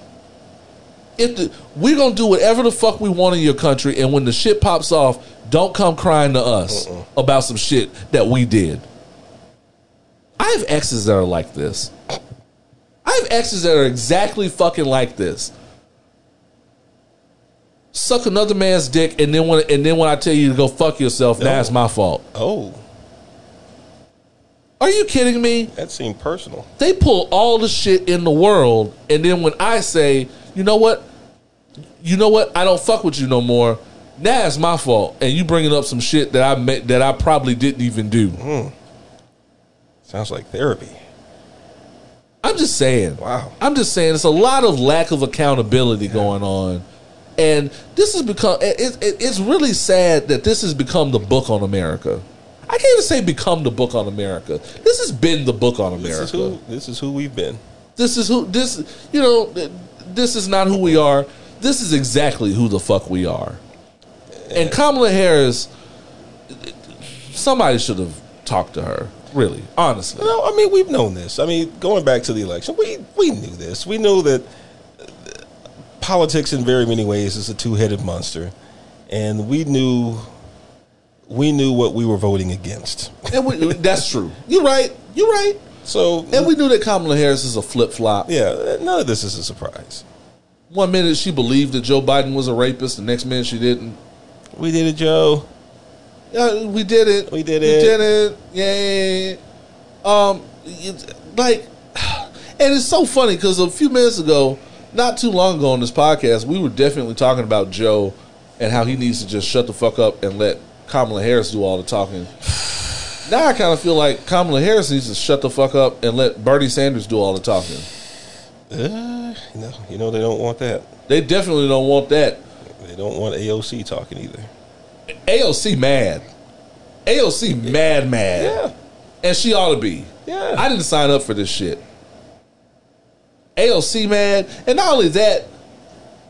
If the, we're gonna do whatever the fuck we want in your country, and when the shit pops off, don't come crying to us uh-uh. about some shit that we did. I have exes that are like this. Have exes that are exactly fucking like this. Suck another man's dick, and then when and then when I tell you to go fuck yourself, now it's my fault. Oh, Are you kidding me? That seemed personal. They pull all the shit in the world, and then when I say, you know what, you know what, I don't fuck with you no more. Now it's my fault, and you bringing up some shit that I met that I probably didn't even do. Hmm. Sounds like therapy. I'm just saying. Wow. I'm just saying. It's a lot of lack of accountability going on, and this has become. It, it, it's really sad that this has become the book on America. I can't even say become the book on America. This has been the book on America. This is who this is who we've been. This is who this you know this is not who we are. This is exactly who the fuck we are. And Kamala Harris somebody should have talked to her, really, honestly. No, I mean we've known this. I mean, going back to the election, we we knew this. We knew that uh, politics, in very many ways, is a two-headed monster, and we knew we knew what we were voting against. And we, that's true. You're right. You're right. So, And we knew that Kamala Harris is a flip flop. yeah, none of this is a surprise. One minute she believed that Joe Biden was a rapist, the next minute she didn't. We did it, Joe. Yeah, we did it. We did it. We did it. Yay. Um, like, and it's so funny because a few minutes ago, not too long ago on this podcast, we were definitely talking about Joe and how he needs to just shut the fuck up and let Kamala Harris do all the talking. Now I kind of feel like Kamala Harris needs to shut the fuck up and let Bernie Sanders do all the talking. Uh, know, you know they don't want that. They definitely don't want that. They don't want AOC talking either. AOC mad. AOC mad mad. Yeah, And she ought to be. Yeah. I didn't sign up for this shit. AOC mad. And not only that,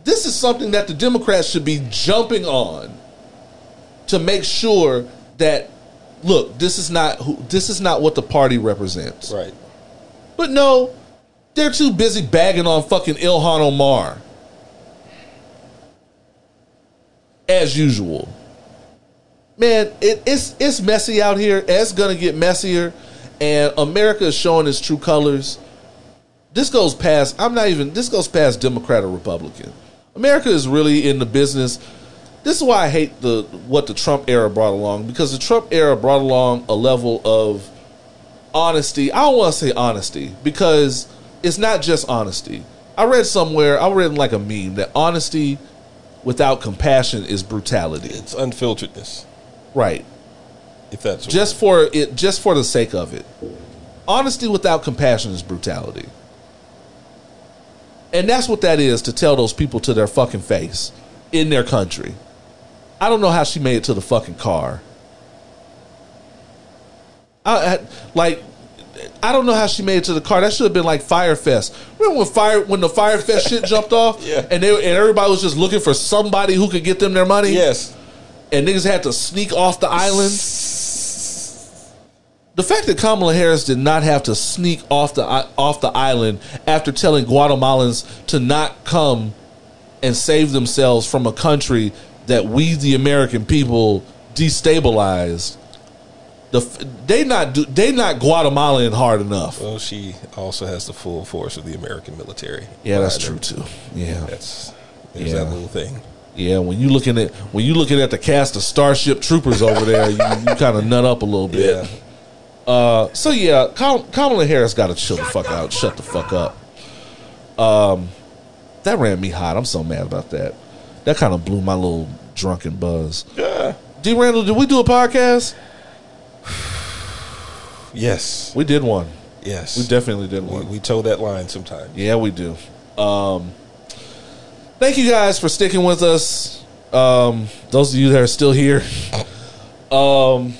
this is something that the Democrats should be jumping on to make sure that look, this is not who this is not what the party represents. right. But no, they're too busy bagging on fucking Ilhan Omar. As usual. Man, it, it's it's messy out here. It's gonna get messier, and America is showing its true colors. This goes past. I'm not even. This goes past Democrat or Republican. America is really in the business. This is why I hate the what the Trump era brought along because the Trump era brought along a level of honesty. I don't want to say honesty because it's not just honesty. I read somewhere, I read like a meme that honesty without compassion is brutality. It's unfilteredness, Right. if that's Just for it just for the sake of it. Honesty without compassion is brutality. And that's what that is to tell those people to their fucking face in their country. I don't know how she made it to the fucking car. I, I like I don't know how she made it to the car. That should have been like Fyre Fest. Remember when fire when the Fyre Fest shit jumped off? Yeah. And they and everybody was just looking for somebody who could get them their money. yes, And niggas had to sneak off the island. The fact that Kamala Harris did not have to sneak off the off the island after telling Guatemalans to not come and save themselves from a country that we the American people destabilized. The they not do, they not Guatemalan hard enough. well, she also has the full force of the American military. Yeah, that's true too. Yeah. That's there's Yeah. that little thing. Yeah, when you looking at when you looking at the cast of Starship Troopers over there, you, you kind of nut up a little bit. Yeah, Uh, so yeah, Kam- Kamala Harris got to chill the fuck out, shut the fuck up. Um, that ran me hot. I'm so mad about that. That kind of blew my little drunken buzz. yeah. D. Randle, did we do a podcast? Yes, We did one. yes. We definitely did we, one. we toe that line sometimes. Yeah, we do. Um, thank you guys for sticking with us. Um, those of you that are still here. Um,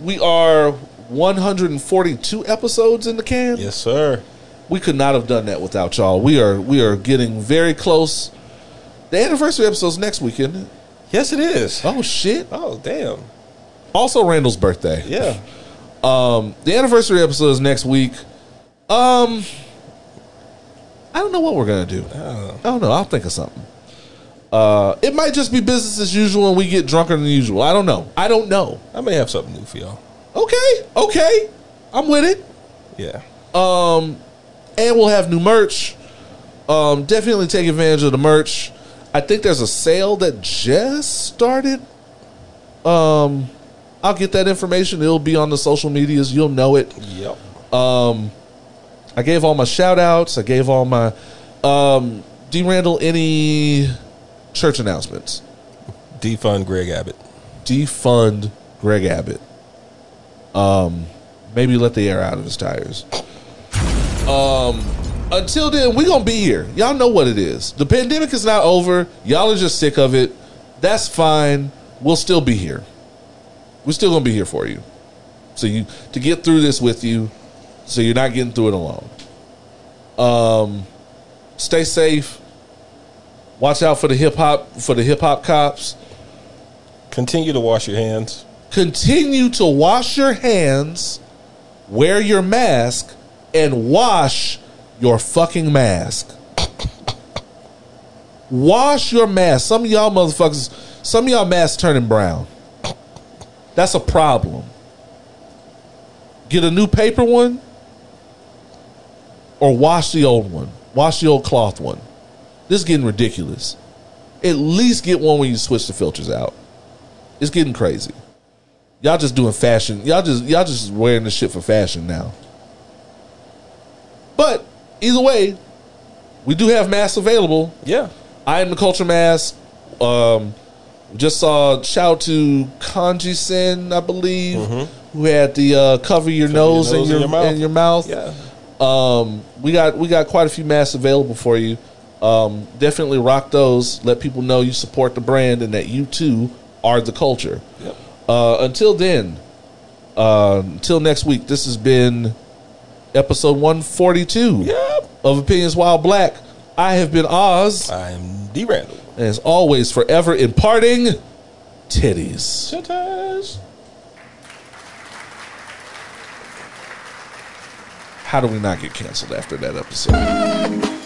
we are 142 episodes in the can. Yes, sir. We could not have done that without y'all. We are we are getting very close. The anniversary episode's next weekend. Yes, it is. Oh shit! Oh, damn. Also Randle's birthday. Yeah. Um, the anniversary episode is next week. Um, I don't know what we're gonna do. I don't know. I'll think of something. Uh, it might just be business as usual, and we get drunker than usual. I don't know. I don't know. I may have something new for y'all. Okay, okay, I'm with it. Yeah. and we'll have new merch. Um, definitely take advantage of the merch. I think there's a sale that just started. Um, I'll get that information. It'll be on the social medias. You'll know it. Yep. I gave all my shout outs. I gave all my um D Randle any church announcements. Defund Greg Abbott. Defund Greg Abbott. Um maybe let the air out of his tires. Um until then, we're gonna be here. Y'all know what it is. The pandemic is not over. Y'all are just sick of it. That's fine. We'll still be here. We're still gonna be here for you. So you to get through this with you, so you're not getting through it alone. Um, stay safe. Watch out for the hip hop for the hip hop cops. Continue to wash your hands. Continue to wash your hands, wear your mask, and wash your fucking mask. wash your mask. Some of y'all motherfuckers, some of y'all masks turning brown. That's a problem. Get a new paper one or wash the old one. Wash the old cloth one. This is getting ridiculous. At least get one when you switch the filters out. It's getting crazy. Y'all just doing fashion. Y'all just y'all just wearing this shit for fashion now. But either way, we do have masks available. Yeah. I am the culture mask. Um, just saw shout to Kanji Sen, I believe, who had the uh, cover your nose, nose and, your, your and your mouth. Yeah. Um, we got we got quite a few masks available for you. Um, definitely rock those. Let people know you support the brand and that you too are the culture. Yep. Uh, until then, uh, until next week, this has been episode 142 Yep. of Opinions While Black. I have been Oz, I'm D Randle. and as always, forever imparting titties. Shut How do we not get canceled after that episode?